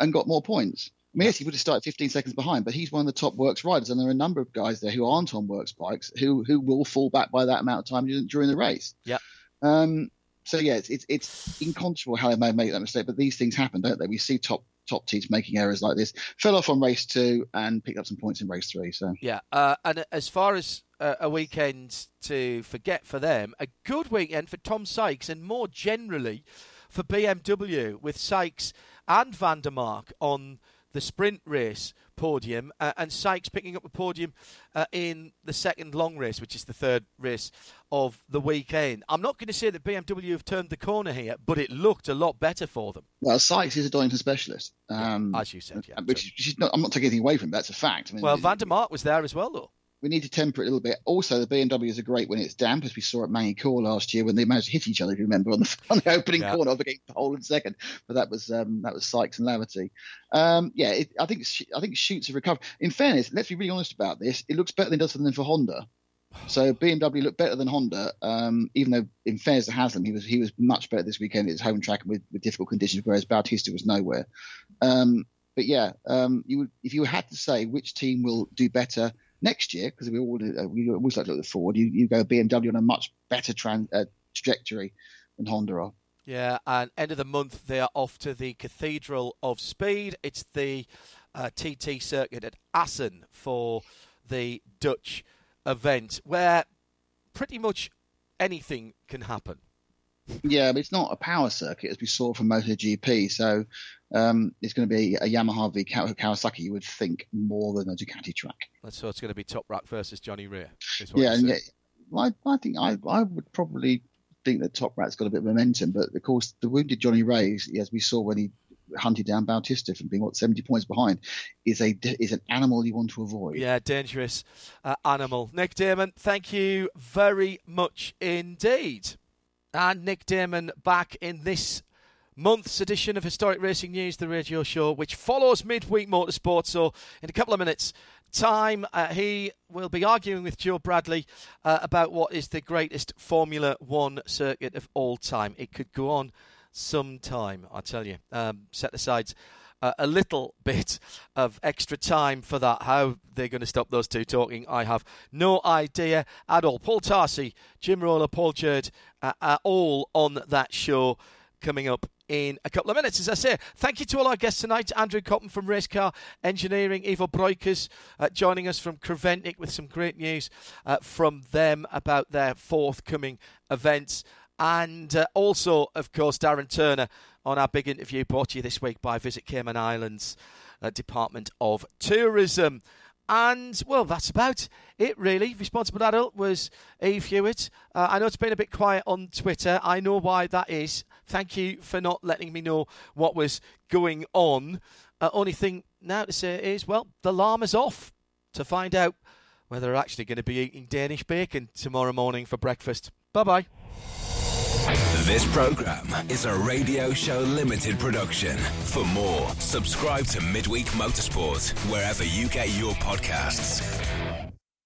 and got more points. I mean, yes, he would have started 15 seconds behind, but he's one of the top works riders, and there are a number of guys there who aren't on works bikes who who will fall back by that amount of time during- during the race. Yeah. Um. So yeah, it's it's, it's inconceivable how they may make that mistake, but these things happen, don't they? We see top top teams making errors like this. Fell off on race two and picked up some points in race three. So Yeah, uh, and as far as a weekend to forget for them, a good weekend for Tom Sykes, and more generally for BMW with Sykes and Van der Mark on the sprint race podium, uh, and Sykes picking up the podium uh, in the second long race, which is the third race of the weekend. I'm not going to say that BMW have turned the corner here, but it looked a lot better for them, well, Sykes is a Donington specialist. Um, as you said. Yeah. which, not, I'm not taking anything away from. That. That's a fact. I mean, well, it- Van der Mark was there as well, though. We need to temper it a little bit. Also, the BMWs are great when it's damp, as we saw at Magny-Cours last year when they managed to hit each other. If you remember on the, on the opening Yeah. corner of getting pole and second, but that was um, that was Sykes and Laverty. Um, yeah, it, I think I think Shoots have recovered. In fairness, let's be really honest about this. It looks better than it does than for Honda. So BMW looked better than Honda, um, even though in fairness to Haslam, he was he was much better this weekend at his home track with, with difficult conditions, whereas Bautista was nowhere. Um, but yeah, um, you would, if you had to say which team will do better next year, because we all uh, we always like to look forward, you, you go BMW on a much better tran- uh, trajectory than Honda are. Yeah, and end of the month they are off to the Cathedral of Speed. It's the uh, TT circuit at Assen for the Dutch event, where pretty much anything can happen. Yeah, but it's not a power circuit as we saw from MotoGP, so um, it's going to be a Yamaha v Kaw- Kawasaki. You would think more than a Ducati track. So it's going to be Toprak versus Johnny Rea. Yeah, and I, I think I, I would probably think that Toprak's got a bit of momentum, but of course the wounded Johnny Rea, as we saw when he hunted down Bautista from being what seventy points behind, is a is an animal you want to avoid. Yeah, dangerous uh, animal. Nick Daman, thank you very much indeed. And Nick Daman back in this month's edition of Historic Racing News, the radio show, which follows midweek motorsport. So, in a couple of minutes' time, uh, he will be arguing with Joe Bradley uh, about what is the greatest Formula One circuit of all time. It could go on some time, I tell you. Um, set aside uh, a little bit of extra time for that. How they're going to stop those two talking, I have no idea at all. Paul Tarsi, Jim Roller, Paul Jerd uh, are all on that show coming up in a couple of minutes. As I say, thank you to all our guests tonight. Andrew Cotton from Racecar Engineering, Ivo Breukers uh, joining us from Creventic with some great news uh, from them about their forthcoming events. And uh, also, of course, Darren Turner on our big interview brought to you this week by Visit Cayman Islands uh, Department of Tourism. And, well, that's about it, really. Responsible Adult was Eve Hewitt. Uh, I know it's been a bit quiet on Twitter. I know why that is. Thank you for not letting me know what was going on. Uh, only thing now to say is, well, the llama's off to find out whether they're actually going to be eating Danish bacon tomorrow morning for breakfast. Bye bye. This program is a Radio Show Limited production. For more, subscribe to Midweek Motorsport wherever you get your podcasts.